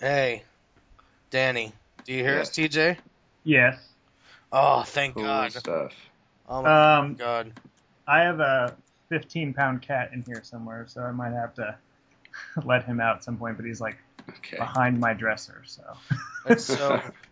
Hey, Danny, do you hear Yeah. us, TJ? Yes. Oh, thank Cool God. stuff. Oh my Um, God. I have a 15 pound cat in here somewhere, so I might have to let him out at some point. But he's like Okay. behind my dresser, so. And so,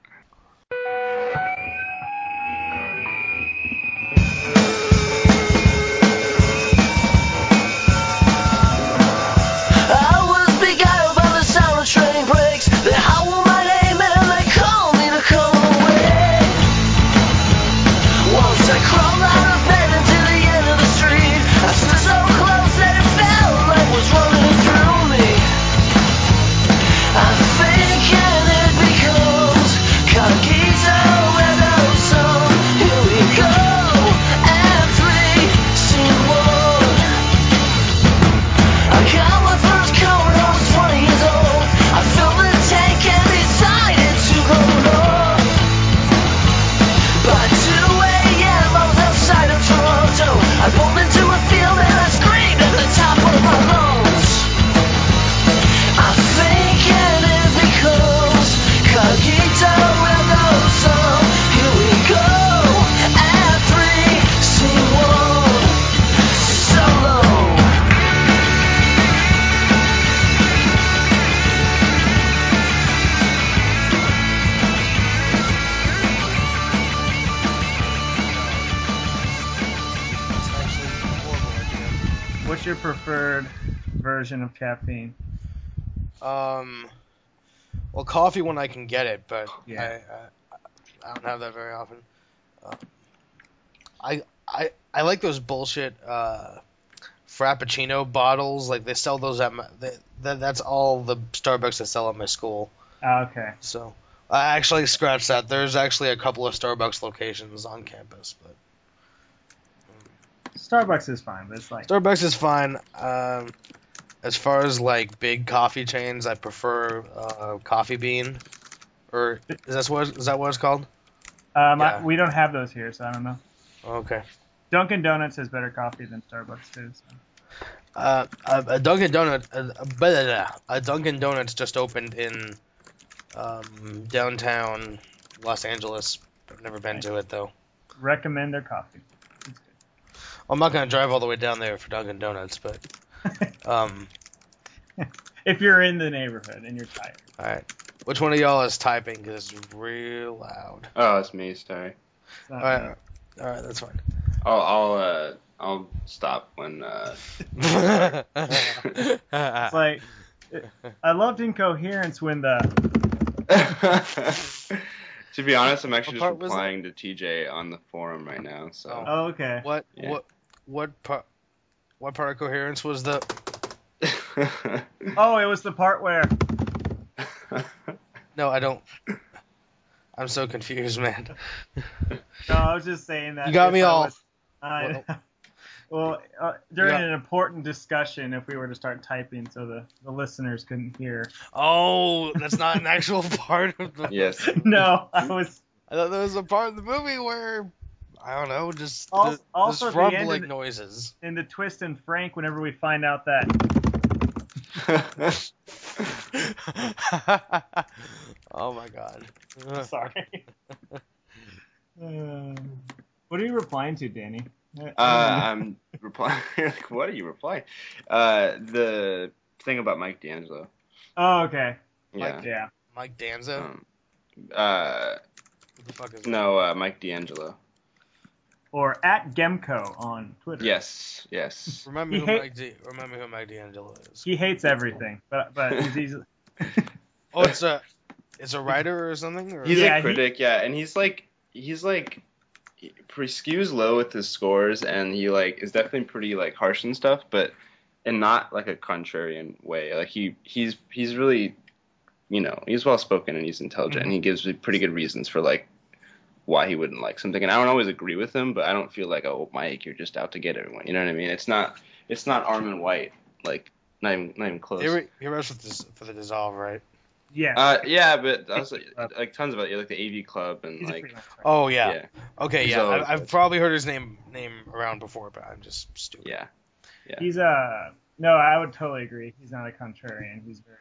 version of caffeine? Um, well, coffee when I can get it, but Yeah. I, I I don't have that very often. Um, I I I like those bullshit uh, Frappuccino bottles. Like they sell those at my. They, that, that's all the Starbucks that sell at my school. Ah, okay. So I actually scratched that. There's actually a couple of Starbucks locations on campus, but Starbucks is fine, but it's like Starbucks is fine. Um, as far as like big coffee chains, I prefer uh, Coffee Bean. Or is that what is that what it's called? um, I, we don't have those here, so I don't know. Okay. Dunkin' Donuts has better coffee than Starbucks too. So. Uh, a, a Dunkin' Donuts, a, a, Dunkin' Donuts just opened in um, downtown Los Angeles. I've never been to it though. Recommend their coffee. It's I'm not gonna drive all the way down there for Dunkin' Donuts, but. um, if you're in the neighborhood and you're tired. all right. Which one of y'all is typing? Cause it's real loud. Oh, it's me. Sorry. It's All right, me. all right, that's fine. I'll I'll uh I'll stop when uh. It's like I loved incoherence when the to be honest, I'm actually just replying to TJ on the forum right now. So Oh. oh okay what Yeah. what what part? What part of coherence was the? oh it was the part where No, I don't. I'm so confused, man. no I was just saying that You got me I all- was- I, well uh, during Yeah. an important discussion if we were to start typing so the, the listeners couldn't hear Oh, that's not an actual part of the. yes. no I was I thought there was a part of the movie where I don't know, just Also- the, also just at the end of rumbling the- noises. in the twist and Frank whenever we find out that oh my god. sorry Um, what are you replying to Danny I- I Uh, don't know. I'm replying. like, what are you replying? Uh, the thing about Mike D'Angelo. oh okay Yeah. yeah Mike Danza. Um, uh, what the fuck is no, uh, Mike D'Angelo. Or at Gemco on Twitter Yes, that? yes. Remember He who hate- Mike D- remember who Mike D'Angelo is. he hates everything but but he's easily Oh, it's a it's a writer or something. Or? He's Yeah, a he- critic, yeah, and he's like, he's like, he skews low with his scores, and he like is definitely pretty like harsh and stuff, but in not like a contrarian way. Like he he's he's really, you know, he's well spoken and he's intelligent, and he mm-hmm. gives pretty good reasons for like why he wouldn't like something. And I don't always agree with him, but I don't feel like oh Mike, you're just out to get everyone. You know what I mean? It's not it's not Armond White, like not even not even close. He, re- he wrote for, the dissolve, right? yeah Uh, yeah, but also like tons of it, like the AV Club and He's like freelance. Oh yeah. yeah, Okay, He's yeah. always I, I've good. probably heard his name name around before, but I'm just stupid. yeah. He's uh no, I would totally agree. He's not a contrarian. He's very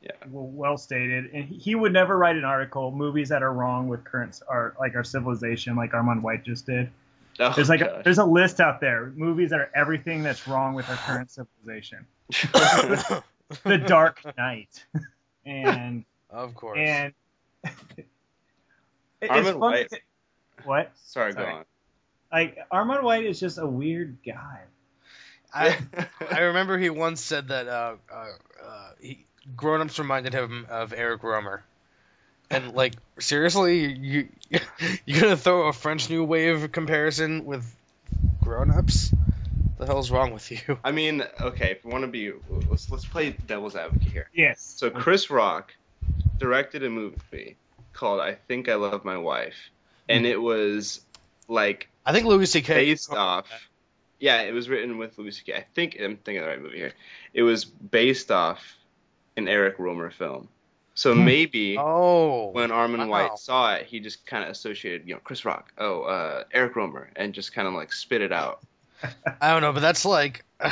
Yeah. well, well stated. And he- he would never write an article movies that are wrong with current art, like our civilization, like Armond White just did. Oh, There's like a, there's a list out there movies that are everything that's wrong with our current civilization. The Dark Knight, and of course. and it- it's Armond funny. White. What? Sorry, Sorry. go on. Like Armond White is just a weird guy. I I remember he once said that uh, uh, uh, he, grown-ups reminded him of Eric Rohmer. And like seriously, you you gonna throw a French New Wave comparison with grown-ups? The hell's wrong with you? I mean, okay, if you want to be, let's let's play devil's advocate here. Yes. So Chris Rock directed a movie called I Think I Love My Wife, and it was like I think Louis C.K. based off. Yeah, it was written with Louis C.K. I think I'm thinking of the right movie here. It was based off an Eric Rohmer film. So Hmm. maybe Oh, when Armond wow. White saw it, he just kind of associated, you know, Chris Rock, oh, uh, Eric Rohmer, and just kind of like spit it out. I don't know, but that's like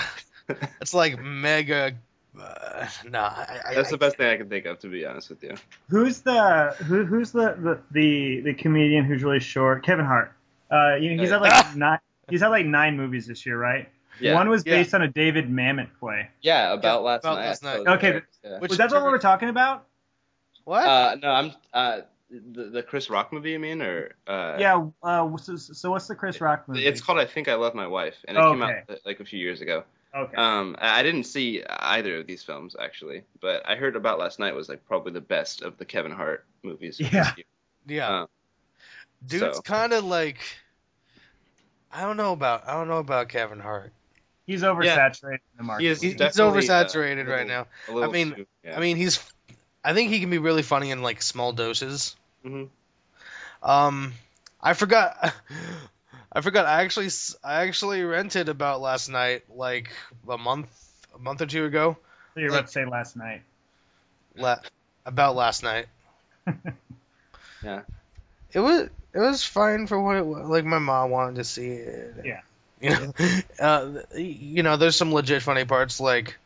it's like mega. Uh, nah, I, I, That's I- the best thing I can think of, to be honest with you. Who's the who, who's the, the the the comedian who's really short? Kevin Hart. Uh, you know, he's had like nine. He's had like nine movies this year, right? Yeah. One was Yeah. based on a David Mamet play. Yeah, about Yeah, last about night. last night. Okay, there, yeah. Which was that the one Trevor- we were talking about? What? Uh, no, I'm uh, the, the Chris Rock movie. You mean, or uh, yeah. Uh, so, so what's the Chris Rock movie? It's called I Think I Love My Wife, and it came out like a few years ago. Okay. Um, I I didn't see either of these films actually, but I heard about last night was like probably the best of the Kevin Hart movies. Yeah. yeah, uh, dude's so- kind of like. I don't know about I don't know about Kevin Hart. He's oversaturated in the market. He is He's, he's definitely, uh, oversaturated a right little- now. I mean- too- yeah. I mean, he's. I think he can be really funny in like small doses. Mhm. Um, I forgot. I forgot. I actually, I actually rented about last night, like a month, a month or two ago. So you're about to say last night. La- about last night. Yeah. It was, it was fine for what it was. Like my mom wanted to see it. Yeah. You know, uh, you know, there's some legit funny parts. Like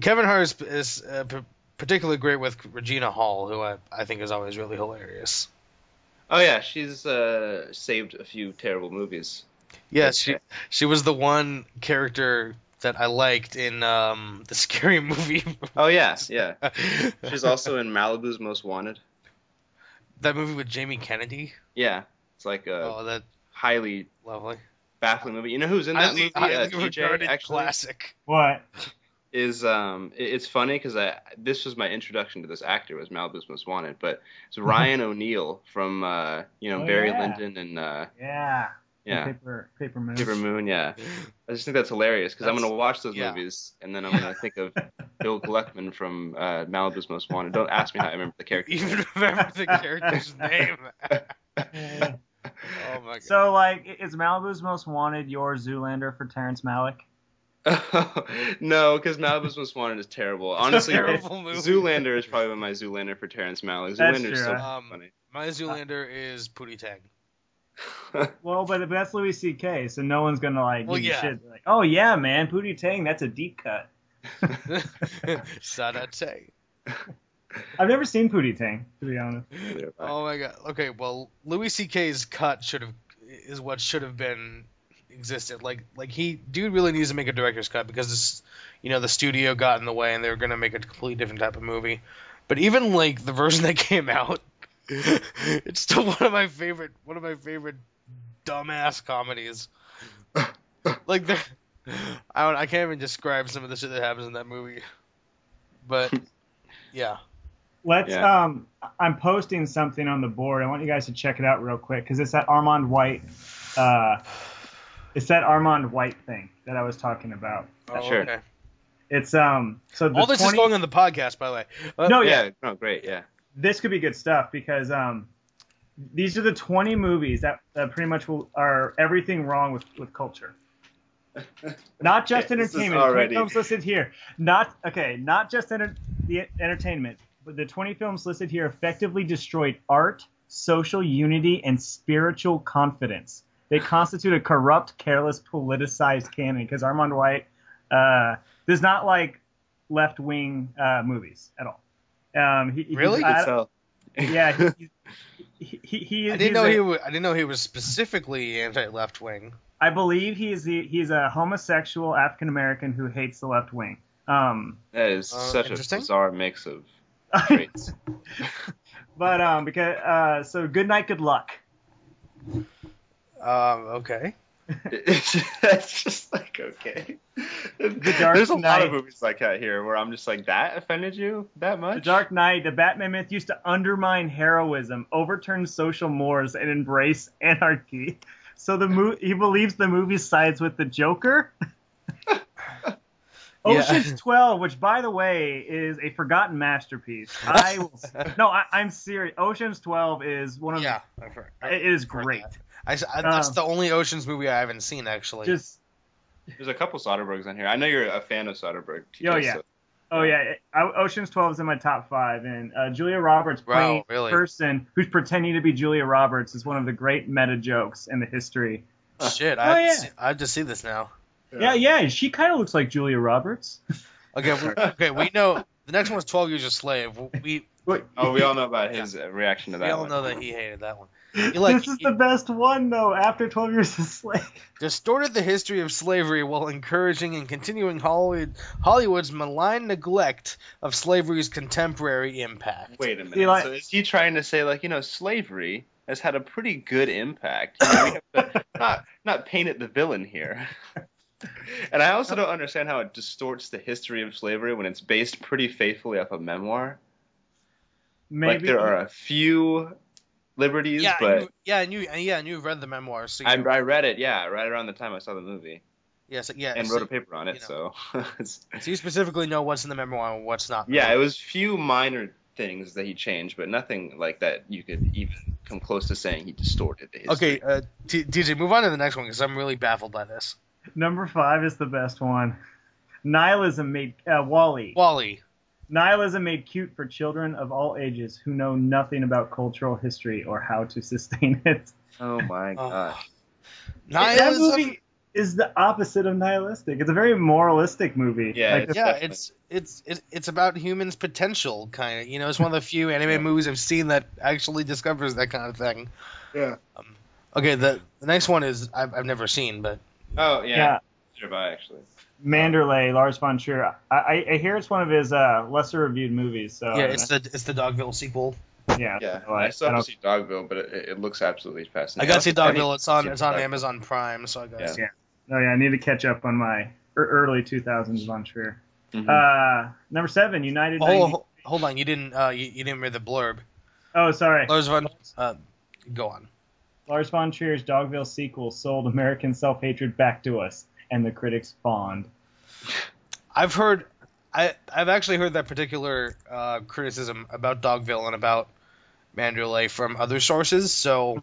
Kevin Hart is, is uh, p- particularly great with Regina Hall, who I, I think is always really hilarious. Oh yeah, she's uh, saved a few terrible movies. Yes, she Okay. she was the one character that I liked in um the scary movie. Oh yeah, yeah. She's also in Malibu's Most Wanted. that movie with Jamie Kennedy. Yeah, it's like a oh, that highly lovely. Baffling movie. You know who's in that movie? highly Uh, TJ actually classic. What? is um it- it's funny because I this was my introduction to this actor was Malibu's Most Wanted, but it's Ryan O'Neal from uh you know Oh, Barry yeah. Lyndon and uh Yeah. yeah Paper Paper Moon. Paper Moon yeah. I just think that's hilarious because I'm gonna watch those yeah. movies and then I'm gonna think of Bill Gluckman from uh, Malibu's Most Wanted. Don't ask me how I remember the character. Even remember the character's name. Yeah. Oh my god. So like, is Malibu's Most Wanted your Zoolander for Terrence Malick? no, because Malibu's Most Wanted is terrible. Honestly, terrible. Zoolander is probably my Zoolander for Terrence Malick. That's Zoolander is so Um, funny. My Zoolander is Pootie Tang. Well, but, but that's Louis C.K., so no one's gonna like Well, give yeah. shit. Like, oh yeah, man, Pootie Tang, that's a deep cut. Sadate. I've never seen Pootie Tang, to be honest. Oh my god. Okay, well, Louis C.K.'s cut should have is what should have been existed. Like like he dude really needs to make a director's cut because this you know the studio got in the way and they were gonna make a completely different type of movie. But even like the version that came out, it's still one of my favorite one of my favorite dumbass comedies. like the I don't I can't even describe some of the shit that happens in that movie. But yeah. Let's. Yeah. Um, I'm posting something on the board. I want you guys to check it out real quick because it's that Armond White. Uh, it's that Armond White thing that I was talking about. Oh, Sure. okay. It's um. So the All this 20 is going on the podcast, by the way. Uh, No, yeah. yeah, no, great, yeah. this could be good stuff because um, these are the 20 movies that, that pretty much will, are everything wrong with, with culture. Not just Okay, this is entertainment. already- 20 films listed here. Not okay. Not just enter, the entertainment, but the 20 films listed here effectively destroyed art, social unity, and spiritual confidence. They constitute a corrupt, careless, politicized canon. Because Armond White uh, does not like left wing uh, movies at all. Um, he, he's- Really? I- So, yeah, he, he, he, he, I didn't know a- he was, I didn't know he was specifically anti left wing. I believe he's the, he's a homosexual African American who hates the left wing. Um, that is Uh, such a bizarre mix of traits. but um, because uh, so good night, good luck. Um, okay. That's just like okay. Dark There's a lot of movies like that here where I'm just like, that offended you that much? The Dark Knight, the Batman myth used to undermine heroism, overturn social mores, and embrace anarchy. So the mo- he believes the movie sides with the Joker. Ocean's 12, which by the way is a forgotten masterpiece. I no, I, I'm serious. Ocean's 12 is one of Yeah, I've heard. it is I've heard great. that. I, I- that's Um, the only Ocean's movie I haven't seen actually. Just There's a couple Soderberghs on here. I know you're a fan of Soderbergh. TJ, Oh, yeah. so- Oh yeah, it- O- Ocean's Twelve is in my top five, and uh, Julia Roberts Wow, playing really? a person who's pretending to be Julia Roberts is one of the great meta jokes in the history. Shit, Oh, I, have yeah. see, I have to see this now. Yeah, yeah, she kind of looks like Julia Roberts. Okay, we, okay, we know the next one one's Twelve Years a Slave. We Oh, we all know about his uh, reaction to that. we all one. know that he hated that one. He like this is he the best one though. After Twelve Years a Slave. distorted the history of slavery while encouraging and continuing Hollywood Hollywood's malign neglect of slavery's contemporary impact. Wait a minute. See, like- so is he trying to say like you know slavery has had a pretty good impact? You know, we have to not not paint it the villain here. And I also don't understand how it distorts the history of slavery when it's based pretty faithfully off a memoir. Maybe Like there are a few liberties, Yeah, and but you, yeah, and you yeah, and you've read the memoir, so I, you, I read it, yeah, right around the time I saw the movie yes, yeah, and so, wrote a paper on it. you So, so you specifically know what's in the memoir and what's not. yeah, it was few minor things that he changed, but nothing like that you could even come close to saying he distorted the history. Okay, uh, TJ, move on to the next one because I'm really baffled by this. Number five is the best one. Nihilism made uh, WALL-E. WALL-E. Nihilism made cute for children of all ages who know nothing about cultural history or how to sustain it. Oh my Oh. god. That movie is the opposite of nihilistic. It's a very moralistic movie. Yeah, Like, it's- yeah, definitely. it's it's it, it's about humans' potential, kind of. You know, it's one of the few anime movies I've seen that actually discovers that kind of thing. Yeah. Um, okay, the the next one is I've, I've never seen, but Oh yeah. yeah. Nearby actually. Manderley, Lars von Trier. I, I, I hear it's one of his uh, lesser reviewed movies. So yeah, it's the it's the Dogville sequel. yeah. Yeah. so I I, still have don't, to see Dogville, but it, it looks absolutely fascinating. I got to see Dogville. It's on it's on Dogville. Amazon Prime, so I got. Yeah. Yeah. oh yeah, I need to catch up on my er- early 2000s von Trier. Mhm. Uh, number seven, United. Oh, 90 hold, hold on, you didn't uh you, you didn't read the blurb. oh, sorry. Lars von uh, go on. Lars von Trier's Dogville sequel sold American self hatred back to us, and the critics fawned. I've heard, I I've actually heard that particular uh, criticism about Dogville and about Manderley from other sources, so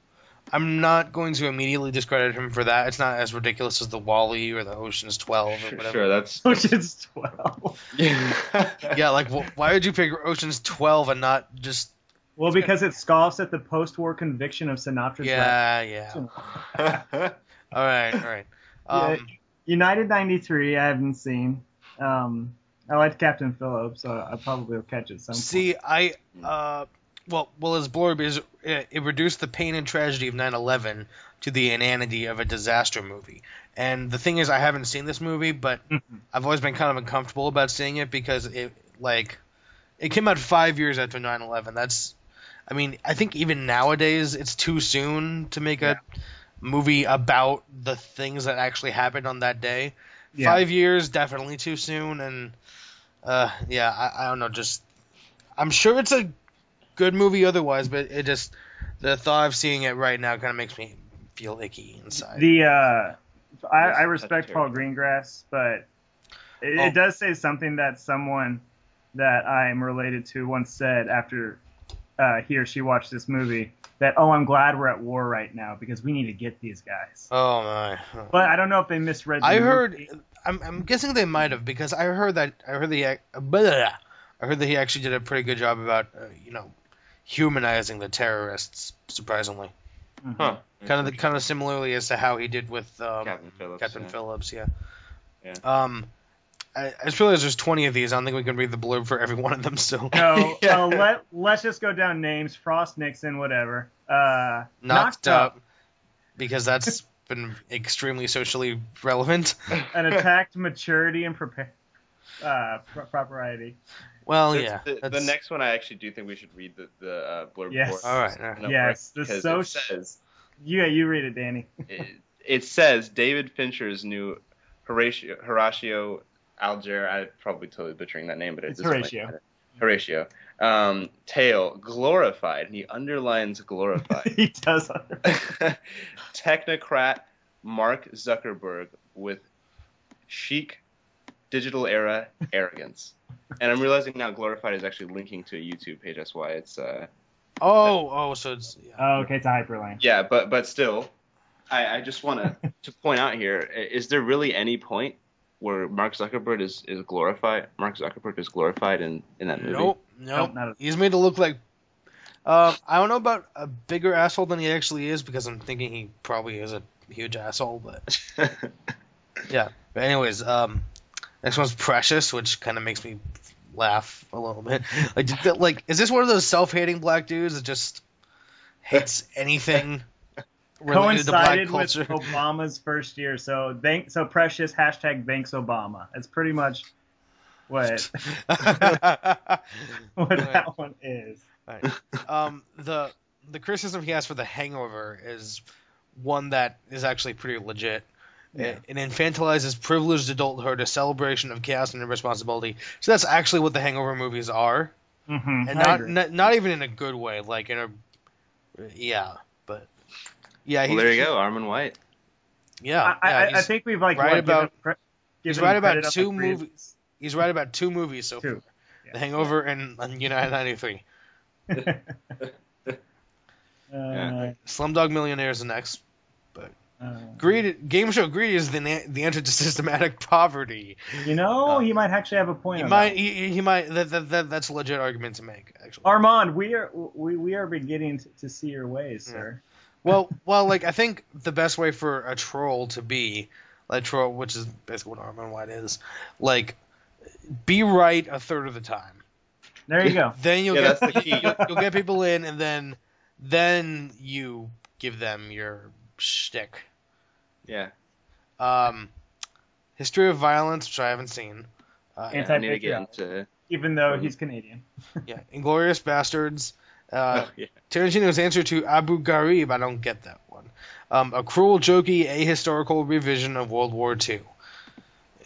I'm not going to immediately discredit him for that. It's not as ridiculous as the WALL-E or the Ocean's Twelve or Sure, whatever. sure, that's Ocean's 12. yeah. Yeah, like wh- why would you pick Ocean's Twelve and not just Well, because it scoffs at the post-war conviction of Sinatra's yeah yeah. All right all right. Um, Yeah. United 93, I haven't seen. Um, I liked Captain Phillips, so I probably will catch it some point. See, I uh, well, well, his blurb is it, it reduced the pain and tragedy of 9/11 to the inanity of a disaster movie. And the thing is, I haven't seen this movie, but Mhm. I've always been kind of uncomfortable about seeing it because it like it came out five years after 9/11. That's, I mean, I think even nowadays it's too soon to make a movie about the things that actually happened on that day. Yeah. Five years, definitely too soon, and uh, yeah, I, I don't know. Just, I'm sure it's a good movie otherwise, but it just the thought of seeing it right now kind of makes me feel icky inside. The uh, I, I respect Paul. Greengrass, but it, Oh. it does say something that someone that I'm related to once said after uh, he or she watched this movie that oh I'm glad we're at war right now because we need to get these guys. oh my! But I don't know if they misread. The I movie. heard. I'm, I'm guessing they might have because I heard that I heard the I heard that he actually did a pretty good job about uh, you know humanizing the terrorists. Surprisingly, Huh. kind of the, kind of similarly as to how he did with um, Captain Phillips. Captain yeah. Phillips, yeah. Yeah. Um, I, I just realized there's 20 of these. I don't think we can read the blurb for every one of them So No, Yeah. uh, let let's just go down names. Frost Nixon, whatever. Uh, Knocked, up, because that's been extremely socially relevant. and attacked maturity and prepare uh, pro- propriety. Well, The- Oh, yeah. The, the next one I actually do think we should read the the uh, blurb Yes. for. All right. All right. Yes, the because soc- it says Yeah, you read it, Danny. it, it says David Fincher's new Horatio Horatio Alger. I'm probably totally butchering that name, but it It's doesn't Horatio. matter. Horatio. Um, tale glorified, he underlines glorified. he does. Technocrat Mark Zuckerberg with chic digital era arrogance. And I'm realizing now glorified is actually linking to a YouTube page. That's why it's uh Oh, oh, so it's. Yeah. Oh, okay, it's a hyperlink. yeah, but but still, I, I just want to to point out here: is there really any point where Mark Zuckerberg is is glorified? Mark Zuckerberg is glorified in in that movie. Nope. Nope, Nope. He's made to look like. Um, I don't know about a bigger asshole than he actually is because I'm thinking he probably is a huge asshole. But yeah. But anyways, um, next one's Precious, which kind of makes me laugh a little bit. Like, did that, like, is this one of those self-hating black dudes that just hates anything related to black Coincided with? Obama's first year, so thank so precious hashtag thanks Obama. It's pretty much what what that one is. Right. Um, the the criticism he has for The Hangover is one that is actually pretty legit. Yeah. It, it infantilizes privileged adulthood, a celebration of chaos and irresponsibility. So that's actually what the Hangover movies are, Mm-hmm. and not, not not even in a good way. Like in a yeah, yeah, well, there you go, Armond White. Yeah, I, yeah, I, I think we've like right what, about- given, cre- he's right about two the three movies. he's right about two movies so Two. far: Yeah. The Hangover and, and United '93. Uh, Slumdog Millionaire is the next. uh, Greed, game show greed is the na- the answer to systematic poverty. you know, Uh, he might actually have a point. He on might, that. he, he might. That, that, that that's a legit argument to make, actually. Armond, we are we, we are beginning to, to see your ways, sir. Well, well, like I think the best way for a troll to be, like troll, which is basically what Armond White is, like, be right a third of the time. There you go. Then you'll Yeah, get that's the key. You'll, you'll get people in, and then then you give them your shtick. Yeah, Um, History of Violence, which I haven't seen. Uh, Anti- I need to get Anti-patriotic. Even though he's Canadian. yeah, Inglorious Bastards. Uh, oh, yeah. Tarantino's answer to Abu Ghraib, I don't get that one. Um, a cruel, jokey, ahistorical revision of World War II.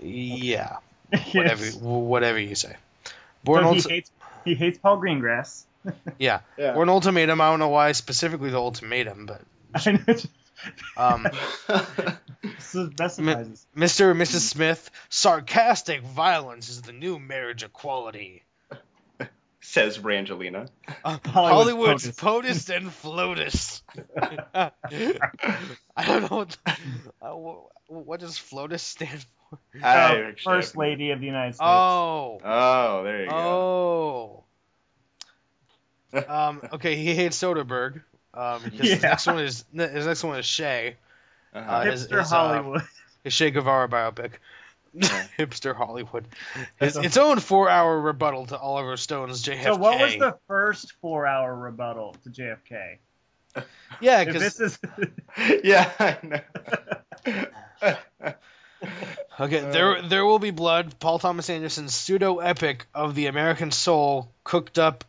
Yeah, whatever, Yes. whatever you say. Bourne So he Ulti- hates he hates Paul Greengrass. yeah, Yeah. Bourne Ultimatum. I don't know why specifically the ultimatum, but I know um, so specifies. Mr. and Mrs. Smith, sarcastic violence is the new marriage equality. Says Brangelina. Uh, Hollywood's Hollywood's POTUS and FLOTUS. I don't know what, uh, what does FLOTUS stand for. I Oh, first have- lady of the United States. Oh. Oh, there you go. Oh. um, okay, he hates Soderbergh. Um, his Yeah. next one is his next one is Che, Uh-huh. uh, his- Hipster his, uh, Hollywood. his Che Guevara biopic. Yeah. Hipster Hollywood. His, its own four-hour rebuttal to Oliver Stone's JFK. so what was the first four hour rebuttal to JFK? Yeah, because this is yeah, I know. Okay, there there will be blood. Paul Thomas Anderson's pseudo epic of the American soul cooked up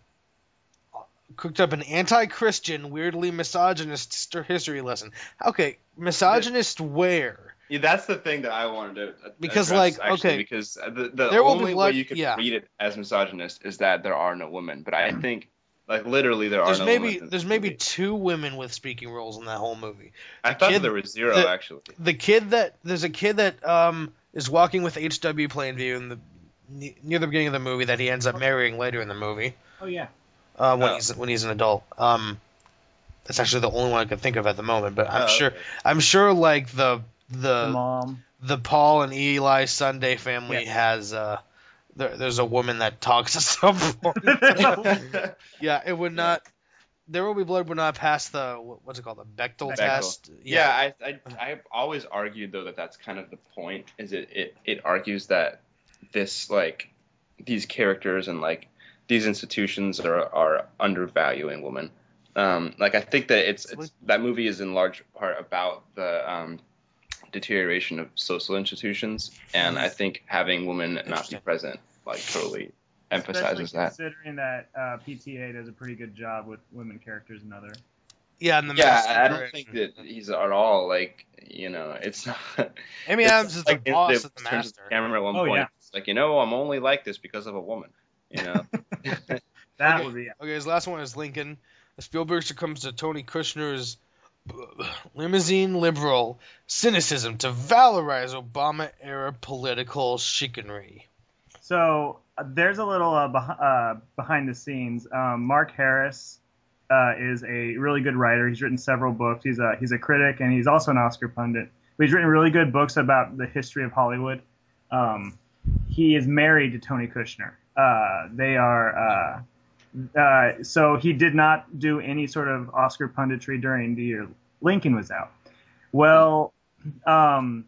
cooked up an anti-Christian, weirdly misogynist history lesson. Okay, misogynist where? Yeah, that's the thing that I wanted to Because, address, like, actually, okay, because the the there will be only blood- way you could yeah. read it as misogynist is that there are no women. But I think, like, literally, there are There's no maybe women. there's this maybe movie. two women with speaking roles in that whole movie. I thought kid- there was zero the- actually. The kid that there's a kid that um is walking with H.W. Plainview in the near the beginning of the movie that he ends up marrying later in the movie. Oh yeah. uh, when Oh. he's when he's an adult. Um, that's actually the only one I could think of at the moment. But I'm Oh, sure okay. I'm sure like the The the mom. the Paul and Eli Sunday family Yeah. has uh there, there's a woman that talks at some point. yeah, it would not. There will be blood would not pass the what's it called the Bechdel, Bechdel. test. Yeah, I, I I've always argued though that that's kind of the point. Is it it, it argues that this like these characters and like these institutions are are undervaluing women. Um, like I think that it's, it's that movie is in large part about the um, deterioration of social institutions, and I think having women not be present like totally Especially emphasizes that. considering that uh, PTA does a pretty good job with women characters and other. Yeah, and the Yeah, master I don't think that he's at all like you know it's not. Amy it's Adams is like the in boss the- of the turns to master. camera at one Oh, point. yeah. It's like you know I'm only like this because of a woman. You know. That Okay. would be Okay, his last one is Lincoln. Spielberg succumbs to Tony Kushner's limousine liberal cynicism to valorize Obama era political chicanery. So uh, there's a little uh, beh- uh, behind the scenes. Um, Mark Harris uh, is a really good writer. He's written several books. He's a he's a critic and he's also an Oscar pundit. But he's written really good books about the history of Hollywood. Um, he is married to Tony Kushner. Uh, they are. Uh, so he did not do any sort of Oscar punditry during the year Lincoln was out. Well, um,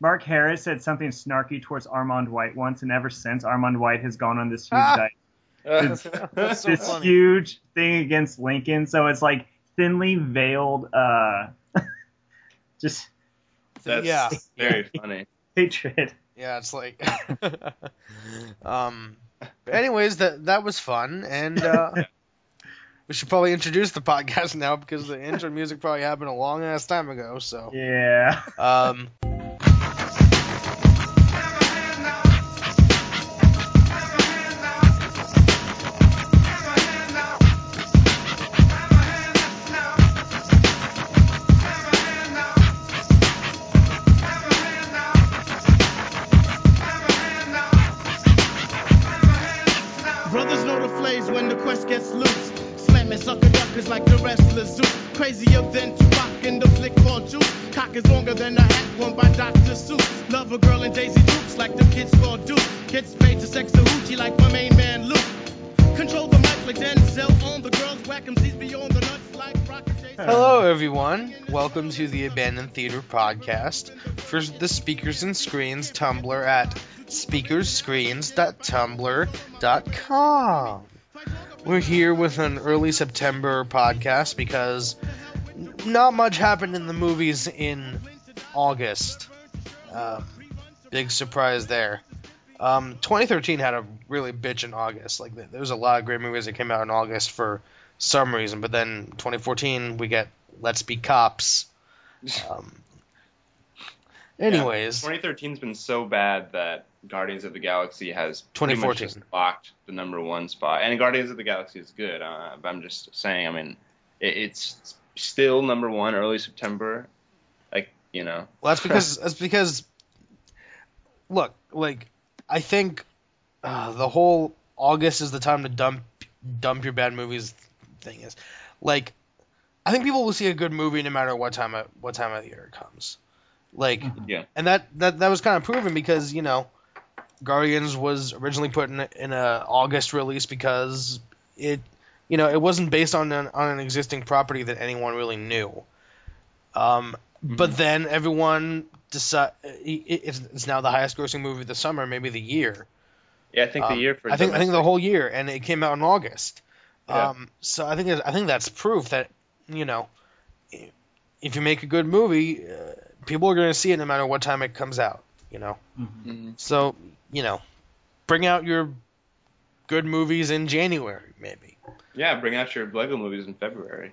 Mark Harris said something snarky towards Armond White once, and ever since Armond White has gone on this huge Ah! diet, That's so this funny. huge thing against Lincoln. So it's like thinly veiled, uh, just That's yeah, very funny. hatred. yeah, it's like, um. But anyways, that that was fun, and uh, we should probably introduce the podcast now because the intro music probably happened a long ass time ago. So, Yeah. um, Welcome to the Abandoned Theater Podcast for the Speakers and Screens Tumblr at speakerscreens.tumblr.com. We're here with an early September podcast because not much happened in the movies in August. Um, big surprise there. Um, 2013 had a really bitch in August. Like there was a lot of great movies that came out in August for some reason, but then 2014 we get Let's Be Cops. Um, anyways, 2013's been so bad that Guardians of the Galaxy has pretty much 2014. just locked the number one spot. And Guardians of the Galaxy is good. Uh, but I'm just saying. I mean, it, it's still number one early September. Like you know. well, that's because that's because look, like I think uh, the whole August is the time to dump dump your bad movies thing is like I think people will see a good movie no matter what time of what time of the year it comes. Like Yeah. and that that that was kind of proven because you know Guardians was originally put in a, in a August release because it you know it wasn't based on an, on an existing property that anyone really knew. Um, but then everyone decide it's, it's now the highest grossing movie of the summer, maybe the year. Yeah, I think the Um, year for I think I think the whole year, and it came out in August. Yeah. Um, so I think I think that's proof that you know if you make a good movie, uh, people are going to see it no matter what time it comes out. You know, Mhm. so you know, bring out your good movies in January, maybe. Yeah, bring out your Lego movies in February.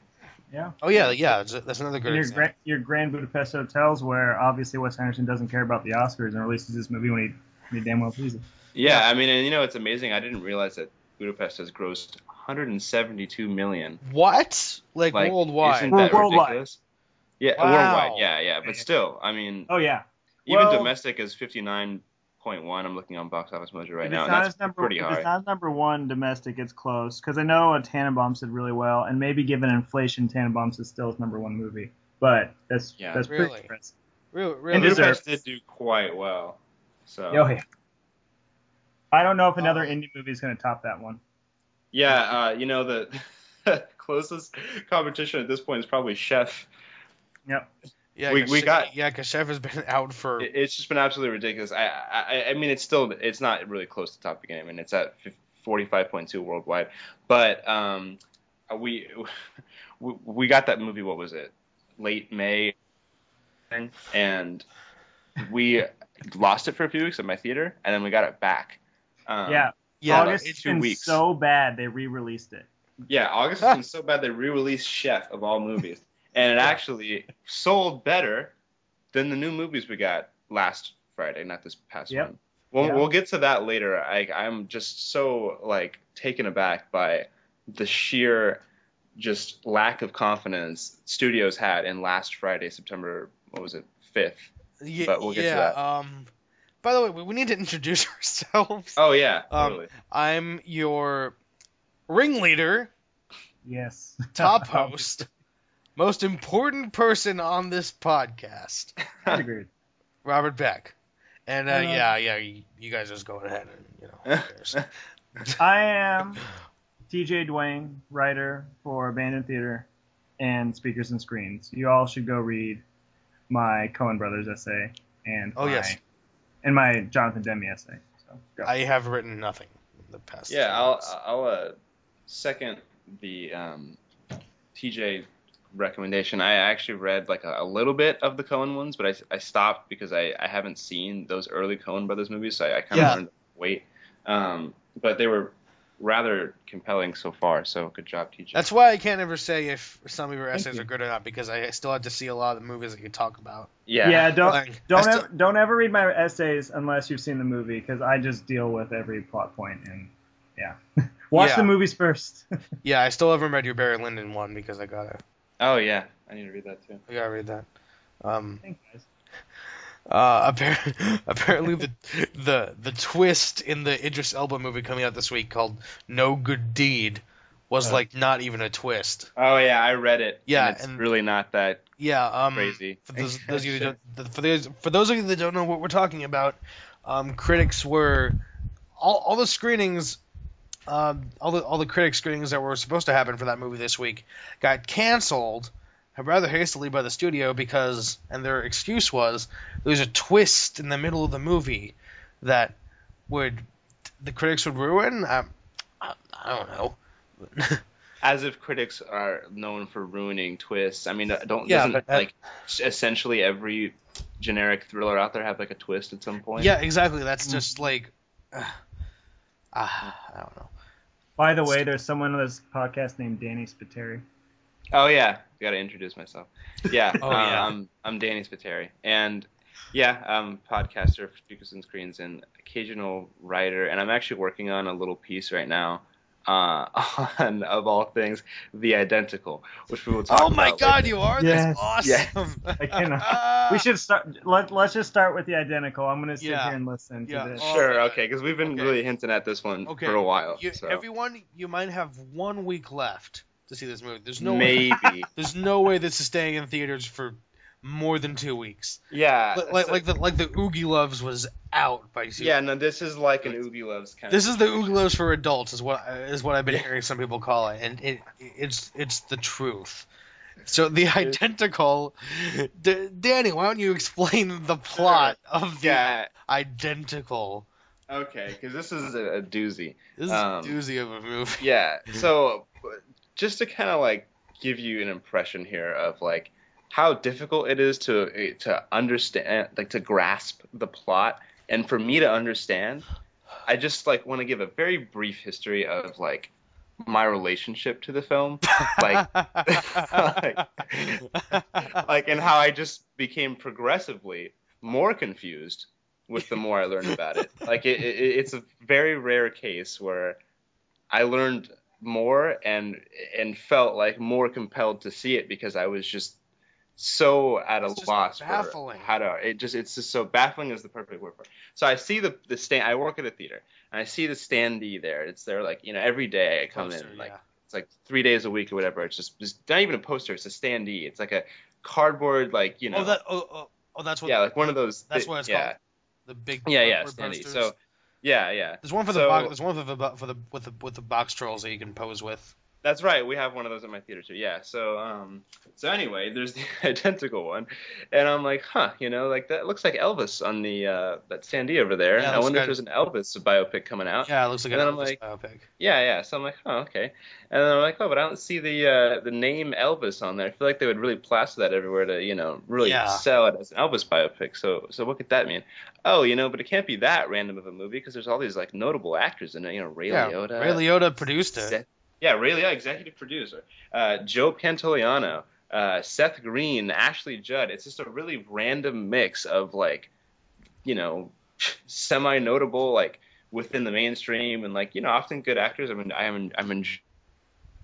Yeah. Oh yeah, yeah, that's that's another good And your, example. gra- your Grand Budapest Hotels, where obviously Wes Anderson doesn't care about the Oscars and releases this movie when he, when he damn well pleases. Yeah, I mean, and you know, it's amazing. I didn't realize that Budapest has grossed 172 million. What? Like, Like, worldwide? Isn't that worldwide. ridiculous? Yeah, Wow. worldwide. Yeah, yeah, but still, I mean, Oh yeah. even Well- domestic is 59.1. I'm looking on Box Office Mojo right if now, it's and not that's number, pretty if it's not number one domestic, it's close. Because I know a Tenenbaums did really well, and maybe given inflation, Tenenbaums is still his number one movie. But that's Yeah. that's Really? pretty impressive. Real, And real. Budapest did do quite well. So Oh yeah. I don't know if another Uh, indie movie is going to top that one. Yeah, uh, you know the closest competition at this point is probably Chef. Yep. Yeah, We- we got- yeah, because Chef has been out for It- it's just been absolutely ridiculous. I, I I mean, it's still it's not really close to top of the game, and it's at 45.2 worldwide. But um, we we we got that movie. What was it? Late May, and we lost it for a few weeks at my theater, and then we got it back. Um, yeah, yeah. August it's two been weeks. so bad they re-released it. Yeah, August has been so bad they re-released Chef of all movies, and it actually sold better than the new movies we got last Friday, not this past Yep. one. We'll, Yeah. we'll get to that later. I, I'm just so like taken aback by the sheer just lack of confidence studios had in last Friday, September what was it, fifth. yeah, but we'll get to yeah, that. Um, by the way, we, we need to introduce ourselves. Oh yeah, Um, totally. I'm your ringleader, Yes. top host, most important person on this podcast, I agree. Robert Beck. And uh, Uh, yeah, yeah, you, you guys are just go ahead and you know. I am TJ Dwayne, writer for Abandoned Theater and Speakers and Screens. You all should go read my Coen Brothers essay and Oh, my, yes. And my Jonathan Demme essay. So. I have written nothing in the past. Yeah, I'll. I'll uh, second the um, TJ recommendation. I actually read like a, a little bit of the Coen ones, but I, I stopped because I, I haven't seen those early Coen brothers movies, so I, I kind of Yeah. learned to wait. Um, but they were rather compelling so far. So good job, TJ. That's why I can't ever say if some of your essays you. are good or not because I still have to see a lot of the movies that you talk about. yeah. yeah, don't Like, don't still- ever, don't ever read my essays unless you've seen the movie because I just deal with every plot point and yeah. Watch Yeah. the movies first. Yeah, I still haven't read your Barry Lyndon one because I gotta Oh yeah, I need to read that too. I gotta read that. Um, Thanks, guys. Uh, apparently, apparently the the the twist in the Idris Elba movie coming out this week called No Good Deed was Uh. like not even a twist. Oh yeah, I read it. Yeah, and it's and- really not that. Yeah, um, Crazy. For those, those of you that don't, for those for those of you that don't know what we're talking about, um, critics were all, all the screenings, um, all the all the critic screenings that were supposed to happen for that movie this week got canceled rather hastily by the studio because, and their excuse was there was a twist in the middle of the movie that would the critics would ruin. I, I, I don't know. As if critics are known for ruining twists. I mean, don't Yeah, doesn't but that- like essentially every generic thriller out there have like a twist at some point? yeah, exactly. That's just like. Uh, I don't know. By the way, there's someone on this podcast named Danny Spiteri. Oh yeah, got to introduce myself. Yeah, Oh, uh, yeah. I'm I'm Danny Spiteri, and yeah, I'm podcaster for Speakers and Screens and occasional writer, and I'm actually working on a little piece right now uh, on of all things the identical, which we will talk. Oh my about God, later. you are! Yes. That's awesome. I cannot. We should start. Let, let's just start with the identical. I'm gonna sit Yeah. here and listen Yeah. to this. Sure, okay. okay, because we've been Okay. really hinting at this one Okay. for a while. You, so. Everyone, you might have one week left to see this movie. There's no way. There's no way this is staying in theaters for more than two weeks. yeah. Like, like, so- like the like the Oogie Loves was out by two. yeah, no, this is like an Oogie Loves kind This of. is the Oogie Loves for adults, is what is what I've been hearing some people call it, and it it's it's the truth. So the identical, D- Danny, why don't you explain the plot of the Yeah. identical? Okay, because this is a, a doozy. This is Um, a doozy of a movie. Yeah. So just to kind of like give you an impression here of like how difficult it is to eh, to understand, like to grasp the plot, and for me to understand, I just like want to give a very brief history of like my relationship to the film, like like, like and how I just became progressively more confused with the more I learned about it. Like it, it, it's a very rare case where I learned more and and felt like more compelled to see it because I was just so at a just loss baffling. for how to it just it's just so baffling is the perfect word for it. So I see the the stand I work at a theater and I see the standee there. It's there like you know every day I come Poster, in like yeah. it's like three days a week or whatever. It's just, just not even a poster. It's a standee. It's like a cardboard like you oh, know Oh, that oh, oh, oh that's what yeah like one of those that's thi- what it's yeah called. the big yeah yeah cardboard standee. posters. So yeah yeah there's one for the so- box, there's one for the for the with the with the Boxtrolls that you can pose with. That's right. We have one of those at my theater too. Yeah. So um so anyway, there's the identical one, and I'm like, huh, you know, like that looks like Elvis on the uh that standee over there. Yeah, I wonder if there's an Elvis biopic coming out. Yeah, it looks like And an Elvis like- biopic. Yeah, yeah. So I'm like, oh, okay. And then I'm like, oh, but I don't see the uh, the name Elvis on there. I feel like they would really plaster that everywhere to, you know, really Yeah. sell it as an Elvis biopic. So so what could that mean? Oh, you know, but it can't be that random of a movie because there's all these like notable actors in it. You know, Ray Yeah, Liotta. Ray Liotta produced it. Seth- yeah, Ray Liotta, executive producer. Uh, Joe Pantoliano, uh, Seth Green, Ashley Judd. It's just a really random mix of like, you know, semi-notable like within the mainstream and like you know often good actors. I mean, I'm I'm in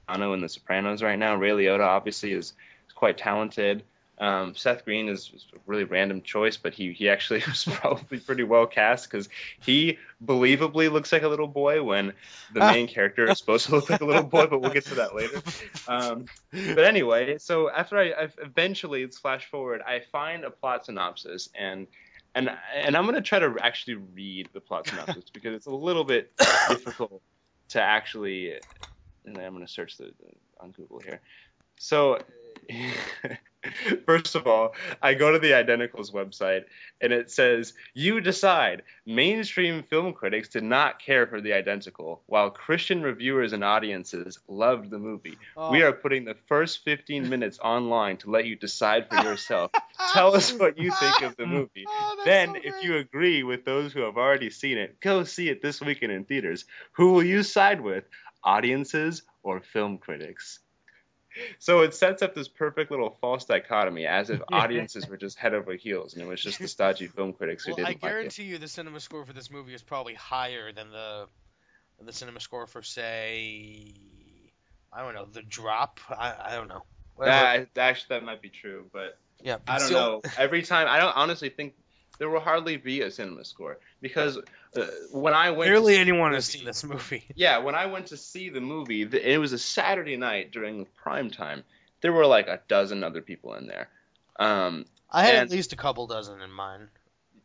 Ano in The Sopranos right now. Ray Liotta obviously is, is quite talented. Um, Seth Green is, is a really random choice, but he he actually was probably pretty well cast because he believably looks like a little boy when the main character is supposed to look like a little boy. But we'll get to that later. Um, but anyway, so after I I've eventually let's flash forward, I find a plot synopsis and and and I'm gonna try to actually read the plot synopsis because it's a little bit difficult to actually. And I'm gonna search the, the on Google here. So. First of all, I go to the Identicals website and it says, You decide. Mainstream film critics did not care for the Identical, while Christian reviewers and audiences loved the movie. Oh. We Oh. are putting the first 15 minutes online to let you decide for yourself. Tell us what you think of the movie. Oh, then, so if you agree with those who have already seen it, go see it this weekend in theaters. Who will you side with? Audiences or film critics? So it sets up this perfect little false dichotomy, as if audiences were just head over heels, and it was just the stodgy film critics who Well, didn't like it. I guarantee you the cinema score for this movie is probably higher than the the cinema score for say I don't know the drop. I, I don't know. Whatever. That actually that might be true, but yeah, I don't still- know. Every time, I don't honestly think there will hardly be a cinema score because uh, when I went, Barely to see anyone has seen this movie. Yeah, when I went to see the movie, the, it was a Saturday night during prime time. There were like a dozen other people in there. Um, I had And- at least a couple dozen in mine.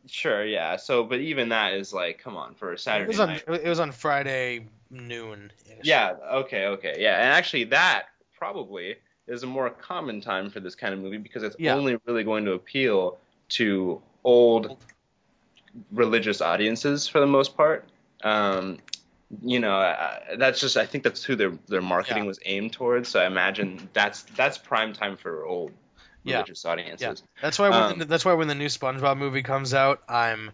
sure, yeah. So, but even that is like, come on, for a It Saturday was on night. it was on Friday noon. Yeah. Okay. Okay. Yeah. And actually, that probably is a more common time for this kind of movie because it's Yeah. only really going to appeal to old religious audiences for the most part. Um, you know, uh, that's just I think that's who their their marketing Yeah. was aimed towards. So I imagine that's that's prime time for old Yeah. religious audiences. That's why when Um, the, that's why when the new SpongeBob movie comes out, I'm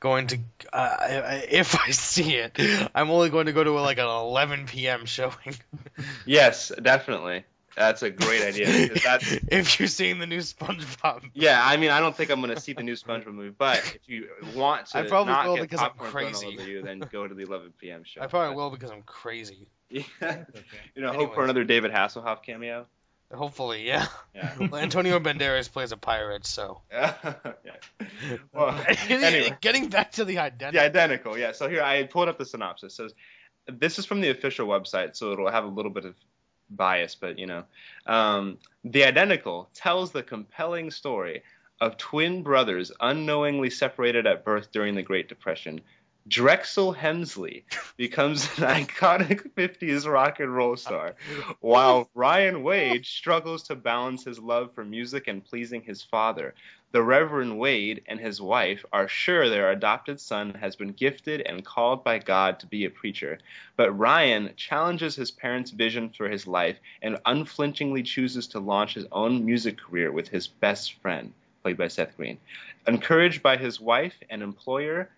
going to uh, I- I- if I see it, I'm only going to go to like an 11 p.m. showing. Yes, definitely. That's a great idea. That's if you're seeing the new SpongeBob. Yeah, I mean, I don't think I'm going to see the new SpongeBob movie, but if you want to I probably not will get because I'm popcorn thrown all crazy. you, then go to the 11 p.m. show. I probably will because I'm crazy. Yeah. Okay. you know, hope for another David Hasselhoff cameo. Hopefully, yeah. Yeah. Well, Antonio Banderas plays a pirate, so. yeah. Well, anyway, Getting back to the identity. yeah, identical. Yeah. So here I pulled up the synopsis. It says this is from the official website, so it'll have a little bit of bias, but you know, um, the identical tells the compelling story of twin brothers unknowingly separated at birth during the Great Depression. Drexel Hemsley becomes an iconic 50s rock and roll star, while Ryan Wade struggles to balance his love for music and pleasing his father. The Reverend Wade and his wife are sure their adopted son has been gifted and called by God to be a preacher, but Ryan challenges his parents' vision for his life and unflinchingly chooses to launch his own music career with his best friend, played by Seth Green. Encouraged by his wife and employer,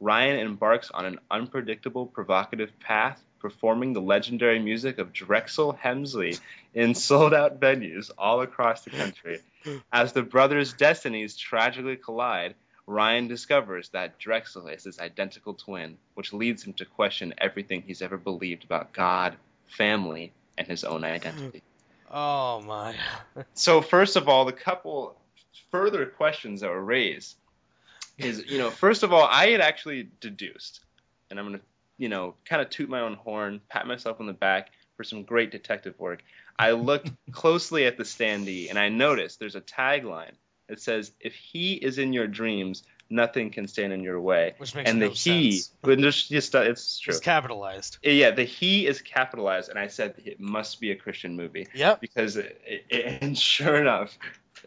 Ryan embarks on an unpredictable, provocative path, performing the legendary music of Drexel Hemsley in sold out venues all across the country. As the brothers' destinies tragically collide, Ryan discovers that Drexel is his identical twin, which leads him to question everything he's ever believed about God, family, and his own identity. Oh my. So first of all, the couple further questions that were raised is, you know, first of all, I had actually deduced, and I'm gonna, you know, kind of toot my own horn, pat myself on the back for some great detective work. I looked closely at the standee and I noticed there's a tagline that says, "If he is in your dreams, nothing can stand in your way. Which makes and the no he, sense. but it's just it's true. It's capitalized. yeah, the he is capitalized, and I said it must be a Christian movie Yep. because it, it, and sure enough,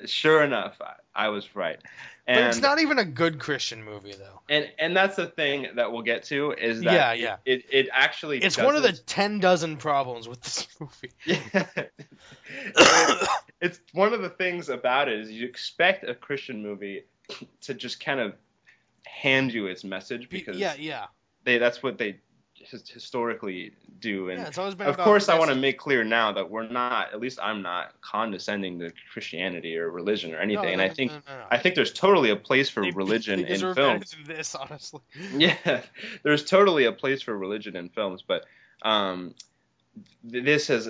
sure enough, I, I was right. But it's not even a good Christian movie though. and and that's the thing that we'll get to is that Yeah, it- yeah. It, it actually It's one of the ten dozen problems with this movie. Yeah. It- it's one of the things about it is you expect a Christian movie to just kind of hand you its message because yeah, yeah. they that's what they his, historically do and Yeah, it's always been of course I want to make clear now that we're not at least I'm not condescending to Christianity or religion or anything No, and I think no, no. I think there's totally a place for They- religion they in films this, honestly. yeah, there's totally a place for religion in films, but um, th- this has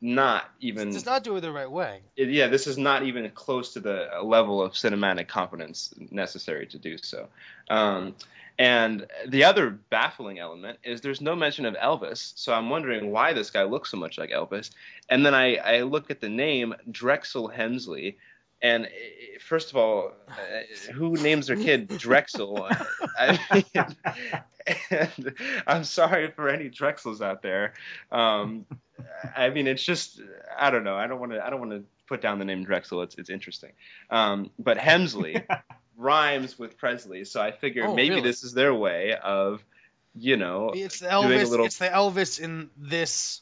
not even. Does not do it the right way. it- yeah, this is not even close to the level of cinematic competence necessary to do so. Um, and the other baffling element is there's no mention of Elvis, so I'm wondering why this guy looks so much like Elvis. And then I, I look at the name Drexel Hemsley, and first of all, uh, who names their kid Drexel? I mean, and I'm sorry for any Drexels out there. Um, I mean, it's just I don't know. I don't want to. I don't want to put down the name Drexel. It's it's interesting. Um, but Hemsley rhymes with Presley, so I figure Oh, maybe really? this is their way of, you know, It's the doing a Elvis. little- It's the Elvis in this,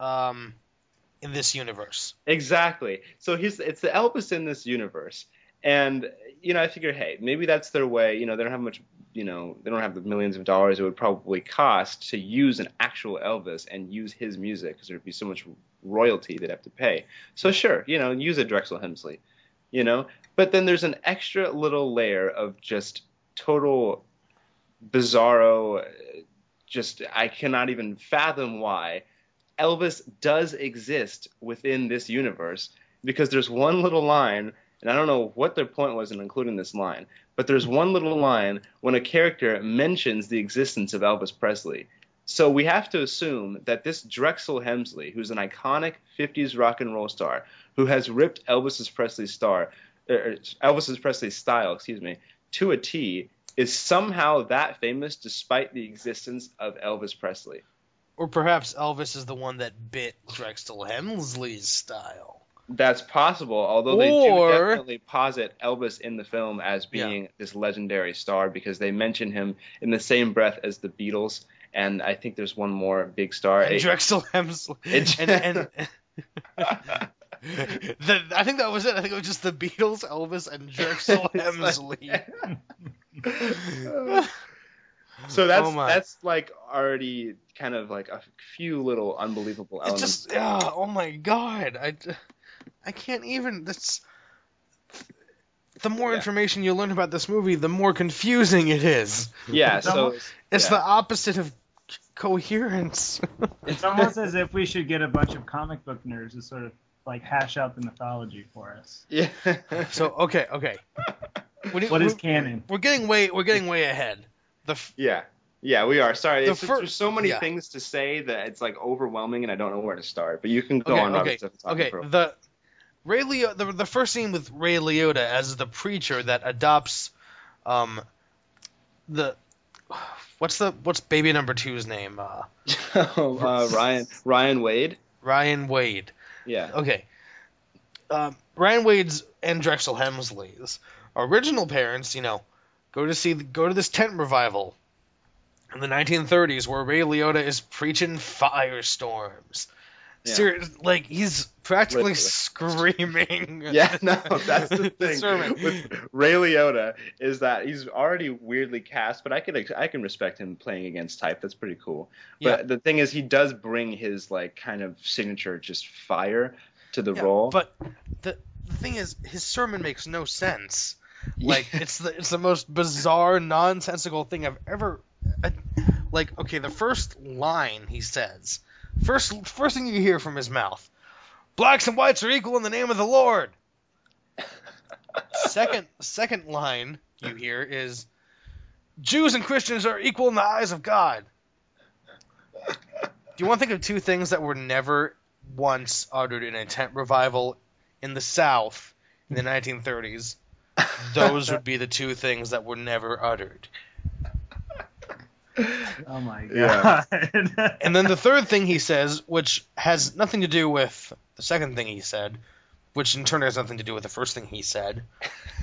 um, in this universe. Exactly. So he's it's the Elvis in this universe, and you know I figure, hey, maybe that's their way. You know, they don't have much. You know, they don't have the millions of dollars it would probably cost to use an actual Elvis and use his music because there'd be so much royalty they'd have to pay. So sure, you know, use a Drexel Hemsley. You know, but then there's an extra little layer of just total bizarro. Just I cannot even fathom why Elvis does exist within this universe because there's one little line, and I don't know what their point was in including this line, but there's one little line when a character mentions the existence of Elvis Presley. So we have to assume that this Drexel Hemsley, who's an iconic 50s rock and roll star, who has ripped Elvis's Presley star, er, Elvis's Presley style, excuse me, to a T, is somehow that famous despite the existence of Elvis Presley. Or perhaps Elvis is the one that bit Drexel Hemsley's style. That's possible, although they Or- do definitely posit Elvis in the film as being this legendary star because they mention him in the same breath as the Beatles, and I think there's one more big star. And Drexel Hemsley. It- and, and the, I think that was it. I think it was just the Beatles, Elvis, and Drexel It's like- Hemsley. so oh that's Oh that's like already kind of like a few little unbelievable It's elements. just, yeah, oh my god, I, I can't even. That's the more Yeah. information you learn about this movie, the more confusing it is. yeah, It's so almost- It's yeah. the opposite of coherence. It's almost as if we should get a bunch of comic book nerds to sort of like hash out the mythology for us. yeah. so okay, okay. What, do What is canon? we're getting way we're getting way ahead. The f- Yeah. Yeah, we are. Sorry, The it's, fir- there's so many yeah. things to say that it's like overwhelming, and I don't know where to start. But you can go okay, on, okay, okay. The Ray Liotta, the, the first scene with Ray Liotta as the preacher that adopts, um, the what's the what's baby number two's name? Uh, uh, Ryan Ryan Wade. Ryan Wade. Yeah. Okay. Um, Ryan Wade's and Drexel Hemsley's original parents, you know, go to see the, go to this tent revival in the 1930s where Ray Liotta is preaching firestorms. Yeah. Serious, like he's practically Literally. screaming. Yeah, no, that's the thing sermon. with Ray Liotta is that he's already weirdly cast, but I can I can respect him playing against type. That's pretty cool. But Yeah. the thing is, he does bring his like kind of signature just fire to the Yeah, role. But the the thing is, his sermon makes no sense. Like it's the it's the most bizarre, nonsensical thing I've ever. I, like okay, the first line he says, first first thing you hear from his mouth, blacks and whites are equal in the name of the Lord. second second line you hear is, Jews and Christians are equal in the eyes of God. Do you want to think of two things that were never once uttered in a tent revival in the South in the 1930s? those would be the two things that were never uttered. Oh my Yeah. god. And then the third thing he says, which has nothing to do with the second thing he said, which in turn has nothing to do with the first thing he said,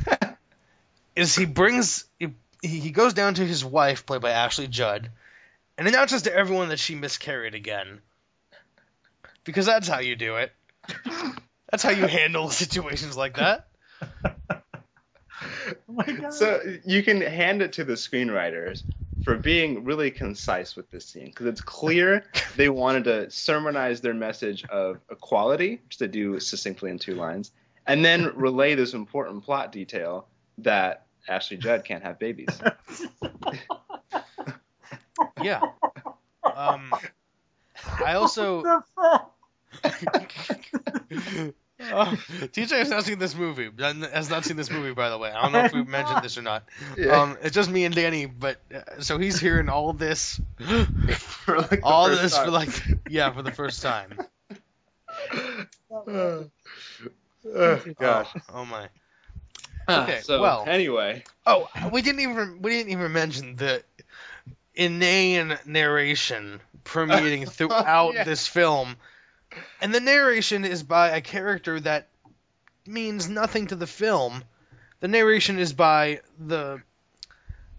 is he brings he, he goes down to his wife, played by Ashley Judd, and announces to everyone that she miscarried again. Because that's how you do it. That's how you handle situations like that. oh my god. So you can hand it to the screenwriters for being really concise with this scene because it's clear they wanted to sermonize their message of equality, which they do succinctly in two lines, and then relay this important plot detail that Ashley Judd can't have babies. Yeah. Um, I also the? Uh, TJ has not seen this movie. Has not seen this movie, by the way. I don't know if we mentioned this or not. Um, it's just me and Danny, but uh, so he's hearing all this, for like all first this for like, yeah, for the first time. Uh, oh, gosh. Oh, oh my. Ah, okay, so well. anyway, Oh, we didn't even we didn't even mention the inane narration permeating throughout yeah. this film, and the narration is by a character that means nothing to the film. The narration is by the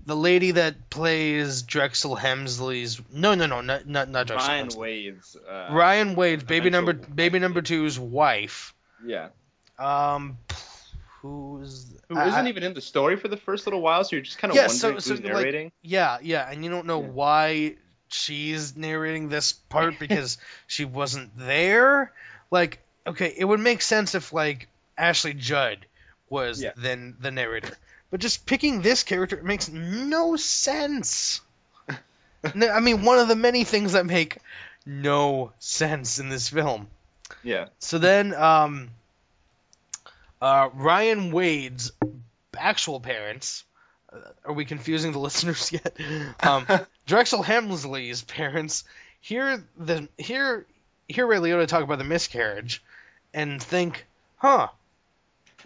the lady that plays Drexel Hemsley's no no no not not, not Drexel Ryan Hemsley. Wade's. Uh, Ryan Wade's baby number baby number two's wife. Yeah. Um, who's Who I- not I- even in the story for the first little while, so you're just kind of Yeah, wondering so- so, who's like, narrating. Yeah, yeah, and you don't know Yeah. why she's narrating this part because she wasn't there. Like, okay, it would make sense if like Ashley Judd was Yeah. then the narrator, but just picking this character it makes no sense. no, I mean, one of the many things that make no sense in this film. yeah. So then, um, uh, Ryan Wade's actual parents. Uh, are we confusing the listeners yet? Um, Drexel Hemsley's parents hear the hear hear Ray Liotta talk about the miscarriage, and think, huh,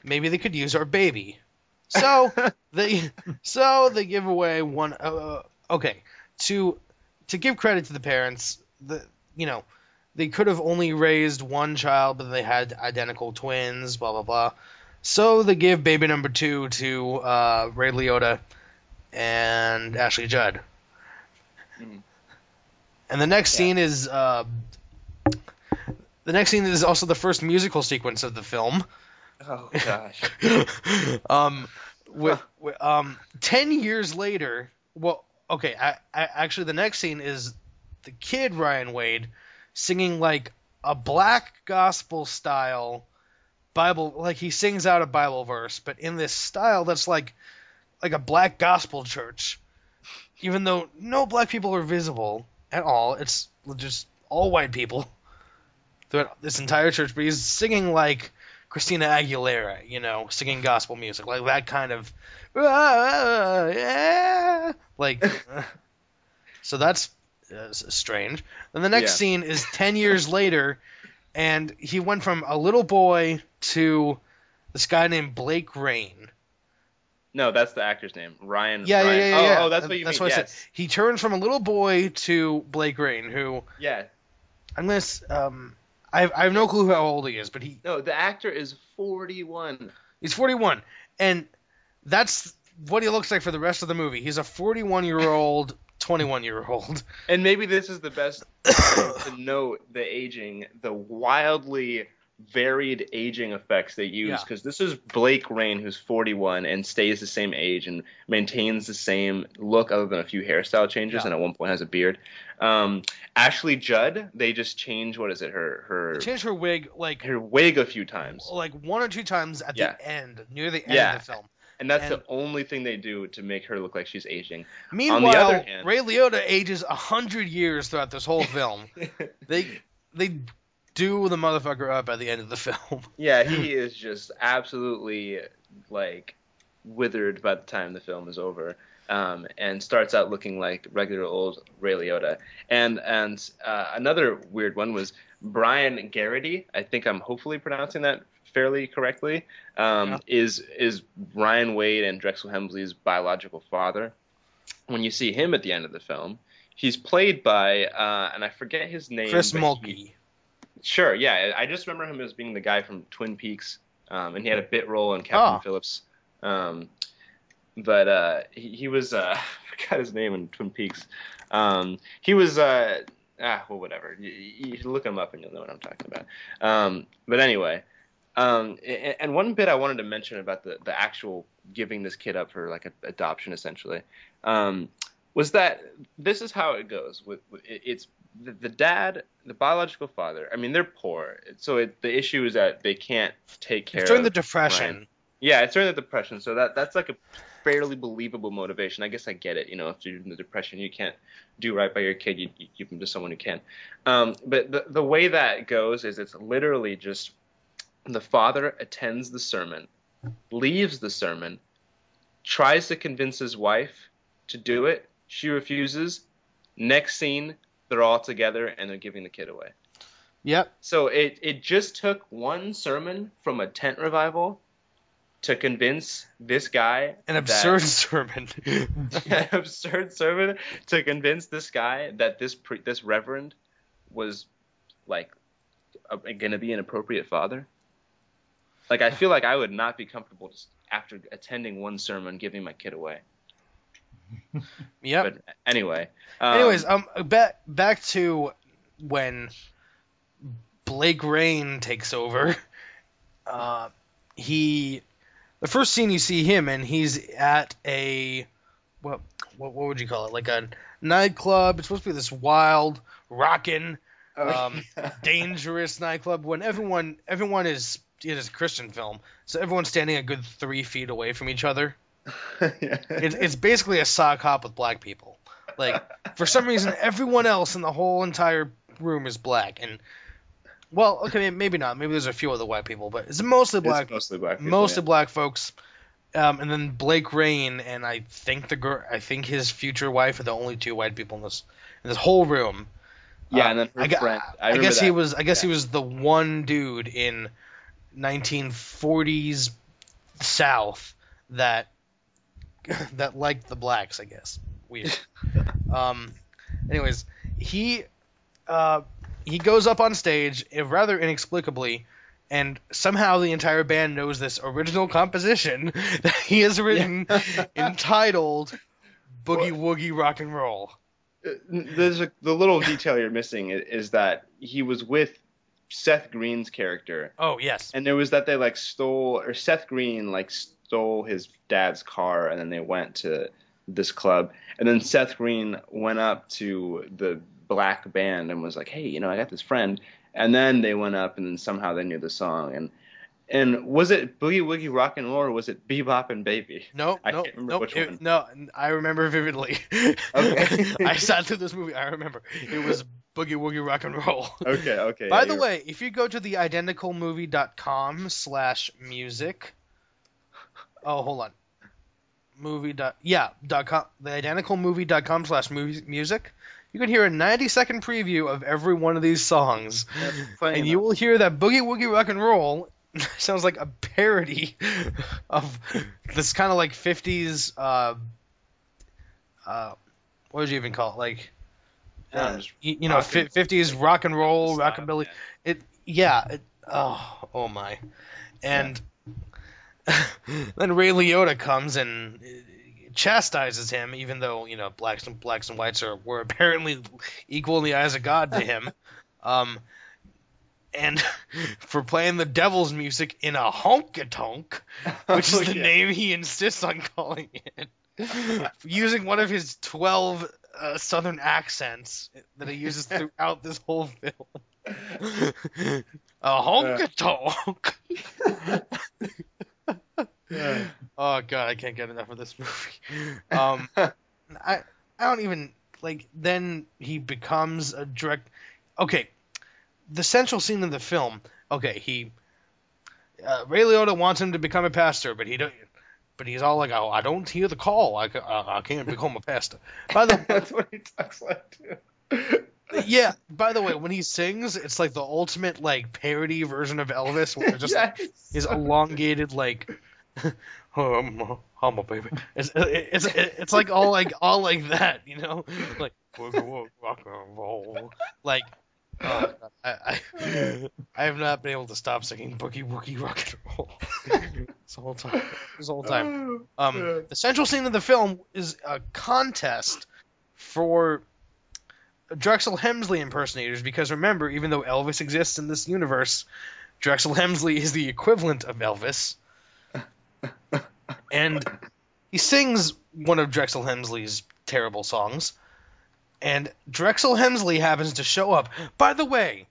maybe they could use our baby. So they so they give away one. Uh, okay, to to give credit to the parents, the you know they could have only raised one child, but they had identical twins, blah blah blah. So they give baby number two to uh, Ray Liotta and Ashley Judd. Mhm. And the next Yeah. scene is uh, the next scene is also the first musical sequence of the film. Oh gosh. um, with, with um, ten years later, well, okay, I, I, actually the next scene is the kid Ryan Wade singing like a black gospel style Bible, like he sings out a Bible verse, but in this style that's like like a black gospel church, even though no black people are visible at all. It's just all white people throughout this entire church, but he's singing like Christina Aguilera, you know, singing gospel music, like that kind of, "Ah, yeah, like. so that's uh, strange. Then the next Yeah. scene is ten years later, and he went from a little boy to this guy named Blake Rayne. No, that's the actor's name. Ryan. Yeah, yeah, Ryan. yeah, yeah. Oh, yeah. oh, that's what you That's mean. what I said. He turns from a little boy to Blake Rayne, who Yeah. I'm gonna um. I have, I have no clue how old he is, but he No, the actor is 41. He's 41, and that's what he looks like for the rest of the movie. He's a 41 year old, 21 year old. And maybe this is the best to note the aging, the wildly varied aging effects they use. Yeah. Because this is Blake Rayne, who's 41 and stays the same age and maintains the same look, other than a few hairstyle changes, Yeah. and at one point has a beard. Um, Ashley Judd, they just change what is it? Her her change her wig like her wig a few times, like one or two times at Yeah. the end, near the end Yeah. of the film. and that's and- the only thing they do to make her look like she's aging. Meanwhile, other hand- Ray Liotta ages hundred years throughout this whole film. they they do the motherfucker up at the end of the film. Yeah, he is just absolutely like withered by the time the film is over. um, and starts out looking like regular old Ray Liotta. And and uh, another weird one was Brian Geraghty. I think I'm hopefully pronouncing that fairly correctly. Um, Yeah. Is is Ryan Wade and Drexel Hemsley's biological father? When you see him at the end of the film, he's played by uh, and I forget his name. Chris but he- Mulkey. Sure, yeah. I just remember him as being the guy from Twin Peaks, um, and he had a bit role in Captain Oh. Phillips. Um, but uh, he, he was uh, I forgot his name in Twin Peaks. Um, he was uh, ah well whatever. You, you look him up and you'll know what I'm talking about. Um, but anyway, um, a- and one bit I wanted to mention about the the actual giving this kid up for like a, adoption essentially um, was that this is how it goes. With, with it's the, the dad, the biological father. I mean, they're poor, so it, the issue is that they can't take care of it. It's during of the depression. Ryan. Yeah, it's during the depression, so that that's like a fairly believable motivation. I guess I get it. You know, if you're in the depression, you can't do right by your kid. You, you give them to someone who can. Um, but the the way that goes is it's literally just the father attends the sermon, leaves the sermon, tries to convince his wife to do it. She refuses. Next scene, they're all together and they're giving the kid away. Yep. So it, it just took one sermon from a tent revival to convince this guy An that- absurd sermon. an absurd sermon to convince this guy that this pre- this reverend was like going to be an appropriate father. Like I feel like I would not be comfortable just after attending one sermon giving my kid away. Yep. But anyway, um, Anyways, um, back back to when Blake Rayne takes over. Uh, he, the first scene you see him in, he's at a what what what would you call it? Like a nightclub. It's supposed to be this wild, rockin', Oh, um, dangerous nightclub when everyone everyone is it is a Christian film, so everyone's standing a good three feet away from each other. It's it's basically a sock hop with black people. Like for some reason, everyone else in the whole entire room is black, and well, okay, maybe not. Maybe there's a few other white people, but it's mostly black. It's mostly black. people, mostly yeah. black folks. Um, and then Blake Rayne and I think the girl, I think his future wife are the only two white people in this in this whole room. Yeah, Uh, and then her I, friend. I, I guess he was. I guess he was the one dude in 1940s South that that liked the blacks. I guess weird. um. Anyways, he uh he goes up on stage uh, rather inexplicably. And somehow the entire band knows this original composition that he has written entitled Boogie Woogie Rock and Roll. Uh, There's a, the little detail you're missing is that he was with Seth Green's character, Oh, yes. and there was that they like stole or Seth Green like stole his dad's car, and then they went to this club, and then Seth Green went up to the black band and was like, "Hey, you know, I got this friend," and then they went up, and then somehow they knew the song, and and was it Boogie Woogie Rock and Roll or was it Bebop and Baby? No, I no, can't remember no, which it- one. no. I remember vividly. Okay. I sat through this movie. I remember. It was Boogie Woogie Rock and Roll. Okay, okay. By yeah, the you're- way, if you go to the identicalmovie.com slash music, oh hold on, movie dot yeah dot com the identicalmovie.com slash music, you can hear a 90 second preview of every one of these songs, and you will hear that Boogie Woogie Rock and Roll sounds like a parody of this kind of like 50s uh uh what would you even call it? Like Yeah, uh, you, you know rock and- 50s rock and roll rockabilly. yeah. it yeah it, oh oh my. And then Ray Liotta comes and uh, chastises him even though you know blacks and blacks and whites are were apparently equal in the eyes of God to him. Um and for playing the devil's music in a honky tonk which is Oh, the yeah. name he insists on calling it using one of his 12 uh, southern accents that he uses throughout this whole film. A honky tonk oh god i can't get enough of this movie um i i don't even like then he becomes a direct okay the central scene of the film okay he uh, Ray Liotta wants him to become a pastor, but he don't. but he's all like, "Oh, I don't hear the call. I, I, I can't become a pastor." By the way, That's what he talks like too. Yeah, by the way, when he sings, it's like the ultimate like parody version of Elvis, where just like, Yes. his elongated like, oh, I'm, a- baby. It's, it's it's like all like all like that, you know, like wooga wooga rock and roll, like. Oh, God, I, I I have not been able to stop singing boogie woogie rock and roll this whole time. This whole time. Um, the central scene of the film is a contest for Drexel Hemsley impersonators because remember, even though Elvis exists in this universe, Drexel Hemsley is the equivalent of Elvis. And he sings one of Drexel Hemsley's terrible songs. And Drexel Hemsley happens to show up. By the way,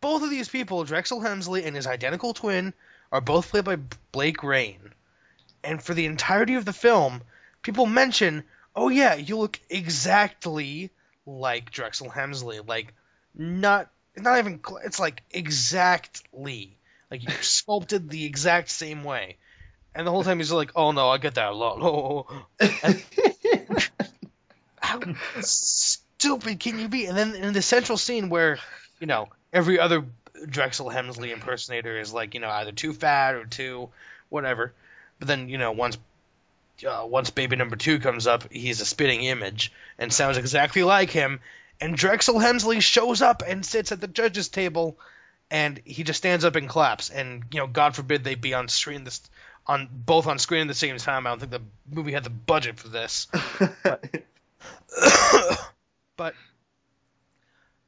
both of these people, Drexel Hemsley and his identical twin, are both played by Blake Rayne. And for the entirety of the film, people mention, "Oh yeah, you look exactly like Drexel Hemsley. Like not not even it's like exactly. Like you're sculpted the exact same way." And the whole time he's like, "Oh no, I get that a lot." Oh, how stupid can you be? And then in the central scene where, you know, every other Drexel Hemsley impersonator is like, you know, either too fat or too whatever. But then, you know, once uh, once baby number two comes up, he's a spitting image and sounds exactly like him. And Drexel Hemsley shows up and sits at the judges' table, and he just stands up and claps. And you know, God forbid they be on screen this on both on screen at the same time. I don't think the movie had the budget for this. but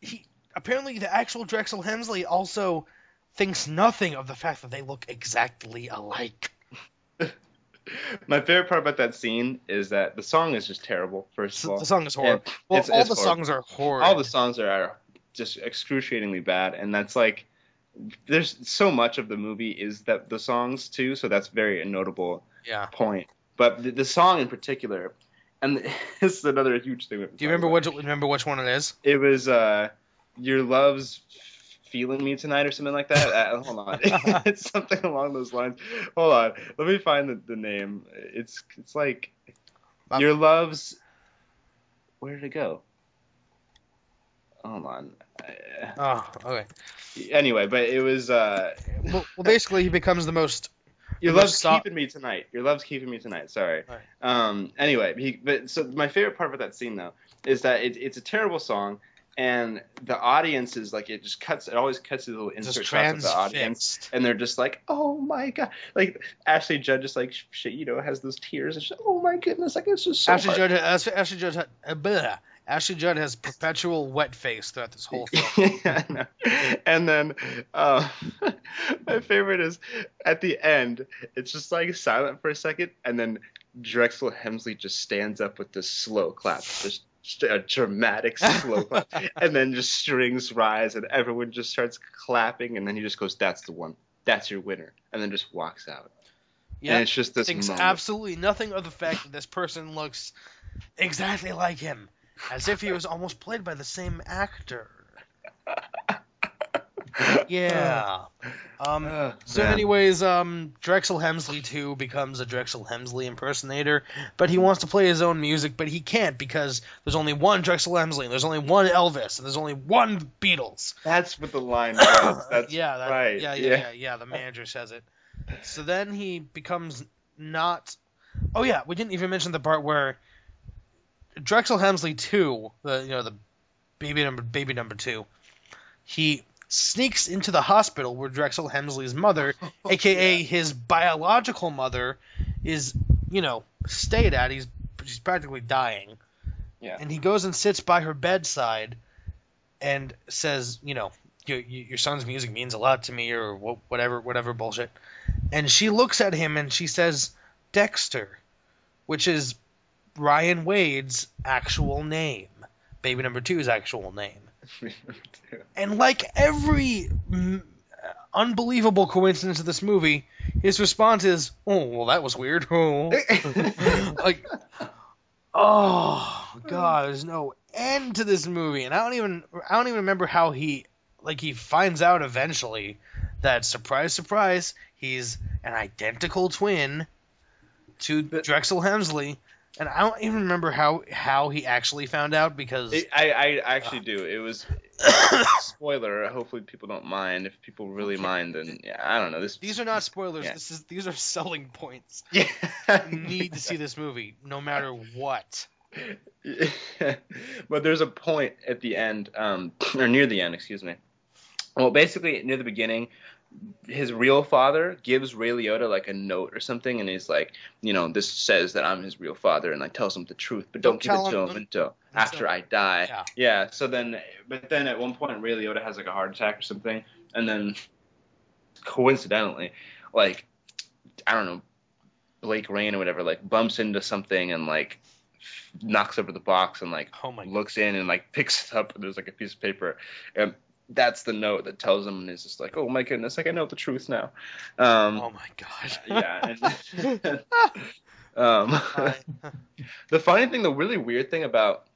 he apparently the actual Drexel Hemsley also thinks nothing of the fact that they look exactly alike. My favorite part about that scene is that the song is just terrible. First of all, The song is horrible. And Well, it's- all it's the horrible. songs are horrible. all the songs are, are just excruciatingly bad, and that's like there's so much of the movie is that the songs too, so that's very a notable yeah. point. But the, the song in particular, and this is another huge thing. we have to Do you remember about. which remember which one it is? It was uh, your love's feeling me tonight or something like that. Uh, hold on, it's something along those lines. Hold on, let me find the, the name. It's it's like Um, your love's. Where did it go? Hold on. Oh, okay. anyway, but it was uh, Well, well basically he becomes the most your The most love's so- keeping me tonight. Your love's keeping me tonight. Sorry. Right. Um. Anyway, he, but so my favorite part about that scene though is that it, it's a terrible song, and the audience is like it just cuts. It always cuts to little insert shots of the audience, and they're just like, "Oh my god!" Like Ashley Judd just like shit, you know, has those tears and shit. Oh my goodness! Like it's just so Ashley hard. Judd, Ashley, Ashley Judd, uh, bleh. Ashley Judd has perpetual wet face throughout this whole film. yeah, And then uh, my favorite is at the end, it's just like silent for a second, and then Drexel Hemsley just stands up with this slow clap, just st- a dramatic slow clap, and then just strings rise, and everyone just starts clapping, and then he just goes, "That's the one, that's your winner," and then just walks out. Yeah, and it's just this thinks moment. absolutely nothing of the fact that this person looks exactly like him, as if he was almost played by the same actor. Yeah. Um. Oh, So, man. anyways, um, Drexel Hemsley too becomes a Drexel Hemsley impersonator, but he wants to play his own music, but he can't because there's only one Drexel Hemsley, and there's only one Elvis, and there's only one Beatles. That's what the line was. That's yeah, that, right. Yeah, yeah, yeah, yeah, The manager says it. So then he becomes not. Oh yeah, we didn't even mention the part where Drexel Hemsley two, the you know the baby number baby number two, he sneaks into the hospital where Drexel Hemsley's mother, Oh, aka his biological mother, is you know stayed at. He's she's practically dying. Yeah. And he goes and sits by her bedside and says, you know, your, your son's music means a lot to me, or whatever, whatever bullshit. And she looks at him and she says, Dexter, which is Ryan Wade's actual name, baby number two's actual name. And like every mm, unbelievable coincidence of this movie, his response is, "Oh, well, that was weird." Oh, like, oh god, there's no end to this movie, and I don't even, I don't even remember how he, like, he finds out eventually that surprise, surprise, he's an identical twin to Drexel Hemsley, and I don't even remember how how he actually found out because It, I, I actually do. It was spoiler. Hopefully people don't mind. If people really mind, then yeah, I don't know. This these are not spoilers. Yeah. This is these are selling points. yeah. You need to see this movie, no matter what. but there's a point at the end, um, or near the end, excuse me. Well, basically near the beginning, his real father gives Ray Liotta like a note or something, and he's like, you know, this says that I'm his real father, and like tells him the truth, but don't, Don't give it to him him until- after I die. Yeah. Yeah. So then, but then at one point, Ray Liotta has like a heart attack or something, and then coincidentally, like I don't know, Blake Rayne or whatever, like bumps into something and like knocks over the box and like Oh my looks in and like picks it up and there's like a piece of paper and that's the note that tells him and is just like oh my goodness like I know the truth now um Oh my god. yeah and, um the funny thing the really weird thing about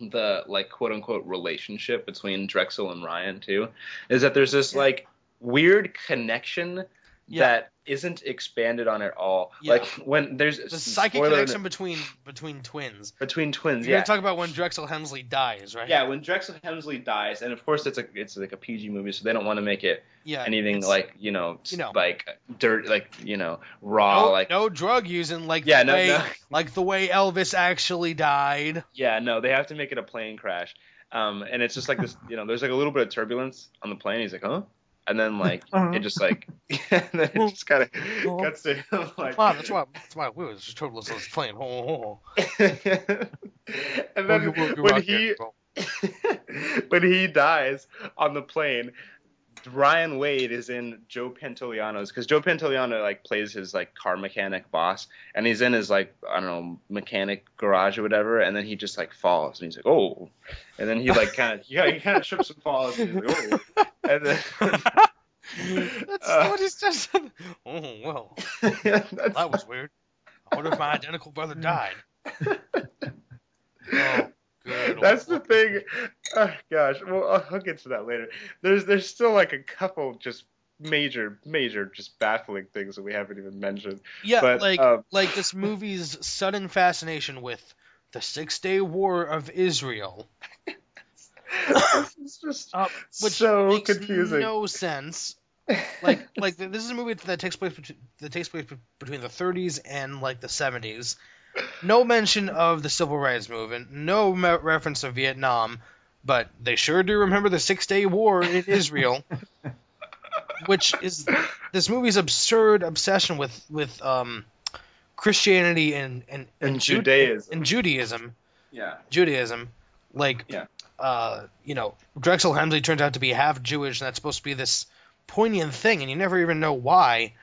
the like quote unquote relationship between Drexel and Ryan too is that there's this Yeah. like weird connection Yeah. that isn't expanded on at all Yeah. like when there's the psychic connection between between twins. between twins You're yeah talk about when Drexel Hemsley dies, right? yeah, when Drexel Hemsley dies, and of course it's a it's like a PG movie, so they don't want to make it Yeah. anything like you know, you know. like dirt, like you know, raw, no, like no drug using like Yeah, the no- way no. like the way Elvis actually died. yeah, no, they have to make it a plane crash, um, and it's just like this, you know, there's like a little bit of turbulence on the plane. He's like, huh, and then like Uh-huh. it just like, and then it just kind of Uh-huh. cuts to him like, Wow, that's why that's why we was just totally just this plane. Oh, oh, and then when he when he dies on the plane, Ryan Wade is in Joe Pantoliano's because Joe Pantoliano like plays his like car mechanic boss, and he's in his like I don't know mechanic garage or whatever, and then he just like falls, and he's like oh, and then he like kind of yeah he kind of trips and falls, and he's like oh, and then That's uh, what he's just. Oh well, that's, that was weird. I wonder if my identical brother died. Oh. That's the thing. Oh, gosh, well, I'll, I'll get to that later. There's there's still like a couple just major major just baffling things that we haven't even mentioned. Yeah, but, like um, like this movie's sudden fascination with the Six Day War of Israel, it's just uh, which so makes confusing. no sense. Like like this is a movie that takes place between, that takes place between the 30s and like the 70s. No mention of the civil rights movement, no me- reference of Vietnam, but they sure do remember the Six Day War in Israel, which is this movie's absurd obsession with with um, Christianity and and, and Ju- Judaism. and Judaism. yeah. Judaism, like, Yeah. uh, you know, Drexel Hemsley turns out to be half Jewish, and that's supposed to be this poignant thing, and you never even know why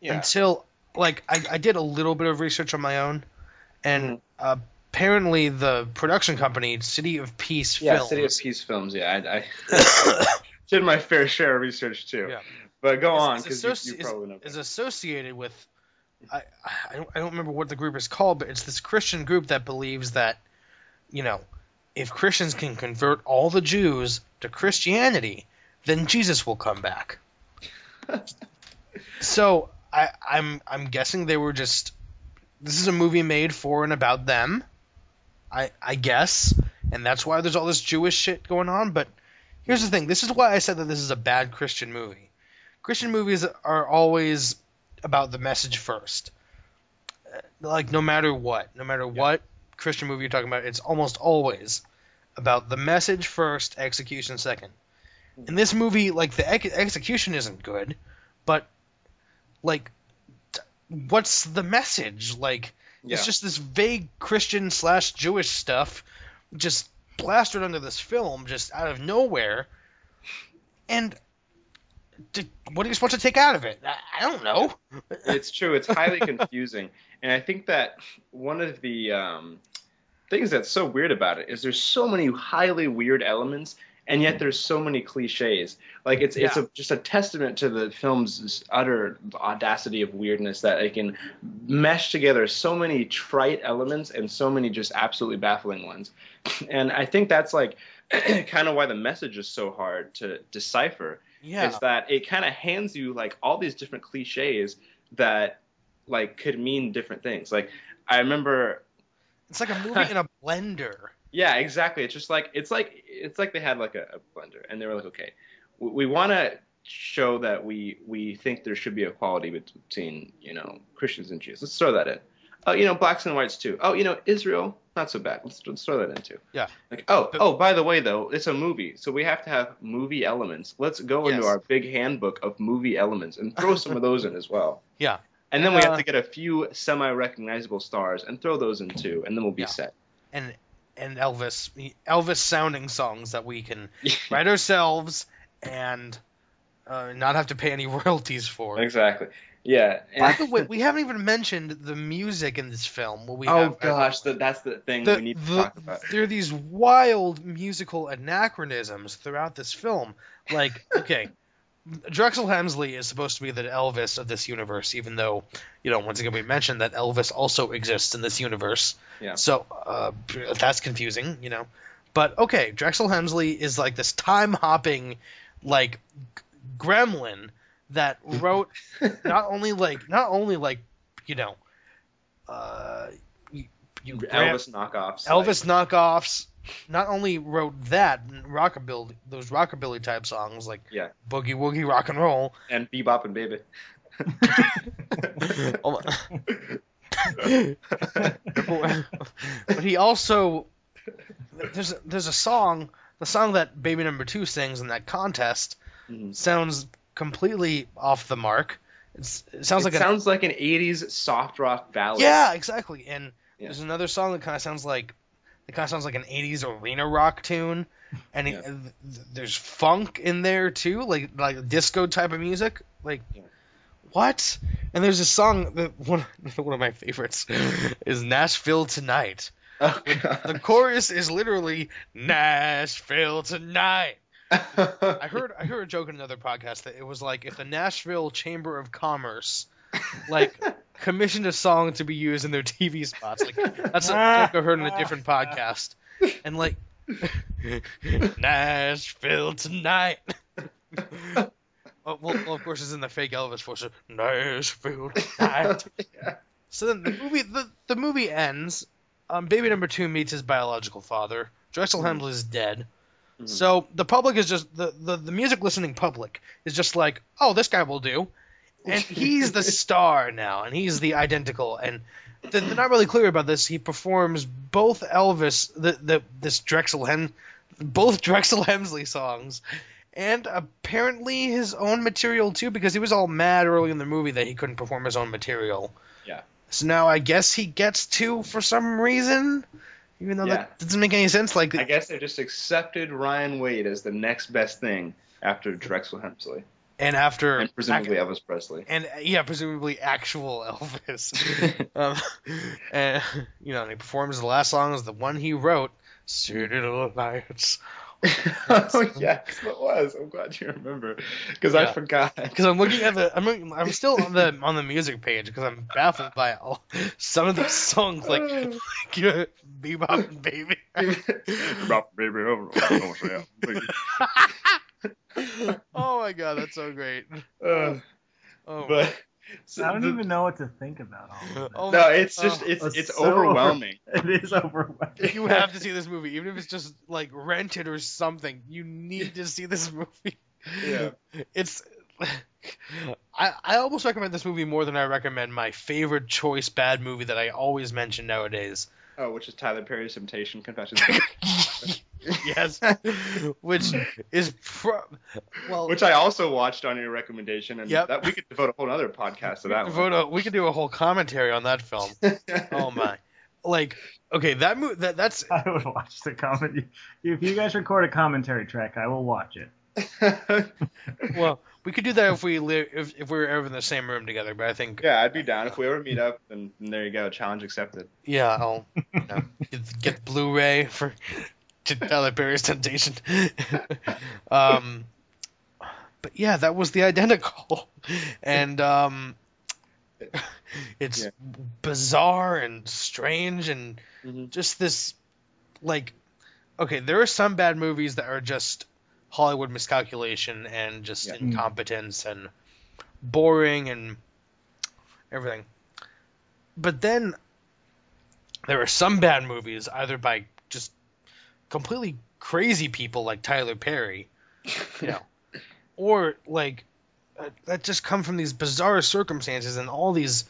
Yeah. until, like, I, I did a little bit of research on my own, and Mm-hmm. apparently the production company, City of Peace yeah, Films, City of Peace films. Yeah, I, I did my fair share of research too. Yeah. But go on is, because associ- you, you is- probably know. is associated with. I, I don't I don't remember what the group is called, but it's this Christian group that believes that, you know, if Christians can convert all the Jews to Christianity, then Jesus will come back. so I, I'm I'm guessing they were just. This is a movie made for and about them. I I guess, and that's why there's all this Jewish shit going on. But here's the thing: this is why I said that this is a bad Christian movie. Christian movies are always about the message first. Uh, Like no matter what, no matter what Christian movie you're talking about, it's almost always about the message first, execution second. In this movie, like the ex- execution isn't good, but like, what's the message? Like, Yeah. it's just this vague Christian slash Jewish stuff, just plastered under this film, just out of nowhere. And d- what are you supposed to take out of it? I, I don't know. it's true. It's highly confusing, and I think that one of the um, things that's so weird about it is there's so many highly weird elements, and yet there's so many cliches. Like it's it's a, just a testament to the film's utter audacity of weirdness that it can mesh together so many trite elements and so many just absolutely baffling ones. And I think that's like kind of why the message is so hard to decipher Yeah. is that it kind of hands you like all these different cliches that like could mean different things. Like I remember It's like a movie in a blender. Yeah, exactly. It's just like it's like it's like they had like a, a blender, and they were like, okay, we, we want to show that we we think there should be equality between you know Christians and Jews. Let's throw that in. Oh, you know, blacks and whites too. Oh, you know, Israel, not so bad. Let's, let's throw that in too. Yeah. Like, oh, oh, by the way, though, it's a movie, so we have to have movie elements. Let's go into our big handbook of movie elements and throw some of those in as well. Yeah. And then we Uh, have to get a few semi-recognizable stars and throw those in too, and then we'll be Yeah. set. And and Elvis Elvis sounding songs that we can write ourselves and uh, not have to pay any royalties for. exactly. Yeah. By the way, we haven't even mentioned the music in this film. What we oh have, gosh, the, that's the thing the, we need to the- talk about. there are these wild musical anachronisms throughout this film. Like, okay, Drexel Hemsley is supposed to be the Elvis of this universe, even though, you know, once again we mentioned that Elvis also exists in this universe. Yeah. So uh, that's confusing, you know. But okay, Drexel Hemsley is like this time hopping, like g- gremlin that wrote not only like not only like you know, uh, you, you Elvis knockoffs. Elvis knockoffs not only wrote that rockabilly those rockabilly type songs like Yeah. boogie woogie rock and roll and Bebop and Baby. Oh, but he also there's a, there's a song the song that baby number two sings in that contest Mhm. sounds completely off the mark it's, it sounds it like sounds like an '80s soft rock ballad. yeah exactly and Yeah. there's another song that kind of sounds like it kind of sounds like an 80s arena rock tune. And Yeah. th- there's funk in there too like like disco type of music. Like Yeah. what? And there's a song that one, one of my favorites is nashville tonight. Oh, the chorus is literally nashville tonight. I heard i heard a joke in another podcast that it was like if the nashville chamber of commerce like commissioned a song to be used in their TV spots. Like that's a joke I heard in a different podcast. And like Nashville tonight. well, well, of course, it's in the fake Elvis voice. so, Nashville tonight. Yeah. So then the movie the, the movie ends. Um, baby number two meets his biological father. Drexel Hemsley is dead. Mhm. So the public is just the, the the music listening public is just like, oh, this guy will do, and he's the star now, and he's the identical. And they're they're not really clear about this. He performs both Elvis, the the this Drexel Hem, both Drexel Hemsley songs, and apparently his own material too, because he was all mad early in the movie that he couldn't perform his own material. Yeah. So now I guess he gets to for some reason, even though Yeah. that doesn't make any sense. Like I guess they just accepted Ryan Wade as the next best thing after Drexel Hemsley and after and presumably Elvis Presley. and yeah, presumably actual Elvis. um, and you know, and he performs the last song is the one he wrote, "City Lights." oh yes, it was. I'm glad you remember because I forgot. Because I'm looking at the, I'm, I'm still on the on the music page because I'm baffled by all some of these songs like, like know, Bebop and Baby. About baby over. over, oh my god, that's so great. Uh, Oh, but so I don't the- even know what to think about all of oh No, my- it's just oh. it's It's it's so overwhelming. it. It is overwhelming. you have to see this movie, even if it's just like rented or something. You need to see this movie. Yeah. It's. I I almost recommend this movie more than I recommend my favorite choice bad movie that I always mention nowadays. Oh, which is Tyler Perry's Temptation Confessions. Yes, which is pro- well. which I also watched on your recommendation, and Yep. that we could devote a whole other podcast to we that could one. devote a- we could do a whole commentary on that film. Oh my! Like okay, that movie that that's I would watch the comedy. If you guys record a commentary track, I will watch it. well we could do that if we live if if we were ever in the same room together. But I think yeah, I'd be down if we ever meet up. And, then there you go, challenge accepted. Yeah, I'll you know, get, get Blu-ray for to Tyler Perry's Temptation. um, but yeah, that was the identical, and um, it's Yeah. bizarre and strange and Mhm. just this like okay, there are some bad movies that are just Hollywood miscalculation and just Yeah. incompetence and boring and everything. but then there are some bad movies either by just completely crazy people like Tyler Perry, you know, or like uh, that just come from these bizarre circumstances and all these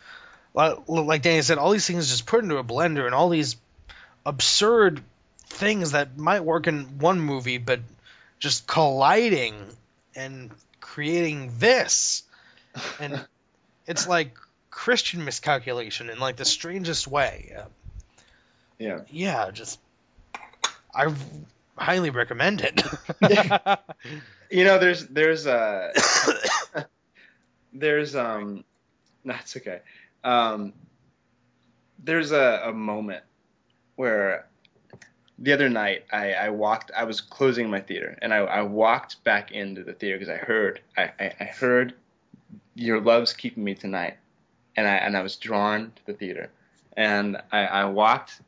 like Danny said all these things just put into a blender and all these absurd things that might work in one movie but just colliding and creating this and it's like Christian miscalculation in like the strangest way. Uh, Yeah. yeah, just I highly recommend it. You know, there's there's uh there's um that's okay. Um there's a, a moment where the other night I, I walked I was closing my theater and I, I walked back into the theater because I heard I, I, I heard your love's keeping me tonight and I and I was drawn to the theater and I, I walked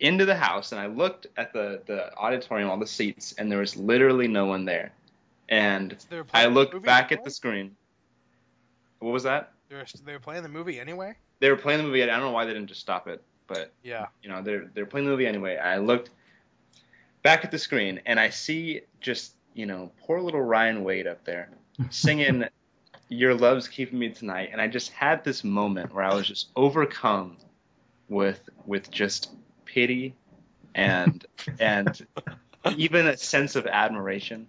into the house and I looked at the, the auditorium all the seats and there was literally no one there and I looked movie back at the screen what was that they were, they were playing the movie anyway. they were playing the movie I don't know why they didn't just stop it but Yeah. you know they're they're playing the movie anyway. I looked back at the screen and I see just you know poor little Ryan Wade up there singing "Your Love's Keeping Me Tonight," and I just had this moment where I was just overcome with with just pity and and even a sense of admiration.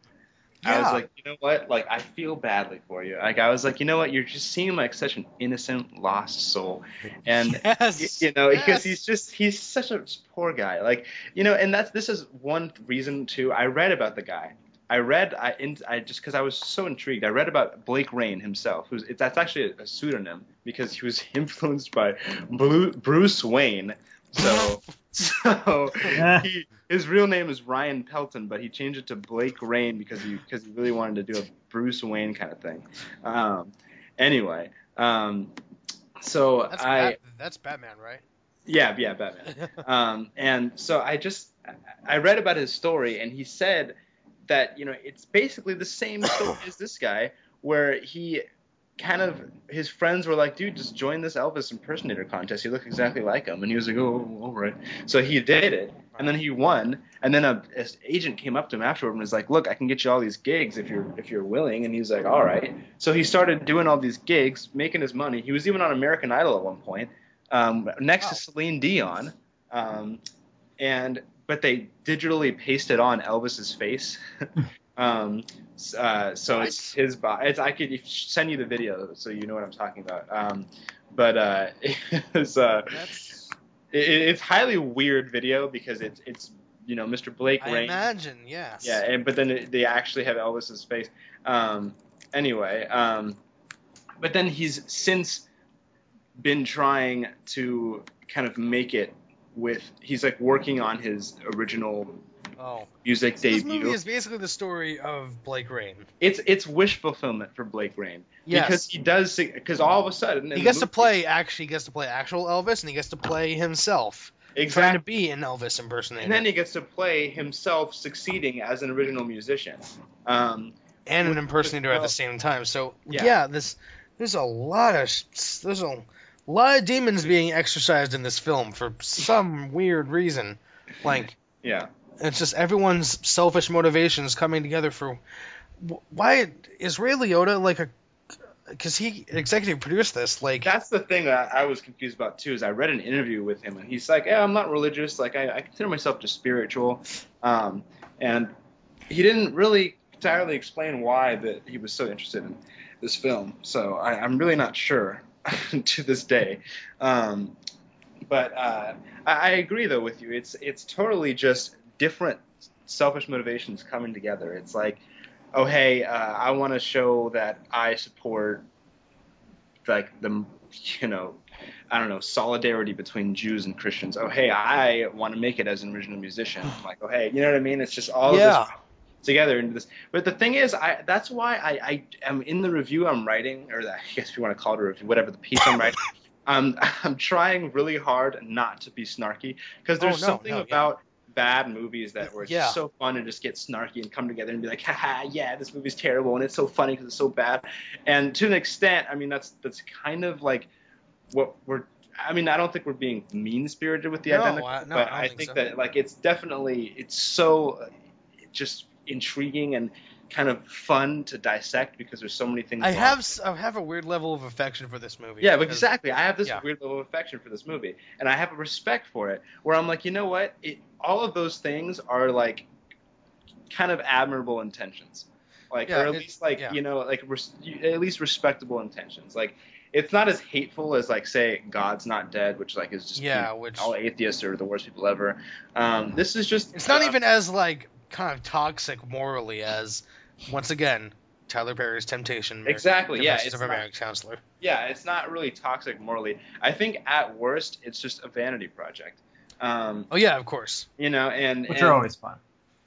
I was like, you know what? Like, I feel badly for you. Like, I was like, you know what? You're just seeming like such an innocent, lost soul, and Yes. you know, yes. because he's just he's such a poor guy. Like, you know, and that's this is one reason too. I read about the guy. I read I in, I just because I was so intrigued. I read about Blake Rayne himself, who's it, that's actually a, a pseudonym because he was influenced by Blue, Bruce Wayne. So so he, his real name is Ryan Pelton, but he changed it to Blake Rayne because he because he really wanted to do a Bruce Wayne kind of thing. Um, anyway, um, so That's I. Bat- that's Batman, right? Yeah, yeah, Batman. um, and so I just I read about his story, and he said that you know it's basically the same story as this guy, where he kind of his friends were like, dude, just join this Elvis impersonator contest. You look exactly like him, and he was like, oh, all right. So he did it, and then he won. And then a his agent came up to him afterward and was like, look, I can get you all these gigs if you're if you're willing. And he was like, all right. So he started doing all these gigs, making his money. He was even on American Idol at one point, um, next to Celine Dion. Um, and but they digitally pasted on Elvis's face. um, uh, so it's his body. It's I could send you the video so you know what I'm talking about. Um, but uh, it's uh, it, it's highly weird video because it's it's you know Mr. Blake I Rain. imagine, yes. Yeah, and but then it, they actually have Elvis's face. Um, anyway, um, but then he's since been trying to kind of make it with. He's like working on his original Oh. music So this movie is basically the story of Blake Rayne. it's it's wish fulfillment for Blake Rayne Yes. because he does because all of a sudden he the gets to play actually he gets to play actual Elvis and he gets to play himself trying to be an Elvis impersonator And then he gets to play himself succeeding as an original musician. Um, and an with- impersonator at the same time. So yeah. yeah. this there's a lot of s- there's a lot of demons being exercised in this film for some weird reason. Like yeah. It's just everyone's selfish motivations coming together for why is Ray Liotta like a because he executive produced this like That's the thing that I was confused about too. Is I read an interview with him and he's like, "Yeah, I'm not religious. Like I, I consider myself just spiritual," um, and he didn't really entirely explain why that he was so interested in this film. So I, I'm really not sure to this day. Um, but uh, I, I agree though with you. It's it's totally just different selfish motivations coming together. It's like, oh hey, uh, I want to show that I support like the you know I don't know solidarity between Jews and Christians. Oh hey, I want to make it as an original musician. Like oh hey, you know what I mean? It's just all Yeah. of this together into this. But the thing is, I that's why I, I am in the review I'm writing, or the, I guess if you want to call it a review, whatever the piece I'm writing. Um, I'm trying really hard not to be snarky because Oh, there's no, something no, about bad movies that were Yeah. so fun to just get snarky and come together and be like, haha, yeah, this movie's terrible and it's so funny because it's so bad. And to an extent, I mean, that's that's kind of like what we're I mean, I don't think we're being mean spirited with the No, identical, I- no, but I I think think so. that like it's definitely it's so uh, just intriguing and kind of fun to dissect because there's so many things. I have I have a weird level of affection for this movie. Yeah, because- exactly. I have this yeah. weird level of affection for this movie, and I have a respect for it. Where I'm like, you know what? It, all of those things are like kind of admirable intentions, like Yeah, or at least like yeah. you know like res- at least respectable intentions. Like it's not as hateful as like say God's not dead, which like is just Yeah, which- all atheists are the worst people ever. Um, this is just It's not uh, even as like kind of toxic morally as once again Tyler Perry's Temptation. Exactly, yeah, it's of a Marriage Counselor. yeah, it's not really toxic morally. I think at worst it's just a vanity project. Um, Oh yeah, of course. you know, and Which and- are always fun.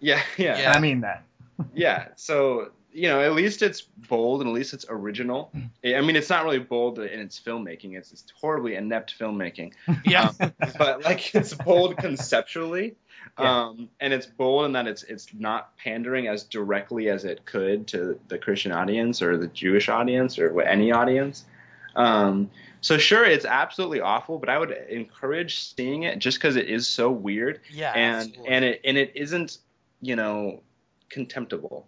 yeah, yeah, Yeah. I mean that. yeah. So you know, at least it's bold and at least it's original. I mean, it's not really bold in its filmmaking. It's, it's horribly inept filmmaking. Yeah. Um, but like it's bold conceptually. Yeah. Um, and it's bold in that it's it's not pandering as directly as it could to the Christian audience or the Jewish audience or any audience. Um, so sure, it's absolutely awful, but I would encourage seeing it just because it is so weird yeah. and absolutely. and it and it isn't you know contemptible.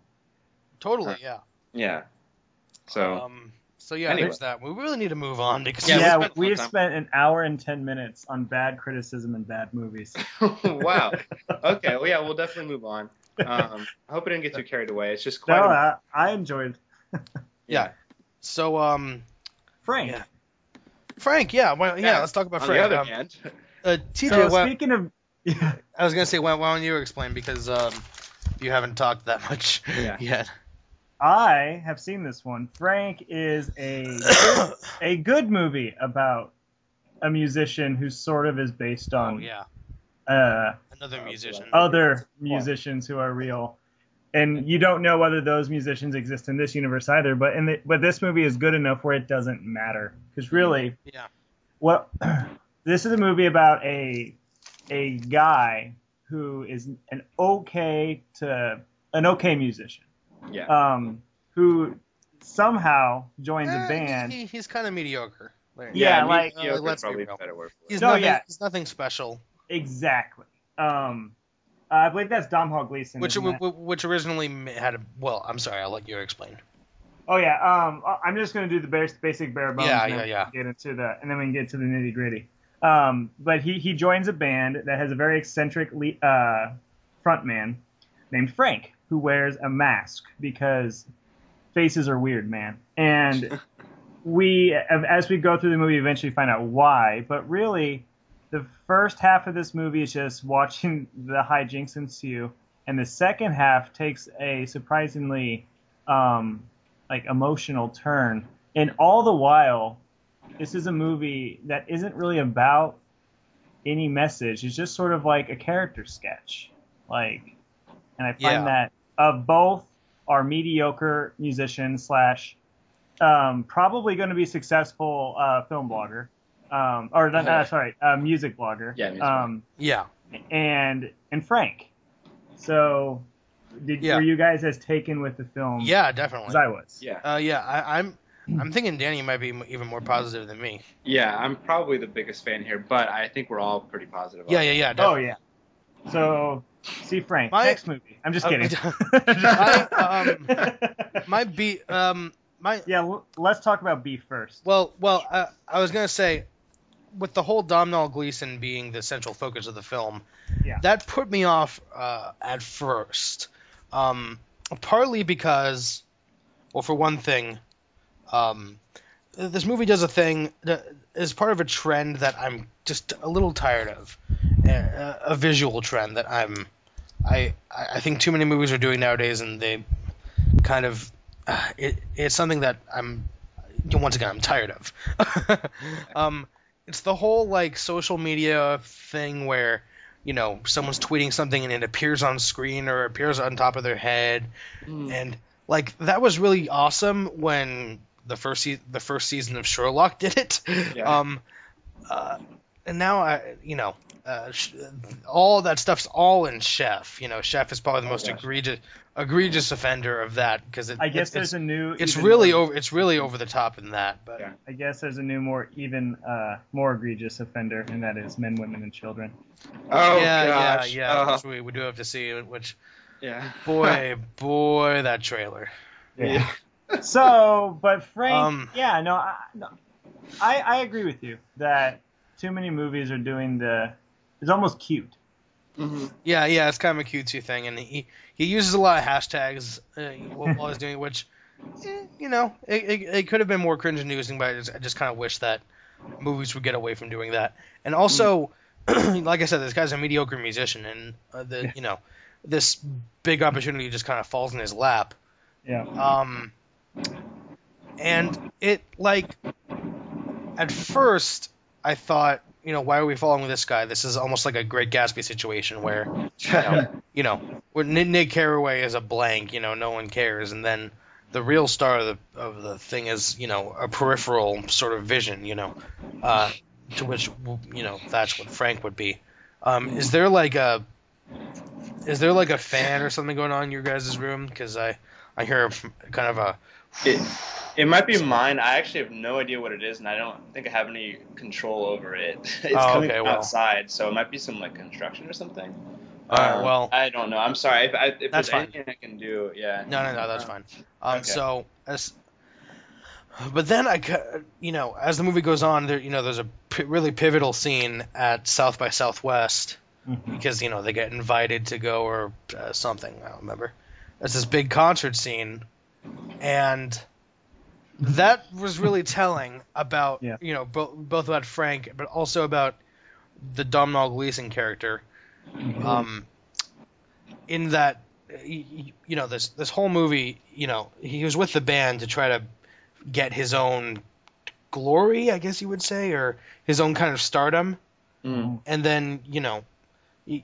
totally yeah. Yeah. So Um. So yeah, Anyway. there's that. We really need to move on because Yeah, we Yeah, spent some we've spent an hour and ten minutes on bad criticism and bad movies. wow. Okay. Well, yeah, we'll definitely move on. Um, I hope I didn't get too carried away. It's just quite. No, quite. a- I, I enjoyed yeah. So um, Frank. Yeah. Frank, yeah, well, yeah, Yeah, let's talk about on Frank. the other Um, hand, uh, TJ, So why- speaking of, yeah, I was gonna say, why, why don't you explain because um, you haven't talked that much Yeah. yet. I have seen this one. Frank is a a good movie about a musician who sort of is based oh on yeah, uh, another Oh, musician. other musicians who are real. And you don't know whether those musicians exist in this universe either, but in the, but this movie is good enough where it doesn't matter because really, Yeah. what this is a movie about a a guy who is an okay to an okay musician, yeah. um, who somehow joins Eh, a band. He, he's kind of mediocre. There. Yeah, like- mediocre Uh, let's be probably real. better word for it. He's No, nothing. yeah. He's nothing special. Exactly. Um, I believe that's Domhnall Gleeson. Which isn't it? which originally had a well. I'm sorry. I'll let you explain. Oh yeah. Um, I- I'm just gonna do the bare, basic bare bones. Yeah, yeah, yeah. Get into the, and then we can get to the nitty gritty. Um, but he he joins a band that has a very eccentric le- uh, frontman named Frank, who wears a mask because faces are weird, man. And we, as we go through the movie, eventually find out why. But really, the first half of this movie is just watching the hijinks ensue, and the second half takes a surprisingly um, like emotional turn. And all the while, this is a movie that isn't really about any message. It's just sort of like a character sketch. Like, and I find Yeah. that of both are mediocre musician slash um, probably going to be successful uh, film blogger, um, or not, uh, sorry, uh, music blogger. Yeah, music um, Yeah. and and Frank. So, did Yeah. were you guys as taken with the film? Yeah, definitely. as I was. Yeah. Uh, yeah. I, I'm. I'm thinking Danny might be even more positive than me. Yeah, I'm probably the biggest fan here, but I think we're all pretty positive. on Yeah, yeah, yeah. Oh yeah. So, see Frank. My- next movie. I'm just Uh, kidding. I, um, My B. Um. My. yeah, l- let's talk about beef first. Well, well. Uh, I was gonna say, with the whole Domhnall Gleeson being the central focus of the film, Yeah. that put me off uh, at first. Um, partly because, well, for one thing, um, this movie does a thing that is part of a trend that I'm just a little tired of, a, a visual trend that I'm, I, I think too many movies are doing nowadays, and they kind of, uh, it, it's something that I'm, once again, I'm tired of. um, it's the whole like social media thing where you know someone's tweeting something and it appears on screen or appears on top of their head and like that was really awesome when the first se- the first season of Sherlock did it Yeah. um uh, and now I, you know, uh, sh- all that stuff's all in Chef. You know, Chef is probably the Oh, most gosh. egregious egregious offender of that because it, I guess it's, there's a new. it's really more- over it's really over the top in that. But Yeah. I guess there's a new, more even, uh, more egregious offender, and that is men, women, and children. Oh yeah, gosh. yeah, yeah. Which we, we do have to see. Which yeah. boy, boy, that trailer. Yeah. So, but Frank, Um, yeah, no, I, no, I, I agree with you that too many movies are doing the. It's almost cute. Mhm. Yeah, yeah, it's kind of a cutesy thing, and he he uses a lot of hashtags uh, while he's doing it, which, eh, you know, it, it, it could have been more cringe-inducing, but I just, I just kind of wish that movies would get away from doing that. And also, like I said, this guy's a mediocre musician, and uh, the you know, this big opportunity just kind of falls in his lap. Yeah. Um, and it like at first I thought, you know, why are we following this guy? This is almost like a Great Gatsby situation where, you know, you know where Nick, Carraway is a blank, you know, no one cares, and then the real star of the of the thing is, you know, a peripheral sort of vision, you know, uh, to which you know that's what Frank would be. Um, is there like a is there like a fan or something going on in your guys' room? Because I I hear kind of a It, it might be mine. I actually have no idea what it is, and I don't think I have any control over it. It's Oh, coming okay, from well. outside, so it might be some like construction or something. Alright, Um, well- I don't know. I'm sorry. If, I, if That's there's fine. anything I can do, yeah. No, no, no, that's Uh, fine. Um, okay. so as, but then I, you know, as the movie goes on, there, you know, there's a p- really pivotal scene at South by Southwest Mhm. because you know they get invited to go or uh, something. I don't remember. It's this big concert scene, and that was really telling about Yeah. you know both both about Frank, but also about the Domhnall Gleeson character. Um, in that, you know, this this whole movie, you know, he was with the band to try to get his own glory, I guess you would say, or his own kind of stardom Mm. and then you know, he,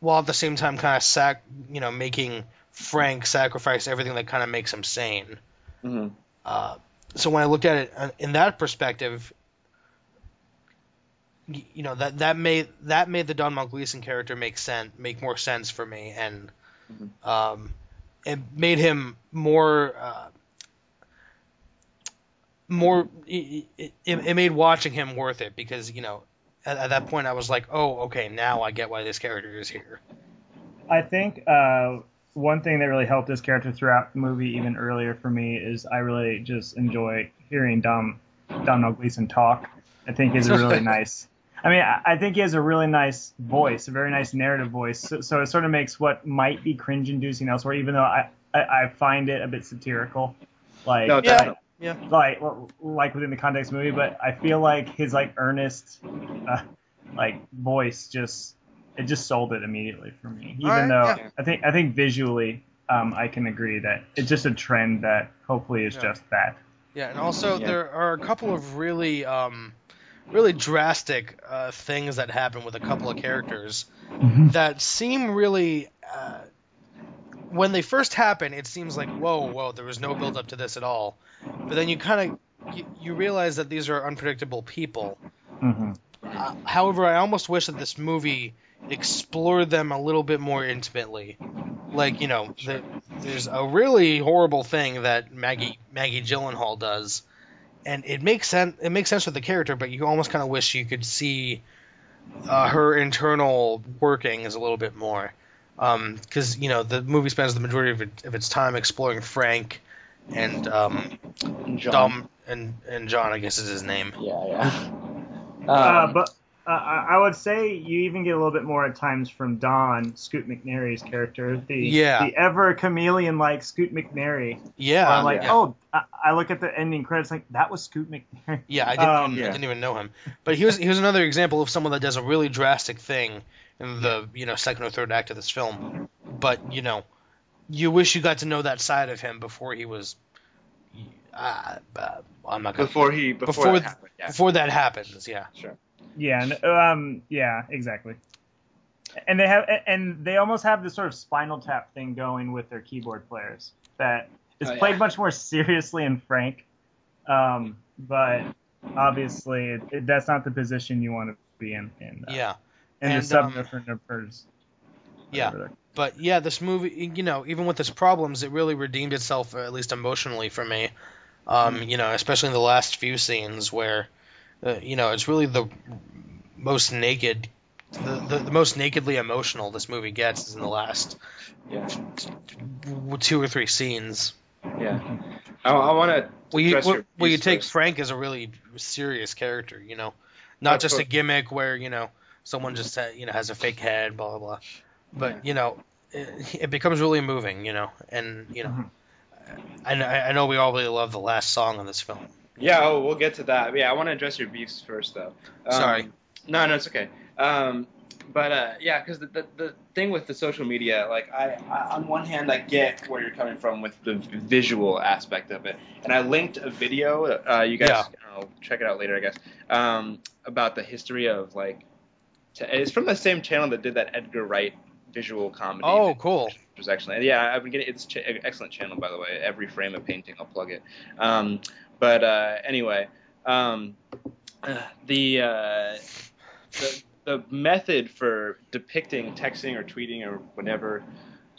while at the same time kind of sac, you know, making Frank sacrifice everything that kind of makes him sane. Mhm. Uh, so when I looked at it uh, in that perspective, you know that that made that made the Don Gleeson character make sense, make more sense for me, and Mhm. um, it made him more. Uh, more it, it, it made watching him worth it because you know at, at that point I was like oh okay now I get why this character is here I think uh, one thing that really helped this character throughout the movie, even earlier for me, is I really just enjoy hearing Dom Domhnall Gleeson talk. I think he's a really nice. I mean, I, I think he has a really nice voice, a very nice narrative voice. So, so it sort of makes what might be cringe-inducing elsewhere, even though I, I, I find it a bit satirical. Like, No, like- definitely. yeah like like within the context of the movie, but I feel like his like earnest uh, like voice just it just sold it immediately for me. Even Alright, though yeah. I think I think visually um, I can agree that it's just a trend that hopefully is Yeah. just that. yeah and also Yeah. there are a couple of really um really drastic uh, things that happen with a couple of characters that seem really uh, when they first happen it seems like whoa whoa there was no build up to this at all but then you kind of you, you realize that these are unpredictable people hmm Uh, however, I almost wish that this movie explored them a little bit more intimately. Like, you know, the, there's a really horrible thing that Maggie Maggie Gyllenhaal does, and it makes sense. It makes sense with the character, but you almost kind of wish you could see uh, her internal workings a little bit more. Because you know, the movie spends the majority of, it, of its time exploring Frank and um, John. Dom and and John, I guess is his name. Yeah, yeah. Uh, Um, but uh, I I would say you even get a little bit more at times from Don Scoot McNairy's character, the Yeah. the ever chameleon like Scoot McNairy. Yeah, I'm like, yeah. oh, I, I look at the ending credits like that was Scoot McNairy. Yeah, I didn't, Um, even, I didn't even know him. But he was he was another example of someone that does a really drastic thing in the you know second or third act of this film. But you know, you wish you got to know that side of him before he was. Uh, uh, I'm not gonna, before he before, before that happened. Yeah, before that happens. Yeah. sure. Yeah, and, um, yeah, exactly. And they have, and they almost have this sort of Spinal Tap thing going with their keyboard players that is Oh, yeah. played much more seriously in Frank. Um, but obviously it, it, that's not the position you want to be in. in uh, Yeah. in and, the sub um, Soronprfbs. Yeah. But yeah, this movie, you know, even with its problems, it really redeemed itself, at least emotionally for me. Um, You know, especially in the last few scenes where, uh, you know, it's really the most naked, the, the, the most nakedly emotional this movie gets is in the last Yeah. two or three scenes. Yeah. I, I want to. Well, you, well, well, you take Frank as a really serious character, you know, not just a gimmick where you know someone just uh, you know has a fake head, blah blah blah. But Yeah. you know, it, it becomes really moving, you know, and you know, Mhm. I, I know we all really love the last song on this film. Yeah, oh, we'll get to that. Yeah, I want to address your beefs first, though. Um, Sorry. No, no, it's okay. Um, but uh, yeah, because the, the the thing with the social media, like I, I, on one hand, I get where you're coming from with the visual aspect of it, and I linked a video. Uh, you guys, Yeah. Know, check it out later, I guess. Um, about the history of like, t- it's from the same channel that did that Edgar Wright visual comedy. Oh, cool. Excellent. Yeah, I've been getting it's ch- excellent channel by the way. Every Frame a Painting, I'll plug it. Um, but uh, anyway, um, uh, the, uh, the the method for depicting texting or tweeting or whatever,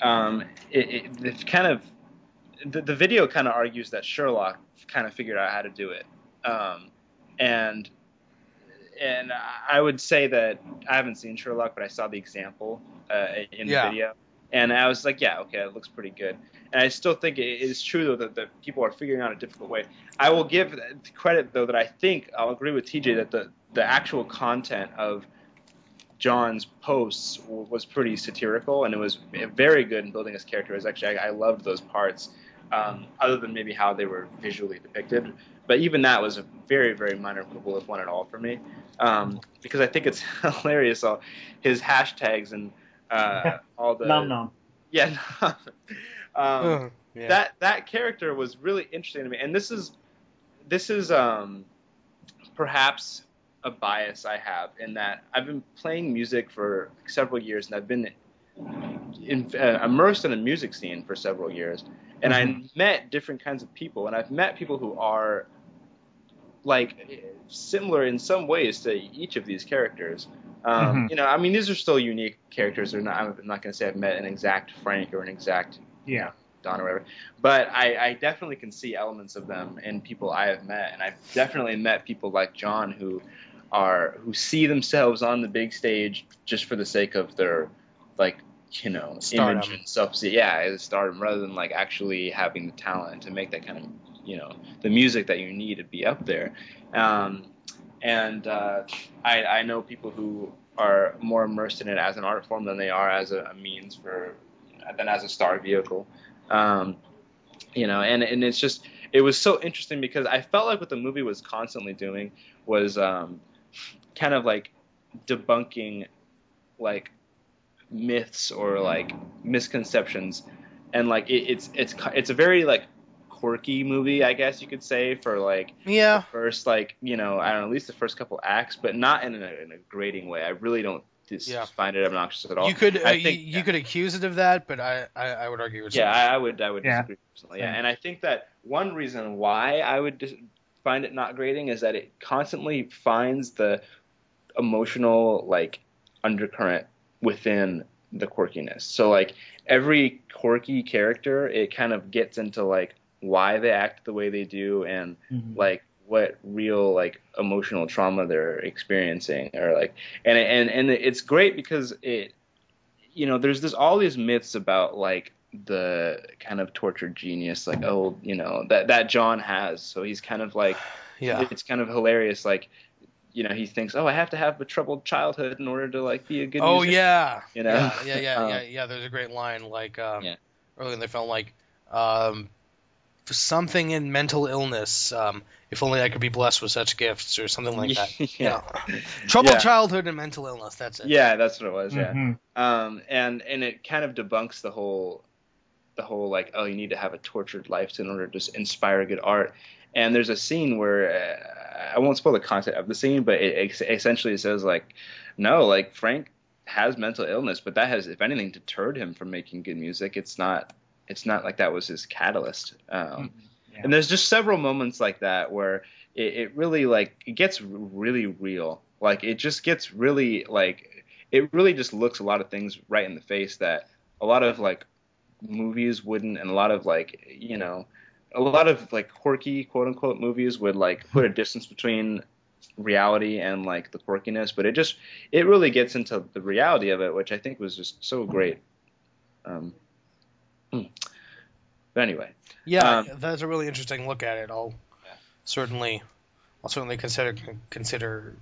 um, it, it, it's kind of the, the video kind of argues that Sherlock kind of figured out how to do it, um, and and I would say that I haven't seen Sherlock, but I saw the example uh, in the Yeah. video, and I was like, yeah, okay, it looks pretty good. And I still think it is true though that, that people are figuring out a difficult way. I will give credit though that I think I'll agree with TJ that the the actual content of John's posts was pretty satirical and it was very good in building his character. It was actually I, I loved those parts, um, other than maybe how they were visually depicted. But even that was a very very minor quibble, if one at all, for me, um, because I think it's hilarious all his hashtags and uh, all the Nom nom. yeah. um, yeah. that that character was really interesting to me, and this is this is um, perhaps a bias I have in that I've been playing music for several years, and I've been in, uh, immersed in a music scene for several years, and I met different kinds of people, and I've met people who are like similar in some ways to each of these characters. Um, Mhm. You know, I mean, these are still unique characters. They're not. I'm not going to say I've met an exact Frank or an exact Yeah. Don or whatever. But I, I definitely can see elements of them in people I have met, and I've definitely met people like John who are who see themselves on the big stage just for the sake of their like you know Stardom. image and self. Yeah, as stardom rather than like actually having the talent to make that kind of you know the music that you need to be up there. Um, and uh, I, I know people who are more immersed in it as an art form than they are as a, a means for than as a star vehicle. Um, you know, and and it's just it was so interesting because I felt like what the movie was constantly doing was um, kind of like debunking like myths or like misconceptions, and like it, it's it's it's a very like quirky movie, I guess you could say, for like yeah. first like you know I don't know at least the first couple acts, but not in a, in a grating way. I really don't just Yeah. find it obnoxious at all. You could uh, I you, think- you could accuse it of that, but I, I, I would argue it's yeah, I, I would I would Yeah. disagree personally. Yeah, and I think that one reason why I would dis- find it not grating is that it constantly finds the emotional like undercurrent within the quirkiness. So like every quirky character, it kind of gets into like why they act the way they do and Mhm. like what real like emotional trauma they're experiencing or like and and and it's great because it you know there's this all these myths about like the kind of tortured genius like oh you know that that John has so he's kind of like yeah. it's kind of hilarious like you know he thinks oh I have to have a troubled childhood in order to like be a good Oh musician. yeah. you know? Yeah, yeah, yeah, Um, yeah, yeah. There's a great line like um, Yeah. early in the film, like um, something in mental illness. Um, if only I could be blessed with such gifts, or something like that. yeah. Troubled Yeah. childhood and mental illness. That's it. yeah that's what it was yeah Mhm. um, and and it kind of debunks the whole the whole like oh you need to have a tortured life in order to inspire good art and there's a scene where uh, I won't spoil the content of the scene but it, ex- essentially says like no like Frank has mental illness but that has if anything deterred him from making good music it's not it's not like that was his catalyst um, Yeah. And there's just several moments like that where it, it really like it gets really real. Like it just gets really like it really just looks a lot of things right in the face that a lot of like movies wouldn't, and a lot of like you know a lot of like quirky quote unquote movies would like put a distance between reality and like the quirkiness, but it just it really gets into the reality of it, which I think was just so great. Um, hmm. but anyway, Yeah, Um, that's a really interesting look at it. I'll Yeah. certainly, I'll certainly consider consider,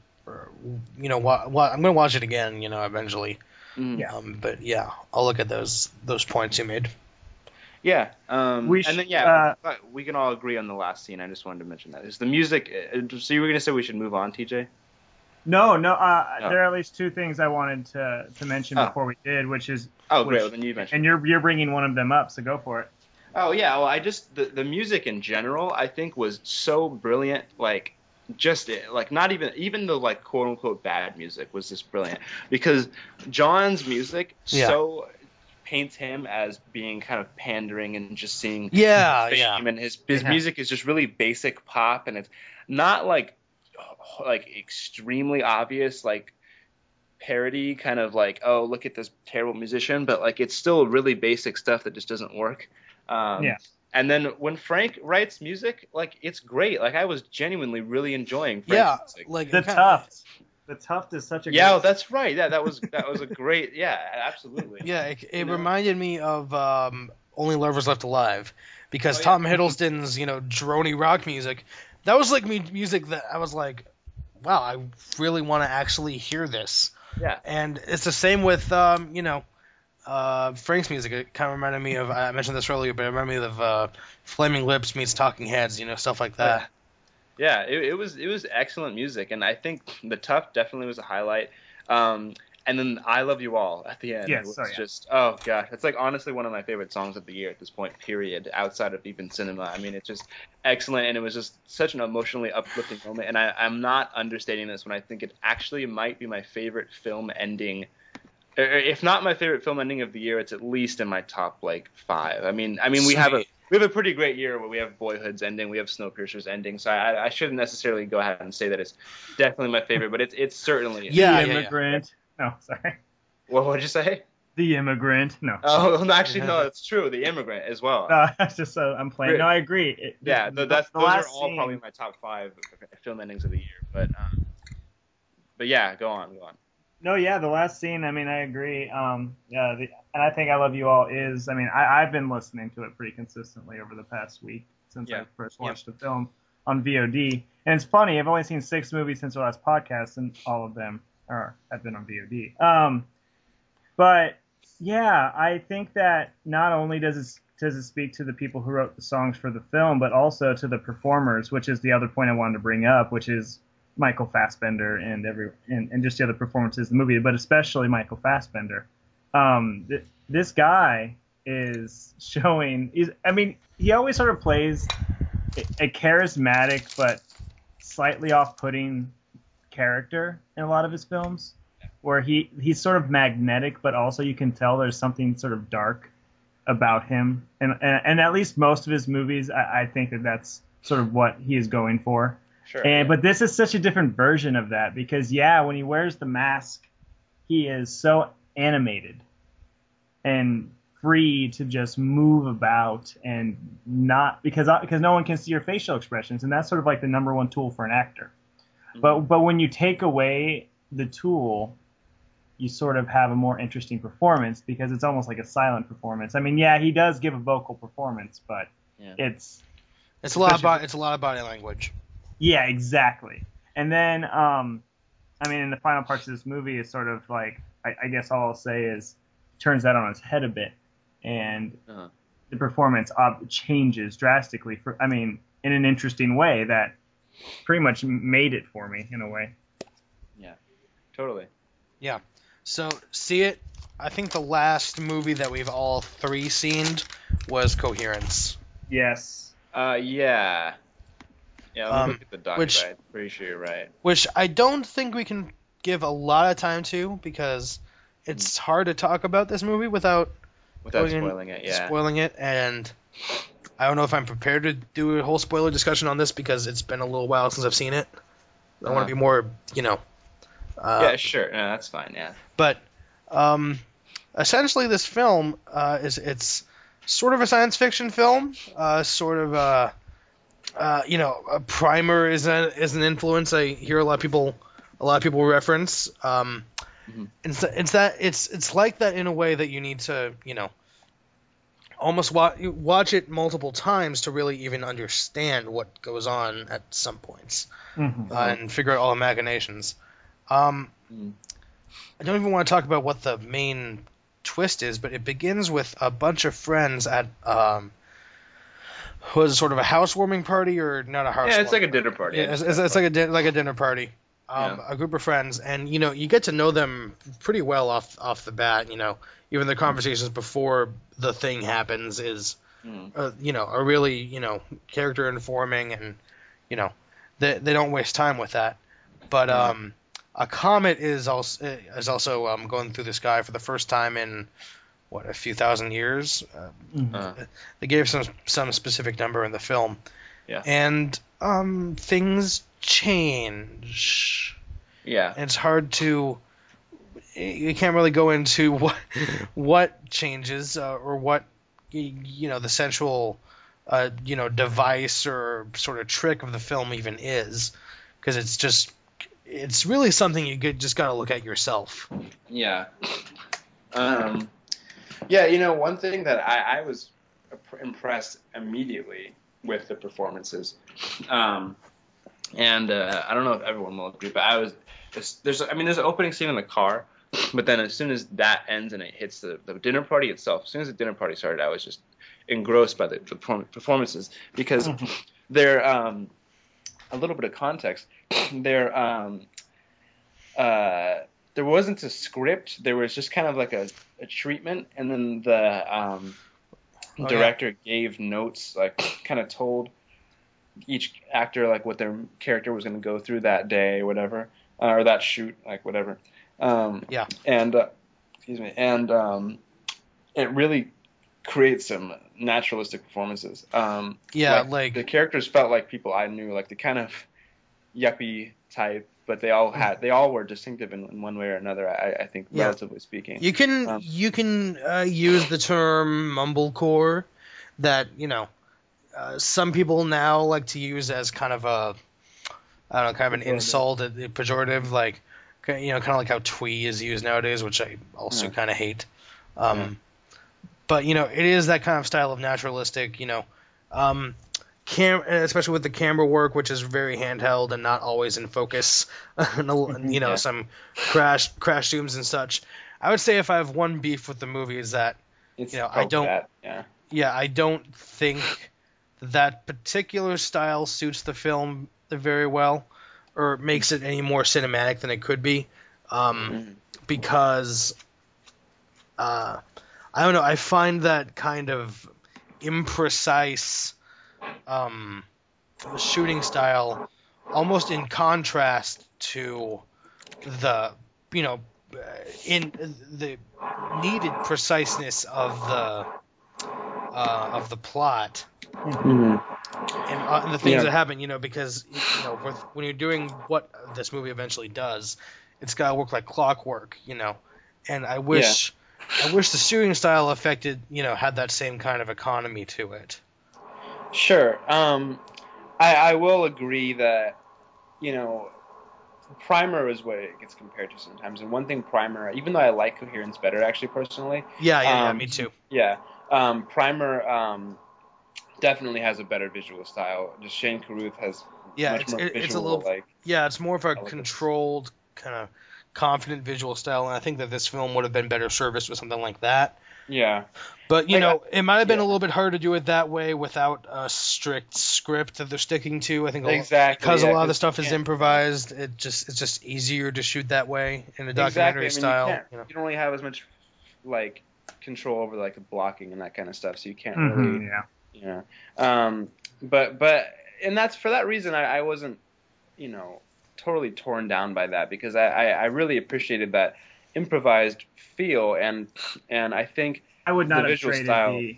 you know, wa- wa- I'm gonna watch it again, you know, eventually. mm, Yeah. Um, but yeah, I'll look at those those points you made. yeah, um, We and then yeah, uh, we can all agree on the last scene. I just wanted to mention that is the music. uh, So you were gonna say we should move on, TJ? No, no. Uh, No. There are at least two things I wanted to to mention Oh. before we did, which is Oh, Which- great. Well, then you mentioned. and you're you're bringing one of them up, so go for it. Oh yeah, well I just the the music in general I think was so brilliant like just it, like not even even the like quote unquote bad music was just brilliant because John's music Yeah. so paints him as being kind of pandering and just seeing Yeah, fame, yeah. and his his Yeah. music is just really basic pop and it's not like like extremely obvious like parody kind of like oh look at this terrible musician but like it's still really basic stuff that just doesn't work um, Yeah. and then when Frank writes music like it's great like I was genuinely really enjoying Frank's yeah, music. like The kinda- Tuft. The Tuft is such a yeah great- that's right yeah that was that was a great yeah absolutely Yeah, it, it You know? reminded me of um, Only Lovers Left Alive because Oh, yeah. Tom Hiddleston's you know drony rock music. That was like me music that I was like, wow, I really want to actually hear this. yeah And it's the same with um, you know uh, Frank's music. It kind of reminded me of I mentioned this earlier, but it reminded me of uh, Flaming Lips meets Talking Heads, you know, stuff like that. Yeah, it, it was it was excellent music, and I think the Tuft definitely was a highlight. Um, and then I love you all at the end. Yes, was oh, yeah. just oh gosh, it's like honestly one of my favorite songs of the year at this point. Period. Outside of even cinema, I mean, it's just excellent, and it was just such an emotionally uplifting moment. And I, I'm not understating this when I think it actually might be my favorite film ending. or If not my favorite film ending of the year, it's at least in my top like five. I mean, I mean we have a we have a pretty great year where we have Boyhood's ending, we have Snowpiercer's ending. So I, I shouldn't necessarily go ahead and say that it's definitely my favorite, but it's it's certainly. Yeah, the yeah, yeah. No, sorry. What would you say? The immigrant. No. Oh, no, actually, no, it's true. The immigrant as well. No, it's just so I'm playing. No, I agree. It- yeah, that's those are all scene- probably my top five film endings of the year. But um, but yeah, go on, go on. No, yeah, the last scene. I mean, I agree. Um, yeah, the, and I think I love you all is. I mean, I, I've been listening to it pretty consistently over the past week since Yeah. I first Yeah. watched the film on VOD. And it's funny. I've only seen six movies since the last podcast, and all of them are have been on VOD. Um, but yeah, I think that not only does it does it speak to the people who wrote the songs for the film, but also to the performers, which is the other point I wanted to bring up, which is Michael Fassbender and every and, and just the other performances in the movie, but especially Michael Fassbender. Um, th- this guy is showing. He's, I mean, he always sort of plays a, a charismatic but slightly off-putting character in a lot of his films, where he he's sort of magnetic, but also you can tell there's something sort of dark about him, and and, and at least most of his movies, I, I think that that's sort of what he is going for. Sure. And but this is such a different version of that because yeah, when he wears the mask, he is so animated and free to just move about and not because because no one can see your facial expressions and that's sort of like the number one tool for an actor. But but when you take away the tool, you sort of have a more interesting performance because it's almost like a silent performance. I mean, yeah, he does give a vocal performance, but Yeah. it's It's a lot of Especially- it's a lot of body language. yeah, exactly. And then, um, I mean, in the final parts of this movie is sort of like, I, I guess all I'll say is turns that on its head a bit, and Uh-huh. the performance ob- changes drastically. For I mean, in an interesting way that pretty much made it for me in a way. Yeah, totally. Yeah. So see it. I think the last movie that we've all three seen was Coherence. Yes. Uh, yeah. Yeah, let me Um, look at the doc. which- I'm pretty sure you're right. which I don't think we can give a lot of time to because it's hard to talk about this movie without Without spoiling it, yeah. spoiling it. And I don't know if I'm prepared to do a whole spoiler discussion on this because it's been a little while since I've seen it. I want Uh-huh. to be more, you know. Uh, yeah, sure. No, that's fine. Yeah. But um, essentially, this film uh, is it's sort of a science fiction film, uh, sort of a, uh, you know, a primer is a, is an influence. I hear a lot of people a lot of people reference. Um, Mhm. it's, it's that it's it's like that in a way that you need to you know almost watch watch it multiple times to really even understand what goes on at some points Mhm. uh, and figure out all the machinations. Um, Mm. I don't even want to talk about what the main twist is, but it begins with a bunch of friends at um, was it sort of a housewarming party or not a house? Yeah, it's like a dinner party. yeah, it's, it's, it's like a din- like a dinner party. Um, A group of friends, and you know you get to know them pretty well off off the bat. You know, even the conversations before the thing happens is Mm. uh, you know, are really, you know, character informing and, you know, they, they don't waste time with that. But Yeah. um, a comet is also is also um, going through the sky for the first time in what a few thousand years. Uh, Mhm. Uh, they gave some some specific number in the film. Yeah. And um, things change. yeah. And it's hard to you can't really go into what what changes uh, or what you know the central uh, you know device or sort of trick of the film even is because it's just it's really something you could just got to look at yourself. Yeah. Um, yeah, you know, one thing that I, I was impressed immediately with the performances, um, and uh, I don't know if everyone will agree, but I was there's I mean there's an opening scene in the car, but then as soon as that ends and it hits the, the dinner party itself, as soon as the dinner party started, I was just engrossed by the, the perform- performances because they're um, a little bit of context. They're um, uh, there wasn't a script. There was just kind of like a, a treatment, and then the um, Oh, yeah. director gave notes, like kind of told each actor like what their character was going to go through that day, whatever, uh, or that shoot, like whatever. Um, Yeah. And uh, excuse me, and um, it really creates some naturalistic performances. Um, Yeah, like, like- the characters felt like people I knew, like the kind of yuppie type, but they all had they all were distinctive in, in one way or another. I, I think, Yeah. relatively speaking. You can Um, you can uh, use the term mumblecore that you know uh, some people now like to use as kind of a I don't know kind of an insult, a, a pejorative, like you know kind of like how twee is used nowadays, which I also Yeah. kind of hate. Um, Yeah. But you know it is that kind of style of naturalistic, you know. Um, cam especially with the camera work, which is very handheld and not always in focus, and, you know Yeah. some crash crash zooms and such. I would say if I have one beef with the movie is that It's you know, I don't- That. Yeah. yeah I don't think that particular style suits the film very well or makes it any more cinematic than it could be um, Mhm. because uh, I don't know I find that kind of imprecise um, shooting style almost in contrast to the you know uh, in the needed preciseness of the uh, of the plot Mhm. And, uh, and the things Yeah. that happen you know because you know with, when you're doing what this movie eventually does it's got to work like clockwork you know and I wish I wish the shooting style affected you know had that same kind of economy to it Sure. Um, I, I will agree that, you know, Primer is what it gets compared to sometimes. And one thing Primer, even though I like Coherence better, actually, personally, yeah yeah, yeah Um, me too yeah, um, Primer um, definitely has a better visual style. Just Shane Carruth has yeah much it's, more it- visual, it's a little like, Yeah, it's more of a Elegance. controlled, kind of confident visual style, and I think that this film would have been better serviced with something like that. yeah. But you Like, know, it might have been a little bit hard to do it that way without a strict script that they're sticking to. I think Exactly, because yeah, a lot of the stuff is improvised. It just it's just easier to shoot that way in a Exactly. documentary I mean, style. You, you know. you don't really have as much like control over like the blocking and that kind of stuff, so you can't Mhm, really yeah. You know. Um, but but and that's for that reason I, I wasn't you know totally torn down by that because I, I, I really appreciated that improvised feel and and I think I would not The have traded style. the.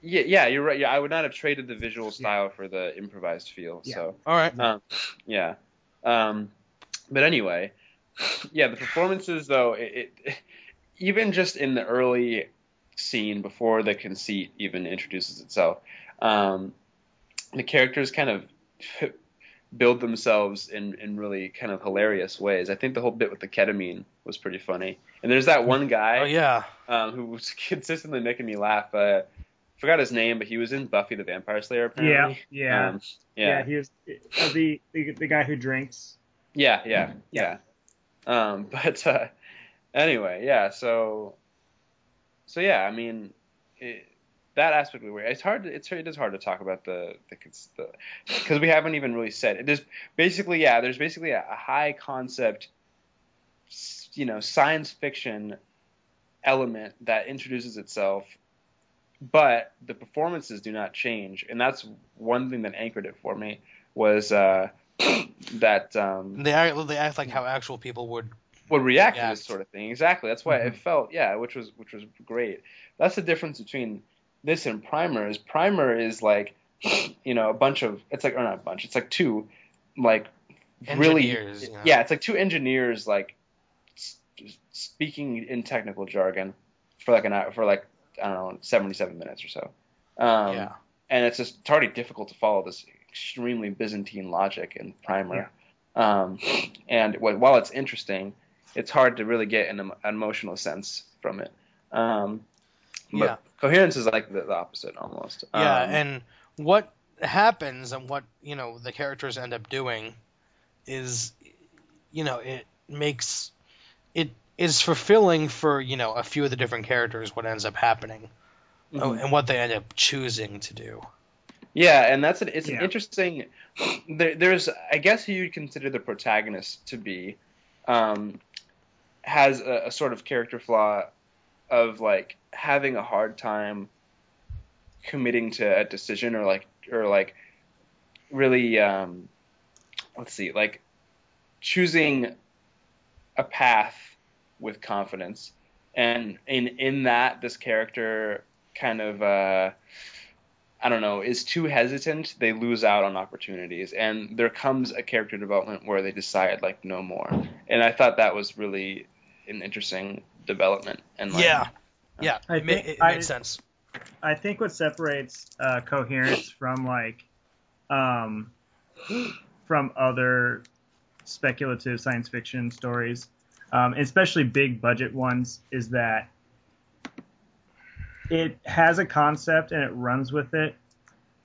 Yeah, yeah, you're right. Yeah, I would not have traded the visual style for the improvised feel. Yeah. So All right. Um, yeah. Um, but anyway, yeah, the performances though, it, it even just in the early scene before the conceit even introduces itself, um, the characters kind of build themselves in in really kind of hilarious ways. I think the whole bit with the ketamine was pretty funny. And there's that one guy Oh yeah. um, who was consistently making me laugh. Uh, forgot his name, but he was in Buffy the Vampire Slayer apparently. Yeah, Um, yeah. yeah. He was uh, the, the the guy who drinks. Yeah, yeah, yeah. Um, but uh, anyway, yeah. So, so yeah. I mean, it, that aspect of the It's hard. It's it is hard to talk about the the because we haven't even really said it. There's basically yeah. There's basically a, a high concept, you know, science fiction element that introduces itself. But the performances do not change, and that's one thing that anchored it for me was uh, that um, They act, they act like how actual people would. Would react to this sort of thing. Exactly. That's why it felt yeah, which was which was great. That's the difference between this and Primer. Is Primer is like you know a bunch of it's like or not a bunch. It's like two like really Engineers, you know. yeah. It's like two engineers like speaking in technical jargon for like an hour for like I don't know seventy seven minutes or so. Um, yeah. and it's just it's already difficult to follow this extremely Byzantine logic in Primer. Um, and while it's interesting, it's hard to really get an, an emotional sense from it. Um, but Yeah. coherence is like the, the opposite almost. Yeah, Um, and what happens and what you know the characters end up doing is, you know, it makes it is fulfilling for you know a few of the different characters what ends up happening oh, mhm. and what they end up choosing to do. Yeah, and that's an, it's Yeah. an interesting. There, there's, I guess, who you'd consider the protagonist to be, um, has a, a sort of character flaw of like having a hard time committing to a decision or like or like really um, let's see like choosing a path with confidence and in in that this character kind of uh I don't know, is too hesitant, they lose out on opportunities. And there comes a character development where they decide like no more. And I thought that was really an interesting development. And like, yeah, yeah, I it, think it I- makes sense. I think what separates uh, coherence from like um, from other speculative science fiction stories, um, especially big budget ones, is that it has a concept and it runs with it,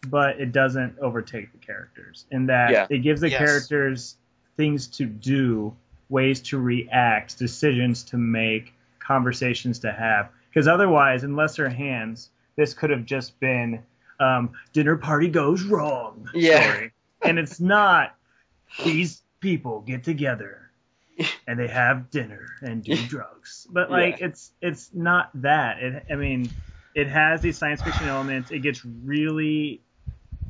but it doesn't overtake the characters. In that Yeah. it gives the Yes. characters things to do, ways to react, decisions to make, conversations to have. Because otherwise, in lesser hands, this could have just been um, dinner party goes wrong Yeah. and it's not. These people get together and they have dinner and do drugs. But like Yeah. it's it's not that. It I mean, it has these science fiction elements. It gets really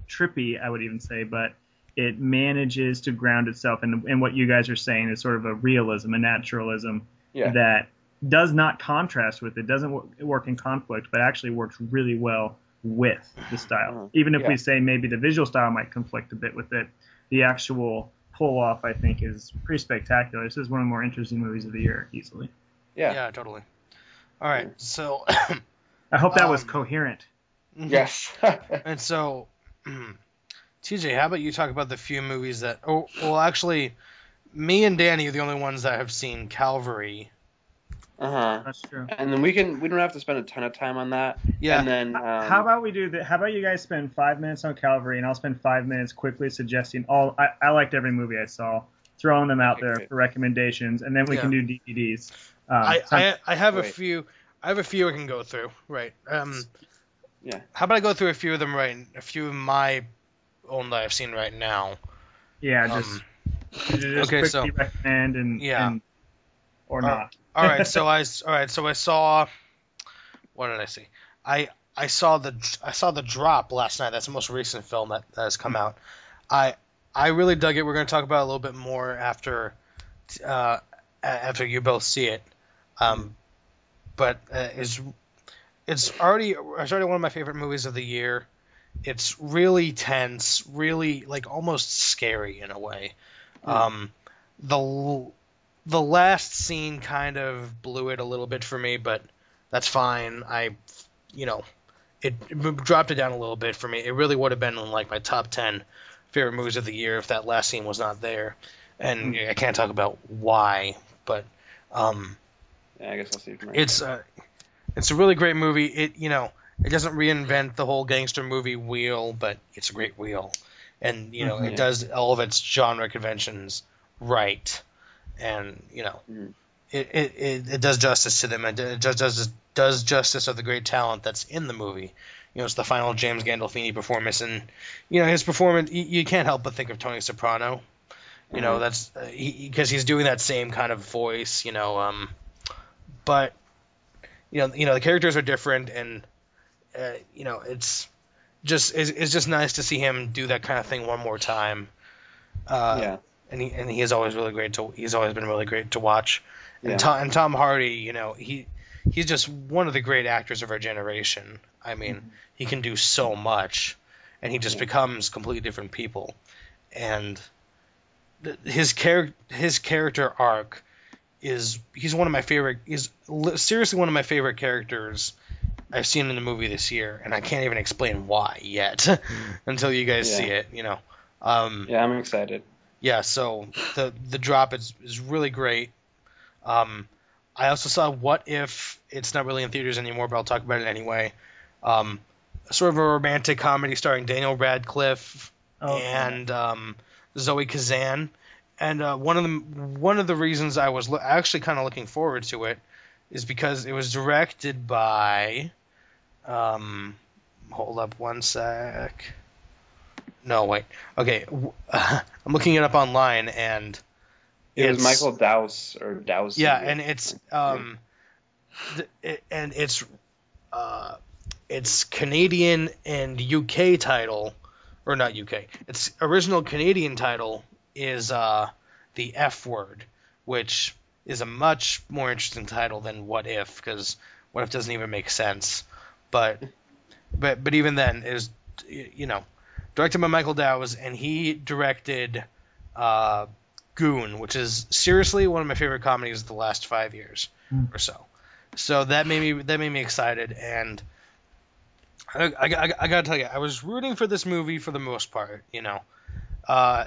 trippy, I would even say, but it manages to ground itself in, in what you guys are saying is sort of a realism, a naturalism Yeah. that does not contrast with it, doesn't wo- work in conflict, but actually works really well with the style. Mhm. Even if Yeah. we say maybe the visual style might conflict a bit with it, the actual pull off, I think, is pretty spectacular. This is one of the more interesting movies of the year, easily. Yeah. Yeah, totally. All right, so I hope that was Um, coherent. Yes. And so, TJ, how about you talk about the few movies that? Oh, well, actually, me and Danny are the only ones that have seen Calvary. uh huh. That's true. And then we can we don't have to spend a ton of time on that. Yeah. And then um, how about we do that? How about you guys spend five minutes on Calvary, and I'll spend five minutes quickly suggesting all. I, I liked every movie I saw, throwing them out Okay, there great. for recommendations, and then we Yeah. can do DVDs. Um, I, some- I I have a few. I have a few I can go through. Right. Um. Yeah. How about I go through a few of them right? A few of my own that I've seen right now. yeah, Um, just, just okay, quickly so- recommend and Yeah. and- or Uh, not. all right. So I s- all right. So I saw. What did I see? I I saw the I saw the drop last night. That's the most recent film that, that has come out. I I really dug it. We're going to talk about it a little bit more after uh, after you both see it. Um, but uh, is it's already it's already one of my favorite movies of the year. It's really tense, really like almost scary in a way. Um, the the last scene kind of blew it a little bit for me, but that's fine. I, you know, it, it dropped it down a little bit for me. It really would have been in like my top ten favorite movies of the year if that last scene was not there. And I can't talk about why, but um, Yeah, I guess I'll see it it's uh, it's a really great movie. It you know it doesn't reinvent the whole gangster movie wheel, but it's a great wheel, and you know Mhm. it does all of its genre conventions right, and you know Mhm. it, it, it, it does justice to them. and It does does does justice of the great talent that's in the movie. You know, it's the final James Gandolfini performance, and you know his performance. You, you can't help but think of Tony Soprano. You know, Mhm. that's because he, because he's doing that same kind of voice. You know, um, but you know, you know the characters are different, and uh, you know it's just it's, it's just nice to see him do that kind of thing one more time. Uh, yeah. and he and he is always really great to he's always been really great to watch. And Yeah. Tom and Tom Hardy, you know, he he's just one of the great actors of our generation. I mean, he can do so much, and he just Yeah. becomes completely different people. And th- his character his character arc is he's one of my favorite is li- seriously one of my favorite characters I've seen in the movie this year, and I can't even explain why yet until you guys Yeah. see it. You know. Um, Yeah, I'm excited. yeah, so the the drop is is really great. Um, I also saw What If. It's not really in theaters anymore, but I'll talk about it anyway. Um, sort of a romantic comedy starring Daniel Radcliffe Okay. and um, Zoe Kazan. And uh, one of the one of the reasons I was lo- actually kind of looking forward to it is because it was directed by. Um, hold up one sec. No, wait. Okay, I'm looking it up online, and It was it's- Michael Dowse or Dowse. yeah, and it's um, th- it, and it's uh, it's Canadian and UK title, or not UK. Its original Canadian title is uh the F word, which is a much more interesting title than What If, because What If doesn't even make sense. But but but even then, it was you know directed by Michael Dowse, and he directed uh, Goon, which is seriously one of my favorite comedies of the last five years Hmm. or so. So that made me that made me excited, and I, I, I, I gotta tell you, I was rooting for this movie for the most part. You know, uh,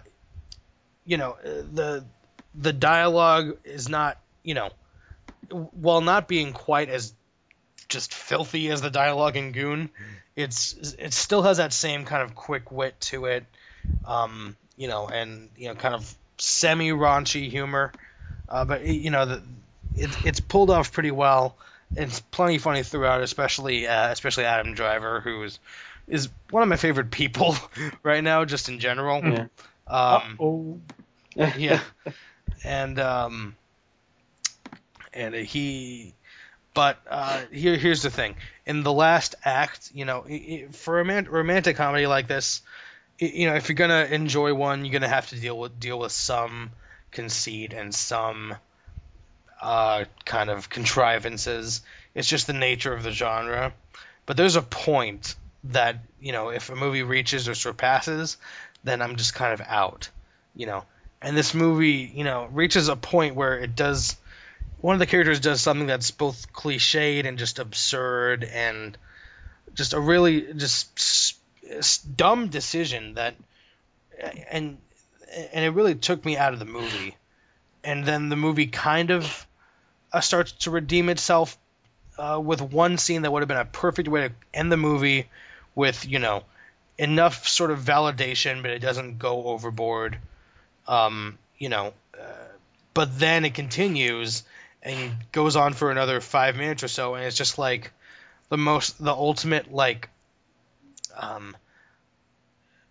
you know the the dialogue is not you know while not being quite as just filthy as the dialogue in Goon, it's it still has that same kind of quick wit to it, um, you know, and you know, kind of semi raunchy humor, uh, but you know, the, it, it's pulled off pretty well. It's plenty funny throughout, especially uh, especially Adam Driver, who is is one of my favorite people right now, just in general. Yeah. Um, oh, yeah, and um, and he, but uh, here here's the thing: in the last act, you know, for a man- romantic comedy like this, you know, if you're gonna enjoy one, you're gonna have to deal with deal with some conceit and some uh, kind of contrivances. It's just the nature of the genre. But there's a point that you know, if a movie reaches or surpasses, then I'm just kind of out you know. And this movie, you know, reaches a point where it does one of the characters does something that's both cliched and just absurd and just a really just dumb decision that and and it really took me out of the movie. And then the movie kind of uh, starts to redeem itself uh, with one scene that would have been a perfect way to end the movie with, you know, enough sort of validation, but it doesn't go overboard. Um, you know, uh, but then it continues and goes on for another five minutes or so, and it's just like the most, the ultimate like, um,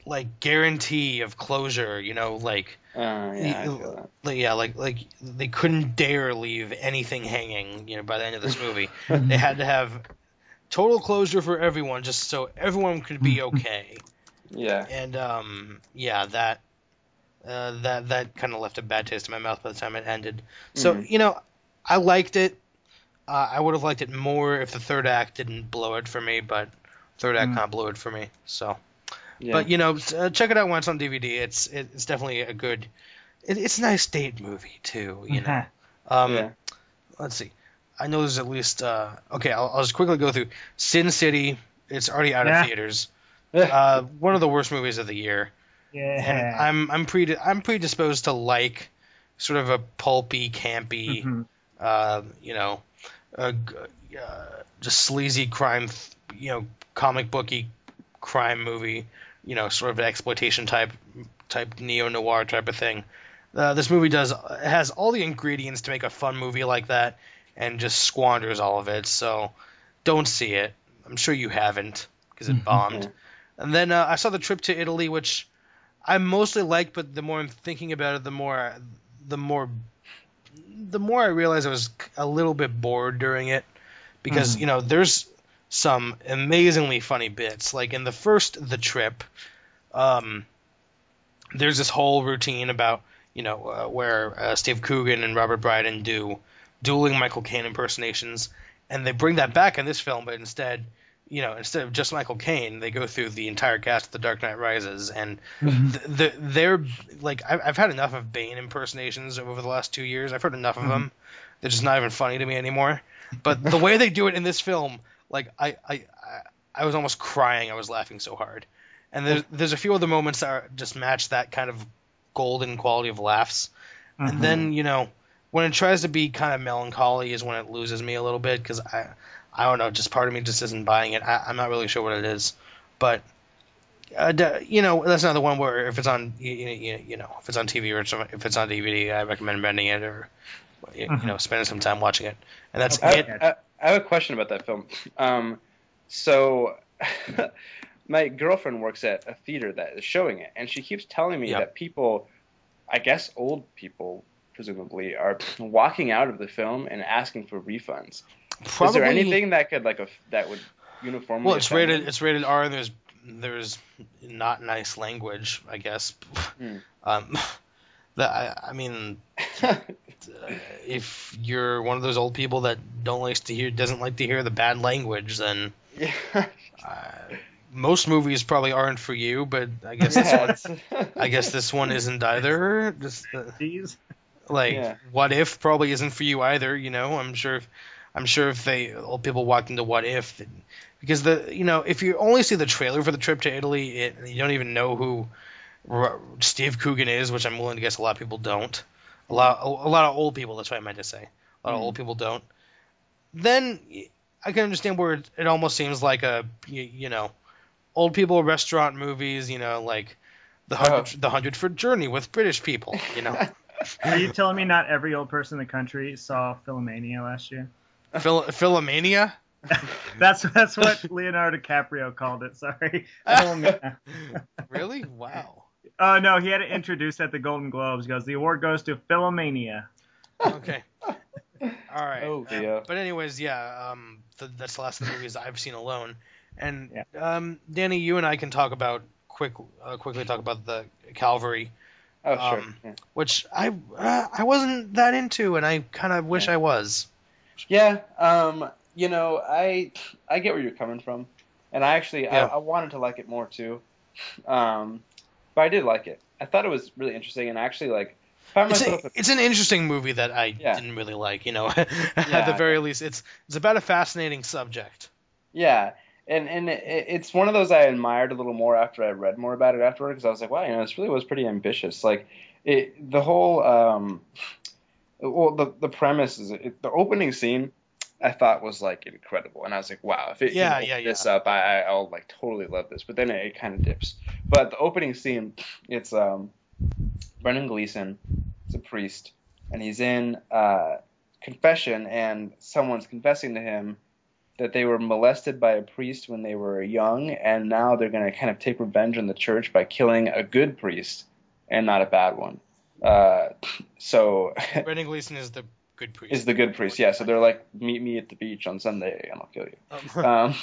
like guarantee of closure. You know, like Uh, yeah, like, yeah, like like they couldn't dare leave anything hanging. You know, by the end of this movie, they had to have total closure for everyone, just so everyone could be okay. Yeah. and um, yeah, that uh, that that kind of left a bad taste in my mouth by the time it ended. So Mhm. you know, I liked it. Uh, I would have liked it more if the third act didn't blow it for me, but third act Mm. kind of blew it for me. So, Yeah. but you know, uh, check it out once on DVD. It's it's definitely a good. It, it's a nice date movie too. You know. Um, yeah. let's see. I know there's at least uh, okay. I'll, I'll just quickly go through Sin City. It's already out Yeah. of theaters. Uh, one of the worst movies of the year. Yeah. And. I'm I'm pre I'm predisposed to like sort of a pulpy, campy, Mhm. Uh, you know, uh, uh, just sleazy crime, you know, comic booky crime movie, you know, sort of an exploitation type type neo noir type of thing. Uh, this movie does has all the ingredients to make a fun movie like that, and just squanders all of it. So don't see it. I'm sure you haven't because it bombed. And then uh, I saw the trip to Italy, which I mostly liked, but the more I'm thinking about it, the more the more the more I realized I was a little bit bored during it because Mhm. you know there's some amazingly funny bits. Like in the first The Trip, um, there's this whole routine about you know uh, where uh, Steve Coogan and Robert Brydon do dueling Michael Caine impersonations, and they bring that back in this film, but instead. You know, instead of just Michael Caine, they go through the entire cast of The Dark Knight Rises, and th- the, they're like I've, I've had enough of Bane impersonations over the last two years. I've heard enough of them. They're just not even funny to me anymore. But the way they do it in this film, like I I, I, I was almost crying. I was laughing so hard. And there's there's a few other moments that are, just match that kind of golden quality of laughs. Mhm. And then you know when it tries to be kind of melancholy is when it loses me a little bit because I I don't know just part of me just isn't buying it. I, I'm not really sure what it is, but uh, you know that's another one where if it's on you, you, you know if it's on TV or it's if it's on DVD, I recommend renting it or you Mhm. know spending some time watching it. And that's I, it. I, I have a question about that film. Um, so my girlfriend works at a theater that is showing it, and she keeps telling me Yeah. that people, I guess old people presumably, are walking out of the film and asking for refunds. Probably, Is there anything that could like a, that would uniformly? Well, it's rated. them? It's rated R, and there's there's not nice language, I guess. Hmm. Um, that I, I mean, uh, if you're one of those old people that don't like to hear, doesn't like to hear the bad language, then yeah. uh, most movies probably aren't for you. But I guess this Yeah, one, I guess this one isn't either. Just uh, like Yeah. what if probably isn't for you either you know i'm sure if, i'm sure if they old people walked into what if because the you know if you only see the trailer for the trip to italy it, you don't even know who R- steve coogan is which i'm willing to guess a lot of people don't. A lot a, a lot of old people that's what i meant to say. A lot of Mm. old people don't. Then i can understand where it, it almost seems like a you, you know old people restaurant movies you know like the hundred the hundred foot journey with british people you know. Are you telling me not every old person in the country saw Philomania last year? Phil- Philomania? That's that's what Leonardo DiCaprio called it. Sorry. Really? Wow. Oh no, he had it introduced at the Golden Globes. He goes, the award goes to Philomania. Okay. All right. Oh, Um, dear. but anyways, yeah. Um, th- that's the last of the movies I've seen alone. And Yeah. um, Danny, you and I can talk about quick, uh, quickly talk about the Calvary, oh sure. um, yeah. which I uh, I wasn't that into, and I kind of wish Yeah. I was. Yeah, um, you know, I I get where you're coming from, and I actually Yeah. I, I wanted to like it more too, um, but I did like it. I thought it was really interesting, and actually like It's, myself. a, it's an interesting movie that I Yeah. didn't really like. You know, at the very least, it's it's about a fascinating subject. yeah, and and it, it's one of those I admired a little more after I read more about it afterward because I was like, wow, you know, this really was pretty ambitious. Like it, the whole um, well, the the premise is it, the opening scene. I thought was like incredible, and I was like, "Wow! If it Yeah, yeah, this yeah. up, I, I- I'll like totally love this." But then it, it kind of dips. But the opening scene, it's um, Brendan Gleeson, is a priest, and he's in uh, confession, and someone's confessing to him that they were molested by a priest when they were young, and now they're going to kind of take revenge on the church by killing a good priest and not a bad one. Uh, so Brendan Gleeson is the good priest. is the good priest, yeah. So they're like, meet me at the beach on Sunday, and I'll kill you. Um, Um,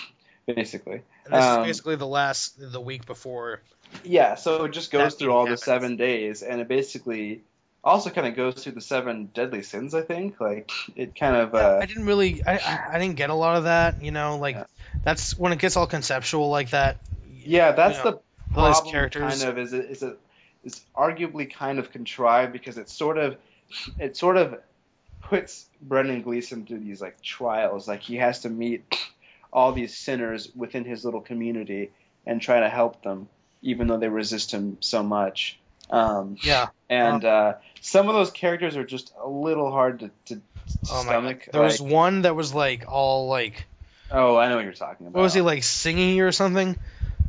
basically. and this um, is basically the last the week before Yeah, so it just goes through all happens. the seven days, and it basically also kind of goes through the seven deadly sins. I think like it kind of Yeah, uh, I didn't really, I, I, I didn't get a lot of that. You know, like Yeah. that's when it gets all conceptual like that. yeah, that's you know, the problem. characters. Kind of is it is it is arguably kind of contrived because it sort of it sort of puts Brendan Gleeson through these like trials. Like he has to meet all these sinners within his little community and try to help them, even though they resist him so much. Um, Yeah. and uh, some of those characters are just a little hard to, to, to Oh my stomach. There was one that was like all like, oh, I know what you're talking about. what was he like singing or something?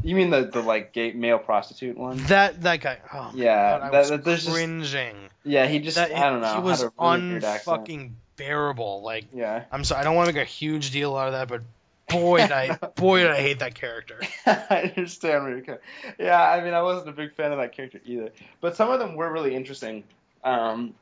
You mean the the like gay male prostitute one? That that guy. Oh my Yeah, God, I that- was that- there's just- Yeah, he just that, I don't know. He was a really unfucking bearable. Like Yeah. I'm sorry, I don't want to make a huge deal out of that, but boy, did I boy did I hate that character. I understand where you're coming. Yeah, I mean, I wasn't a big fan of that character either, but some of them were really interesting. Um,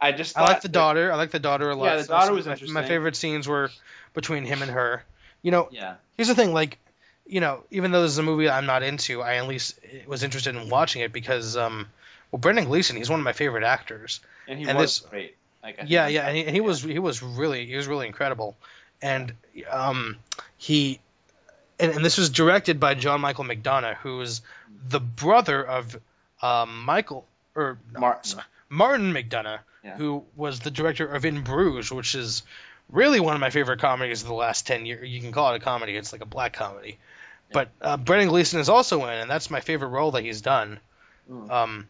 I just I like the that- daughter. I like the daughter a lot. Yeah, the daughter some was my, interesting. My favorite scenes were between him and her. You know, Yeah, here's the thing, like, you know, even though this is a movie I'm not into, I at least was interested in watching it because, um, well, Brendan Gleeson, he's one of my favorite actors. and he And was this- great. Like, Yeah, yeah, and he, and he was he was really he was really incredible, and um he and, and this was directed by John Michael McDonagh, who is the brother of um Michael or Martin. Martin McDonagh, Yeah. who was the director of In Bruges, which is really one of my favorite comedies of the last ten years. You can call it a comedy; it's like a black comedy. But uh, Brendan Gleeson is also in, and that's my favorite role that he's done. Mm. Um,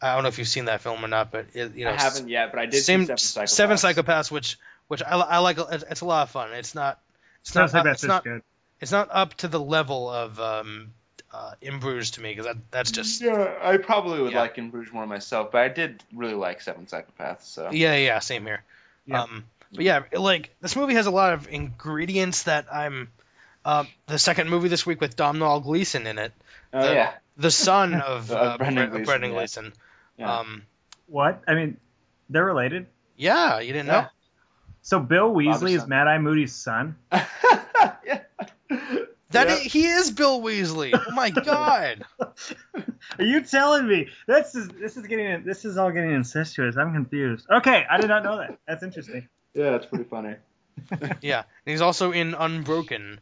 I don't know if you've seen that film or not, but it, you know, I haven't yet, but I did same see Seven Psychopaths. Seven Psychopaths, which which I, I like. It's it's a lot of fun. It's not. It's Sounds not. like up, it's not. good. It's not up to the level of um, uh, In Bruges to me because that that's just. Yeah, I probably would Yeah. like In Bruges more myself, but I did really like Seven Psychopaths. So Yeah, yeah, same here. Yeah. Um, but yeah, like this movie has a lot of ingredients that I'm. Um, the second movie this week with Domhnall Gleeson in it, oh the, yeah, the son of Of uh, Brendan Gleeson, Brendan yeah. Gleeson. Yeah. Um, What? I mean, they're related. yeah, you didn't Yeah. know. So Bill Weasley is. Mad Eye Moody's son. yeah. That Yeah. i- he is Bill Weasley. Oh my god. Are you telling me this is this is getting this is all getting incestuous? I'm confused. Okay, I did not know that. That's interesting. Yeah, it's pretty funny. yeah, and he's also in Unbroken,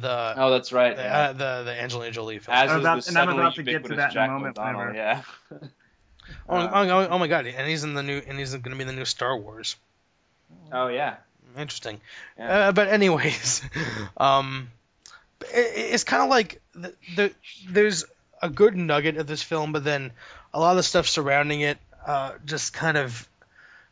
the Oh, that's right. the, yeah. uh, the the Angelina Jolie film. As I'm is about- the and I'm about to get to ubiquitous that in a Jack moment O'Donnell, whenever- Yeah. oh, Uh, oh, oh, oh my god, and he's in the new and he's going to be in the new Star Wars. oh yeah. Interesting. Yeah. Uh, but anyways, um, it, it's kind of like the, the there's a good nugget of this film, but then a lot of the stuff surrounding it uh, just kind of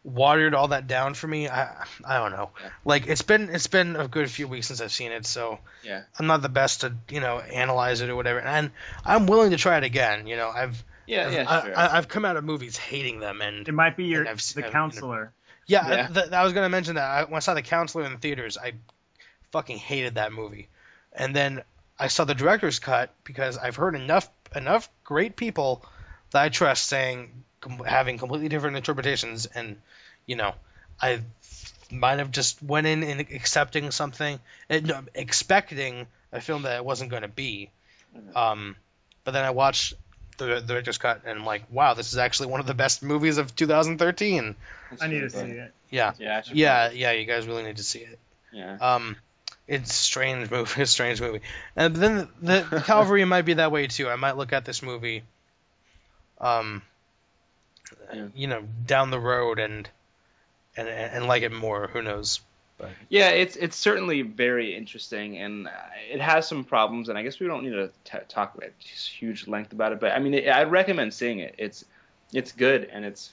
watered all that down for me. I I don't know. Yeah. Like it's been it's been a good few weeks since I've seen it, so Yeah. I'm not the best to you know analyze it or whatever. And I'm willing to try it again. You know, I've Yeah, yeah, I, sure. I, I've come out of movies hating them, and It might be your I've the I've- counselor. yeah, Yeah. I, th- I was gonna mention that I, when I saw the counselor in the theaters, I fucking hated that movie, and then I saw the director's cut because I've heard enough enough great people that I trust saying com- having completely different interpretations, and you know, I might have just went in and accepting something, eh, no, expecting a film that it wasn't going to be, um, but then I watched. The, the director's cut and I'm like, wow, this is actually one of the best movies of 2013. I need to see it. Yeah, Yeah. Yeah, yeah. You guys really need to see it. Yeah. Um, it's a strange movie. A strange movie. And then the, the Calvary might be that way too. I might look at this movie, um, Yeah. you know, down the road and and and like it more. Who knows? But. Yeah, it's it's certainly very interesting, and uh, it has some problems, and I guess we don't need to t- talk at huge length about it. But I mean, it, I'd recommend seeing it. It's it's good, and it's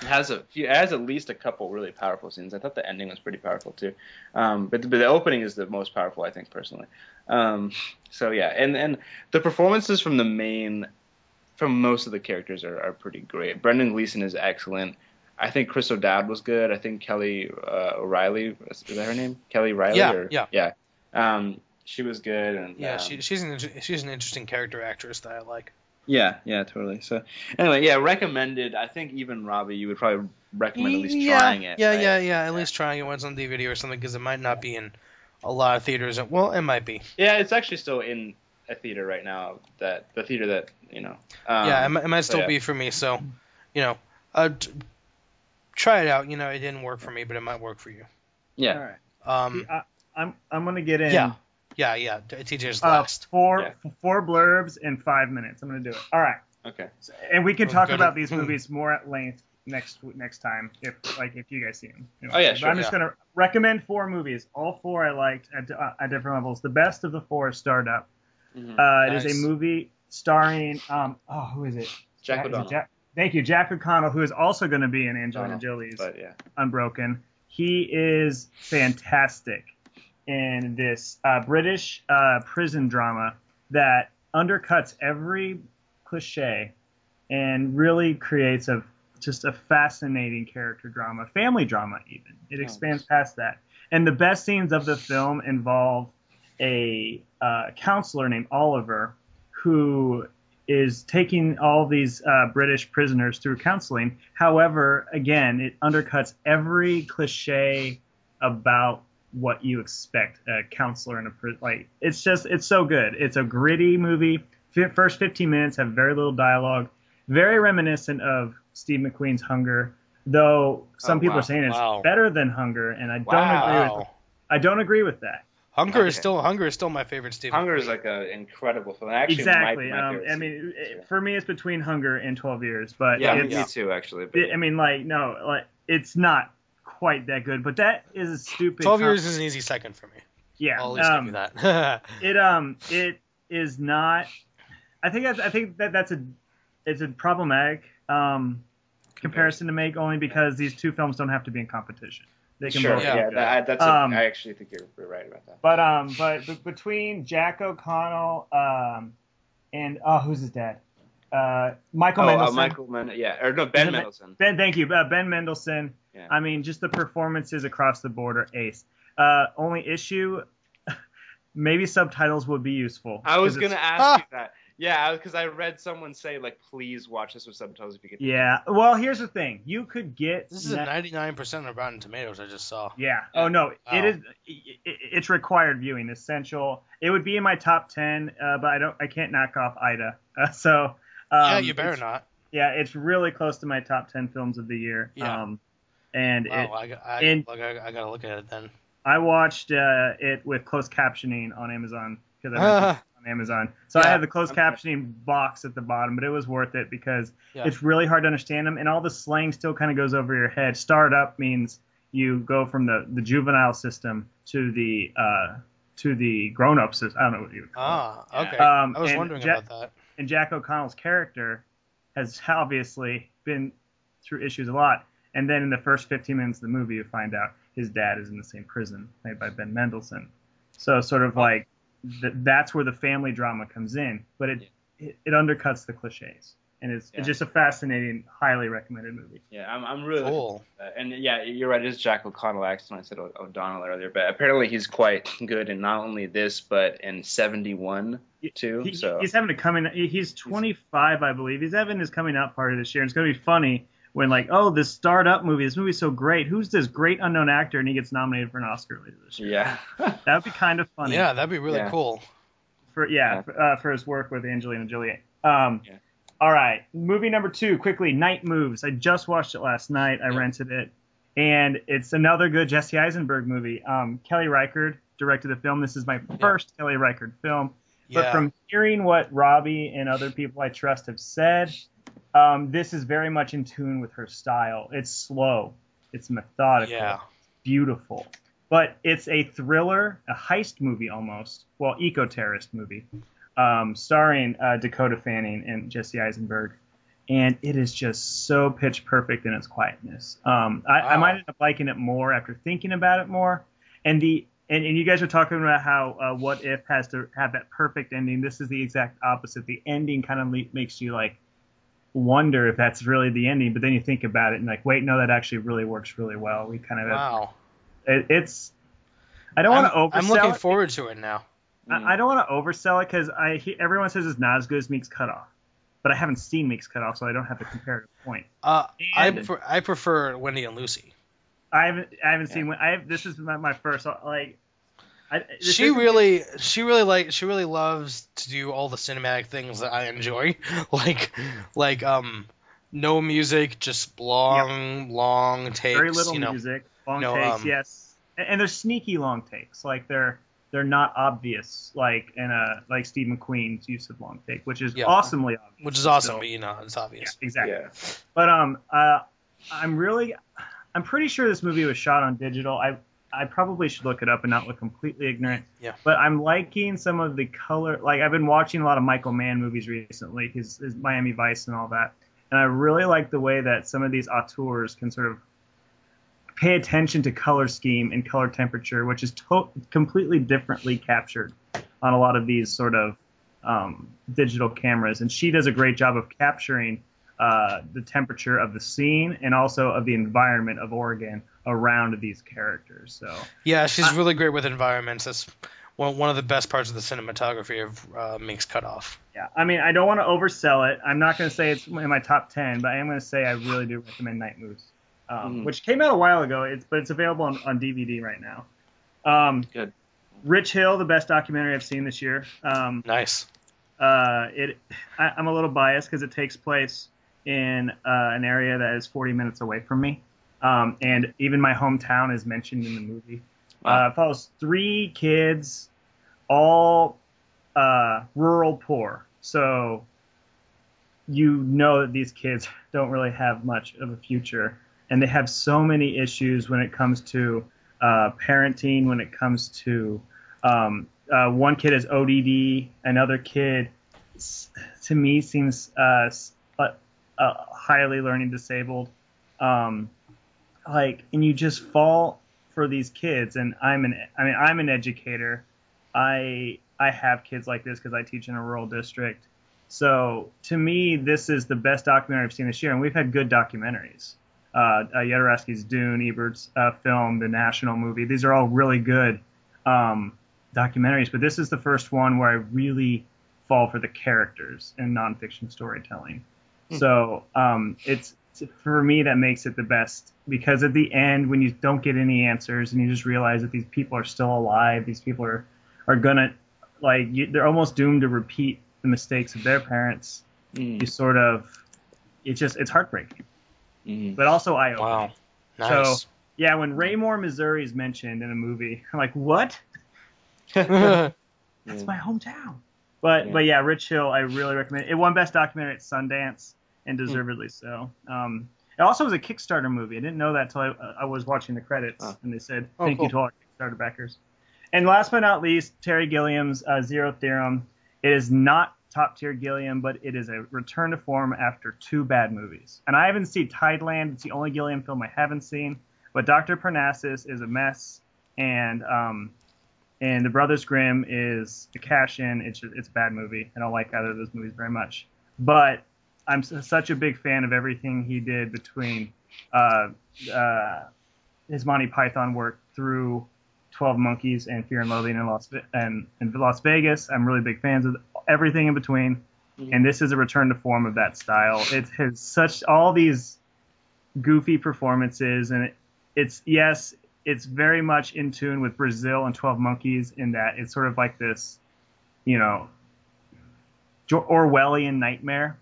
it has a few, it has at least a couple really powerful scenes. I thought the ending was pretty powerful too, um, but, the, but the opening is the most powerful, I think personally. Um, so yeah, and and the performances from the main, from most of the characters are, are pretty great. Brendan Gleeson is excellent. I think Chris O'Dowd was good. I think Kelly uh, O'Reilly is that her name? Kelly Reilly. Yeah, or, yeah. yeah. Um, she was good, and Yeah, um, she, she's an she's an interesting character actress that I like. yeah, yeah, totally. So anyway, yeah, recommended. I think even Robbie, you would probably recommend at least yeah, trying it. Yeah, right? yeah, yeah. At least trying it once on DVD or something because it might not be in a lot of theaters. Well, it might be. Yeah, it's actually still in a theater right now. That the theater that you know. Um, yeah, it might, it might still yeah. be for me. So, you know, Uh, t- try it out. You know, it didn't work for me, but it might work for you. Yeah. All right. Um, See, I, I'm I'm gonna get in. yeah, yeah, yeah. t- TJ's Uh, last. four Yeah. four blurbs in five minutes. I'm gonna do it. All right. Okay. And we can talk good. about these Hmm. movies more at length next next time if like if you guys see them. Oh, yeah, But sure, I'm just yeah. gonna recommend four movies. All four I liked at, uh, at different levels. The best of the four is Startup. Mhm. Uh, It is Nice. a movie starring um oh who is it? Jack O'Donnell. Jack- Thank you, Jack O'Connell, who is also going to be in Angelina Jolie's But yeah. Unbroken. He is fantastic in this uh, British uh, prison drama that undercuts every cliche and really creates a just a fascinating character drama, family drama even. It expands past that. And the best scenes of the film involve a uh, counselor named Oliver who is taking all these uh, British prisoners through counseling. However, again, it undercuts every cliche about what you expect a counselor in a prison. Like it's just it's so good. It's a gritty movie. First 15 minutes have very little dialogue, very reminiscent of Steve McQueen's Hunger. Though some Oh, people wow. are saying it's Wow. better than Hunger, and I don't agree with Wow. I don't agree with that. Hunger is still Hunger is still my favorite Steve. Hunger is like an incredible film. Actually, exactly. My, my um, I mean, it, for me, it's between Hunger and 12 Years, but yeah, me, it's, me too, actually. But, it- I mean, like, no, like, it's not quite that good, but that is a stupid. Twelve com- years is an easy second for me. Yeah. I'll at least um, give you that. It um, it is not. I think that's, I think that that's a, it's a problematic um comparison to make only because these two films don't have to be in competition. They can sure, both. yeah, be Yeah. good. that, that's. Um, a, I actually think you're, you're right about that. But um, but, but between Jack O'Connell um, and oh, who's his dad? Uh, Michael oh, uh, Michael Men- yeah, or no, Ben Is Mendelsohn. Ben, thank you, uh, Ben Mendelsohn. Yeah. I mean, just the performances across the board are ace. Uh, only issue, maybe subtitles would be useful. I was gonna ask Ah. you that. Yeah, because I read someone say like, please watch this with subtitles if you could. Yeah. Well, here's the thing. You could get. this is a ninety-nine percent of Rotten Tomatoes. I just saw. Yeah. Oh no, Wow. it is. It, it's required viewing, essential. It would be in my top ten, uh, but I don't. I can't knock off Ida. Uh, so. Um, yeah, you better not. Yeah, it's really close to my top ten films of the year. Yeah. Um, and Wow, it, I, got- I, and- like, I, I gotta look at it then. I watched uh, it with closed captioning on Amazon because I rented it on Amazon. So I Yeah. had the closed captioning box at the bottom, but it was worth it because Yeah. it's really hard to understand them, and all the slang still kind of goes over your head. Startup means you go from the, the juvenile system to the uh, to the grown up system. I don't know what you would call it. Ah, okay. Um, I was wondering Ja- about that. and Jack O'Connell's character has obviously been through issues a lot. And then in the first 15 minutes of the movie, you find out his dad is in the same prison, played by Ben Mendelsohn. So sort of like th- that's where the family drama comes in, but it it, it undercuts the cliches, and it's, Yeah. it's just a fascinating, highly recommended movie. Yeah, I'm, I'm really Cool. Uh, and yeah, you're right. It is Jack O'Connell accent. I said O- O'Donnell earlier, but apparently he's quite good in not only this, but in 71 too. He, so he's having to come in. He's 25, I believe. He's having his coming out party this year. And it's going to be funny when like, oh, this startup movie. This movie's so great. Who's this great unknown actor? And he gets nominated for an Oscar later this year. yeah, That would be kind of funny. Yeah, that'd be really Yeah. cool. For yeah, Yeah. For, uh, for his work with Angelina Jolie. Um, Yeah. All right, movie number two, quickly. Night Moves. I just watched it last night. I Yeah. rented it, and it's another good Jesse Eisenberg movie. Um, Kelly Reichardt directed the film. This is my first Kelly Reichardt film. But Yeah. from hearing what Robbie and other people I trust have said, um, this is very much in tune with her style. It's slow, it's methodical, yeah. beautiful. But it's a thriller, a heist movie almost, well, eco terrorist movie, um, starring uh, Dakota Fanning and Jesse Eisenberg. And it is just so pitch perfect in its quietness. Um, I, I might end up liking it more after thinking about it more. And the and, and you guys were talking about how uh, What If has to have that perfect ending. This is the exact opposite. The ending kind of le- makes you like wonder if that's really the ending, but then you think about it and like, wait, no, that actually really works really well. We kind of have Wow. it, it's. I don't want to oversell I'm looking it. forward to it now. I, I don't want to oversell it because I he, everyone says it's not as good as Meek's Cutoff, but I haven't seen Meek's Cutoff, so I don't have the comparative point. Uh, I And- prefer, I prefer Wendy and Lucy. I haven't I haven't seen when I have, this is my, my first like. I, this She isn't- really, she really like, she really loves to do all the cinematic things that I enjoy, like, like um, No music, just long, long takes. Very little you know. music, long No, takes, um, yes, and, and they're sneaky long takes. Like they're they're not obvious, like in a like Steve McQueen's use of long take, which is Yeah. awesomely obvious. Which is awesome, So- but you know, it's yeah, obvious. exactly. Yeah. But um, uh, I'm really, I'm pretty sure this movie was shot on digital. I I probably should look it up and not look completely ignorant. Yeah. But I'm liking some of the color. Like I've been watching a lot of Michael Mann movies recently, his, his Miami Vice and all that, and I really like the way that some of these auteurs can sort of pay attention to color scheme and color temperature, which is to- completely differently captured on a lot of these sort of um, digital cameras. And she does a great job of capturing uh, the temperature of the scene and also of the environment of Oregon around these characters. So Yeah, she's I- really great with environments. That's one, one of the best parts of the cinematography of uh, Meek's Cutoff. yeah, I mean, I don't want to oversell it. I'm not going to say it's in my top ten, but I am going to say I really do recommend Night Moves, um, Mhm. which came out a while ago. It's but it's available on, on DVD right now. Um, Good. Rich Hill, the best documentary I've seen this year. Um, Nice. uh, it I, I'm a little biased because it takes place in uh, an area that is 40 minutes away from me, um, and even my hometown is mentioned in the movie. Wow. Uh, it follows three kids, all uh, rural poor. So you know that these kids don't really have much of a future, and they have so many issues when it comes to uh, parenting, when it comes to um, uh, one kid is ODD, another kid to me seems uh, uh, highly learning disabled. Um, like, and you just fall for these kids. And I'm an, I mean, I'm an educator. I I have kids like this because I teach in a rural district. So to me, this is the best documentary I've seen this year, and we've had good documentaries. Uh, uh, Jodorowsky's Dune, Ebert's uh, film, the National movie. These are all really good um, documentaries, but this is the first one where I really fall for the characters and nonfiction storytelling. So um, it's for me that makes it the best because at the end when you don't get any answers and you just realize that these people are still alive, these people are are gonna like you, they're almost doomed to repeat the mistakes of their parents. Mm. You sort of it's just it's heartbreaking, Mhm. but also eye opening. Wow. Nice. So yeah, when Raymore, Missouri is mentioned in a movie, I'm like, what? That's my hometown. But Yeah. but yeah, Rich Hill, I really recommend. It It won Best Documentary at Sundance, and deservedly so. Um, it also was a Kickstarter movie. I didn't know that till I, I was watching the credits, Oh. and they said Oh, thank cool. you to all our Kickstarter backers. And last but not least, Terry Gilliam's uh, Zero Theorem. It is not top tier Gilliam, but it is a return to form after two bad movies. And I haven't seen Tideland. It's the only Gilliam film I haven't seen. But Dr. Parnassus is a mess, and um, and The Brothers Grimm is a cash in. It's just, it's a bad movie. I don't like either of those movies very much. But I'm such a big fan of everything he did between uh, uh, his Monty Python work through Twelve Monkeys and Fear and Loathing in Las and, and Las Vegas. I'm really big fans of everything in between, and this is a return to form of that style. It has such all these goofy performances, and it, it's yes, it's very much in tune with Brazil and Twelve Monkeys in that it's sort of like this, you know, Orwellian nightmare,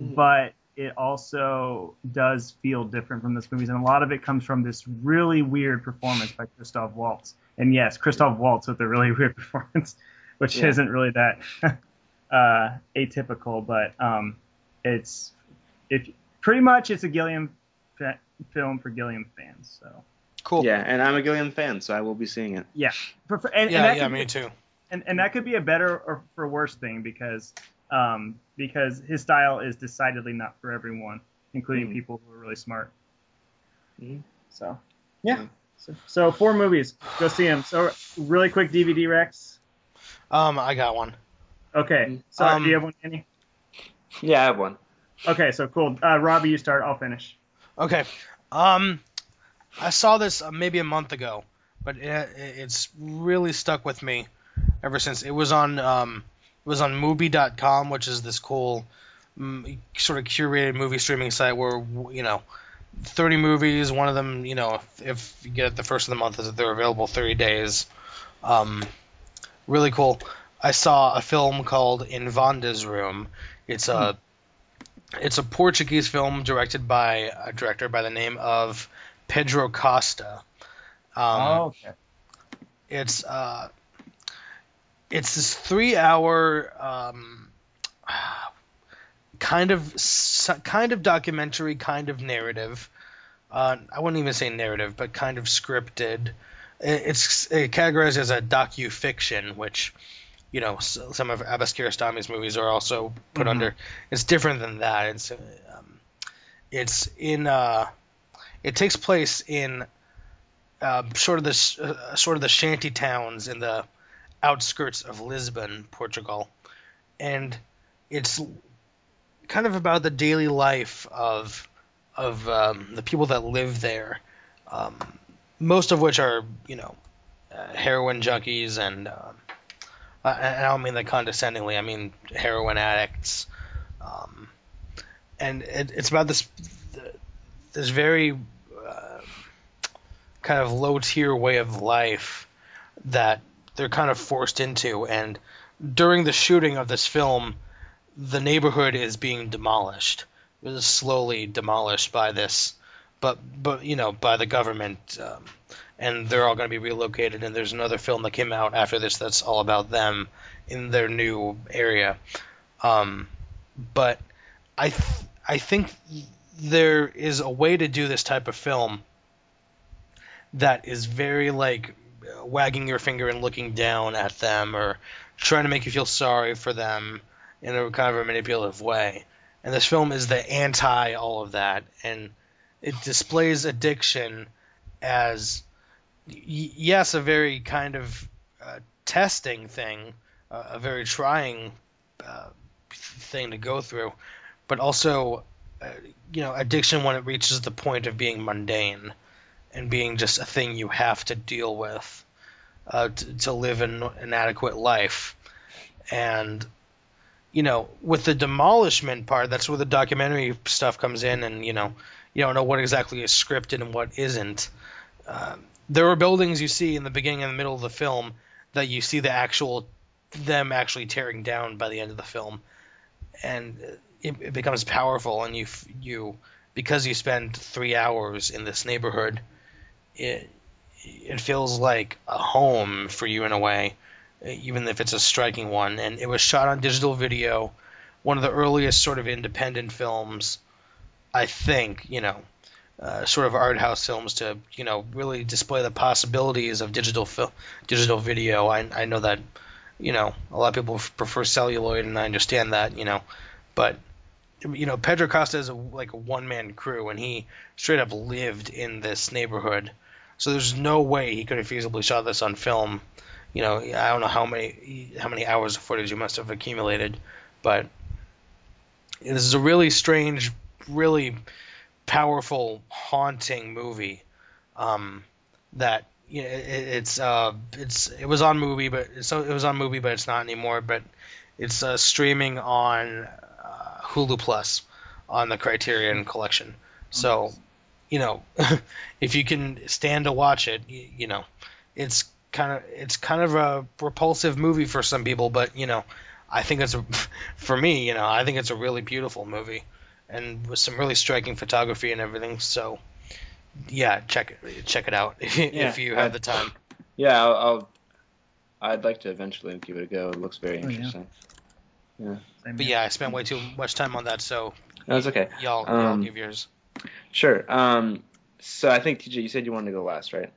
but it also does feel different from this movies, and a lot of it comes from this really weird performance by Christoph Waltz. And yes, Christoph Waltz with a really weird performance, which Yeah. isn't really that uh, atypical, but um, it's if pretty much it's a Gilliam fa- film for Gilliam fans. So cool. Yeah, and I'm a Gilliam fan, so I will be seeing it. yeah, For- for- and, and Yeah, that yeah, could be- me too. and and that could be a better or for worse thing because um because his style is decidedly not for everyone, including Mhm. people who are really smart. Mhm. So yeah, Mhm. so, so four movies, go see them. So really quick DVD Rex. Um, I got one. Okay, Mhm. sorry, Um, do you have one, Andy? Yeah, I have one. Okay, so cool. Uh, Robbie, you start. I'll finish. Okay. Um, I saw this uh, maybe a month ago, but it, it's really stuck with me ever since. It was on um, it was on Mubi.com, which is this cool mm, sort of curated movie streaming site where you know. 30 movies, one of them, you know, if, if you get it the first of the month, is that they're available 30 days. Um, really cool. I saw a film called In Vanda's Room. It's a it's a Portuguese film directed by a director by the name of Pedro Costa. Um, oh, okay. It's uh, it's this three-hour um, kind of kind of documentary, kind of narrative. Uh, I wouldn't even say narrative, but kind of scripted. It's it categorized as a docu fiction, which you know some of Abbas Kiarostami's movies are also put Mhm. under. It's different than that. It's um, it's in uh, it takes place in uh, sort of the uh, sort of the shanty towns in the outskirts of Lisbon, Portugal, and it's kind of about the daily life of of um, the people that live there, um, most of which are you know uh, heroin junkies and um, I, I don't mean that condescendingly. I mean heroin addicts, um, and it, it's about this this very uh, kind of low tier way of life that they're kind of forced into. And during the shooting of this film, the neighborhood is being demolished. It is slowly demolished by this, but but you know by the government, um, and they're all going to be relocated. And there's another film that came out after this that's all about them in their new area. Um, but I th- I think there is a way to do this type of film that is very like wagging your finger and looking down at them or trying to make you feel sorry for them in a kind of a manipulative way. And this film is the anti all of that and it displays addiction as yes, a very kind of uh, testing thing, uh, a very trying uh, thing to go through, but also uh, you know addiction when it reaches the point of being mundane and being just a thing you have to deal with uh, to, to live an, an adequate life. And you know, with the demolishment part, that's where the documentary stuff comes in, and you know, you don't know what exactly is scripted and what isn't. Um, there are buildings you see in the beginning and the middle of the film that you see the actual them actually tearing down by the end of the film, and it, it becomes powerful. And you you because you spend three hours in this neighborhood, it it feels like a home for you in a way, even if it's a striking one. And it was shot on digital video, one of the earliest sort of independent films, I think. You know, uh, sort of art house films to you know really display the possibilities of digital fil- digital video. I I know that you know a lot of people prefer celluloid, and I understand that. You know, but you know Pedro Costa is a, like a one man crew, and he straight up lived in this neighborhood. So there's no way he could have feasibly shot this on film. You know, I don't know how many how many hours of footage he must have accumulated, but this is a really strange, really powerful, haunting Mubi. Um, that you know, it, it's uh, it's it was on Mubi, but so it was on movie, but it's not anymore. But it's uh, streaming on Hulu Plus on the Criterion Collection. So, you know, if you can stand to watch it, you, you know, it's kind of it's kind of a repulsive movie for some people, but you know, I think it's a, for me, you know, I think it's a really beautiful movie and with some really striking photography and everything. So, yeah, check it check it out if, Yeah, if you have I- the time. Yeah, I'll, I'll. I'd like to eventually give it a go. It looks very Oh, yeah. interesting. Same But here. yeah, I spent way too much time on that, so No, it's okay. y'all y'all Um, give yours. Sure. Um, so I think TJ, you said you wanted to go last, right?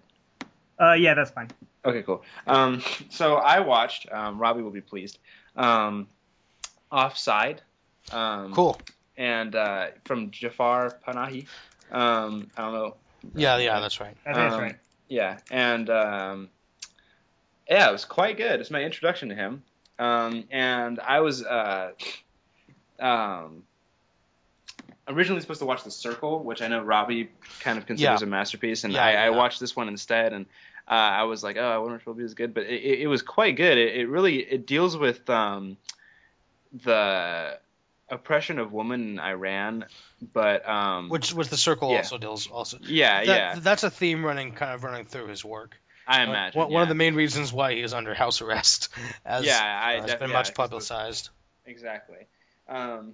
Uh, yeah, that's fine. Okay, cool. Um, so I watched. Um, Robbie will be pleased. Um, Offside. Um, Cool. And uh, from Jafar Panahi. Um, I don't know. Yeah, yeah, that's right. I that's Um, right. Yeah, and um, yeah, it was quite good. It's my introduction to him, um, and I was uh, um, originally supposed to watch The Circle, which I know Robbie kind of considers Yeah. a masterpiece, and Yeah, I, I watched this one instead, and uh, I was like, oh, I wonder if it'll be as good, but it, it, was quite good. It, it really it deals with um, the oppression of women in Iran, but um, Which which the circle yeah. also deals also. yeah, That, yeah, That's a theme running kind of running through his work. I imagine One, one of the main reasons why he is under house arrest, as Yeah, I uh, has def- been yeah, much the- publicized. exactly. Um,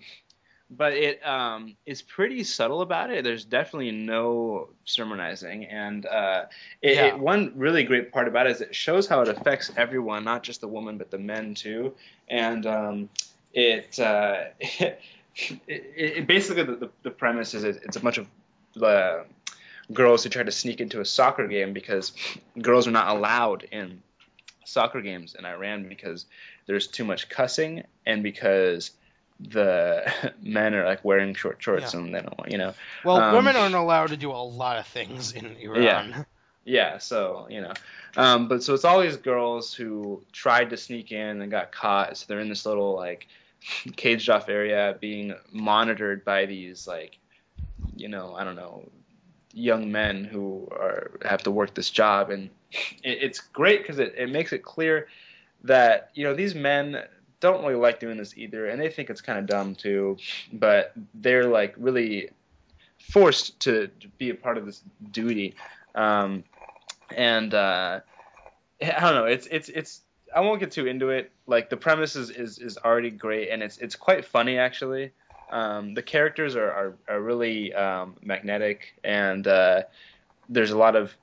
but it um, is pretty subtle about it. There's definitely no sermonizing, and uh, it, Yeah. it, one really great part about it is it shows how it affects everyone, not just the woman but the men too. And um, it, uh, it, it basically the, the, the premise is it, it's a bunch of uh, girls who try to sneak into a soccer game because girls are not allowed in soccer games in Iran because there's too much cussing and because the men are like wearing short shorts Yeah. and they don't want you know Well, Um, women aren't allowed to do a lot of things in Iran. Yeah. yeah so you know um, but so it's all these girls who tried to sneak in and got caught so they're in this little like caged off area being monitored by these like you know I don't know young men who are have to work this job. And it, it's great because it, it makes it clear that you know these men don't really like doing this either. And they think it's kind of dumb too. But they're like really forced to, be a part of this duty. Um, and uh, I don't know. It's it's it's I won't get too into it. Like the premise is, is, is already great. And it's it's quite funny actually um, the characters are, are, are really um, magnetic and uh, there's a lot of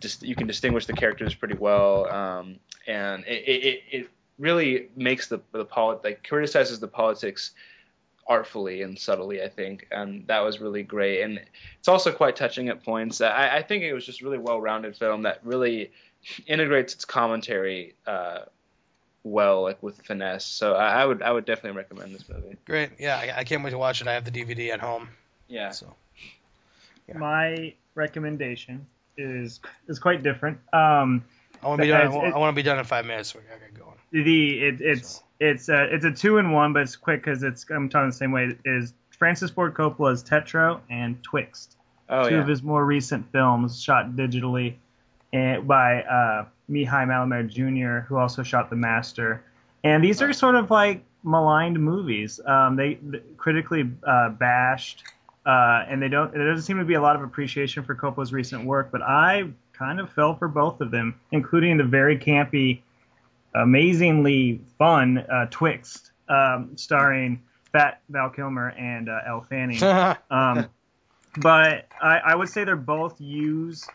dis- you can distinguish the characters pretty well um, and it, it, it- really makes the the polit- like criticizes the politics artfully and subtly I think and that was really great. And it's also quite touching at points. I, I think it was just really well rounded film that really integrates its commentary uh, well like with finesse so I, I would I would definitely recommend this movie Great. Yeah, I, I can't wait to watch it. I have the DVD at home. yeah So Yeah. My recommendation is is quite different. Um, I want to be done. It's- I want to be done in five minutes. So we gotta get going. the it, it's it's uh, it's a two in one, but it's quick because it's I'm talking the same way. Is Francis Ford Coppola's Tetro and Twixt, oh two yeah of his more recent films shot digitally, and by uh, Mihai Malaimare Jr., who also shot The Master. And these are sort of like maligned movies. Um, they th- critically uh, bashed, uh, and they don't. There doesn't seem to be a lot of appreciation for Coppola's recent work. But I kind of fell for both of them, including the very campy, amazingly fun uh, Twixt, um, starring Fat Val Kilmer and uh, Elle Fanning. Um, but I, I would say they're both use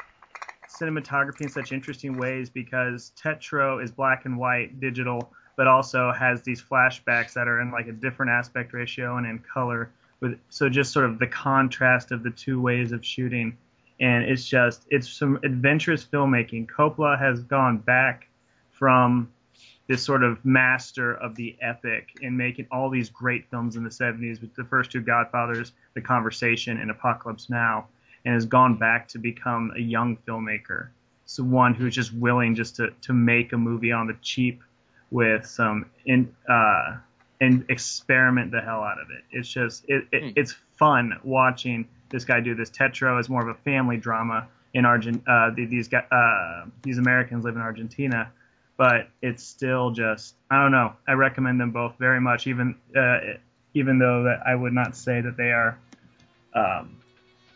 cinematography in such interesting ways because Tetro is black and white digital, but also has these flashbacks that are in like a different aspect ratio and in color. With so just sort of the contrast of the two ways of shooting, and it's just it's some adventurous filmmaking. Coppola has gone back from this sort of master of the epic in making all these great films in the 70s with the first two Godfathers, The Conversation, and Apocalypse Now, and has gone back to become a young filmmaker. So one who's just willing just to, to make a movie on the cheap with some in uh, and experiment the hell out of it. It's just it, it Hmm. it's fun watching this guy do this. Tetro is more of a family drama in Argent. Uh, these guys, uh, these Americans live in Argentina, but it's still just I don't know. I recommend them both very much, even uh, even though that I would not say that they are um,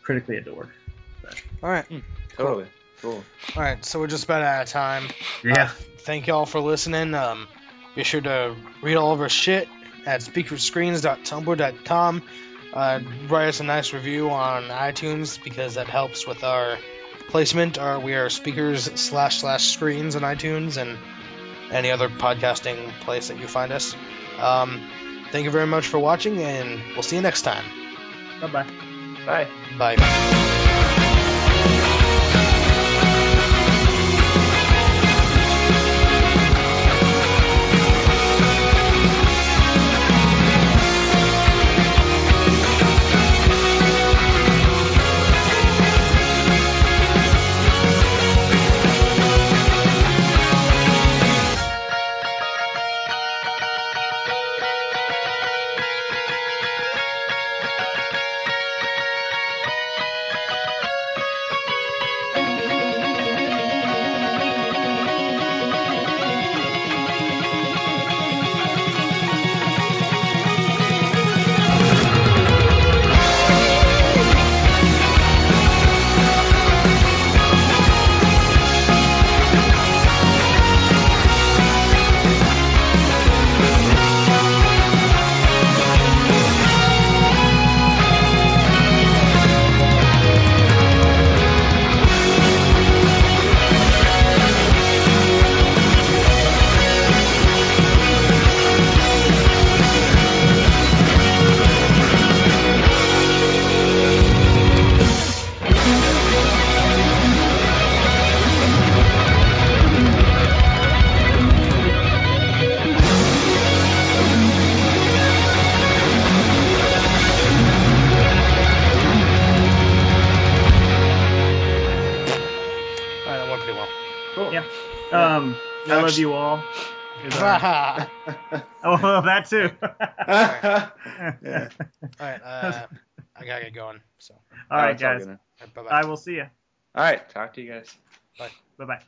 critically adored. All right. totally cool All right. So we're just about out of time. Yeah. Thank y'all for listening. Um, be sure to read all of our shit at speakerscreens.tumblr.com. Uh, write us a nice review on iTunes because that helps with our placement. Our, we are speakers slash slash screens on iTunes and any other podcasting place that you find us. Um, thank you very much for watching, and we'll see you next time. Bye bye. Bye Bye. That too. yeah. All right, uh, I gotta get going. So, all right, It's guys. good. bye bye. I will see you. All right. Talk to you guys. Bye. Bye bye.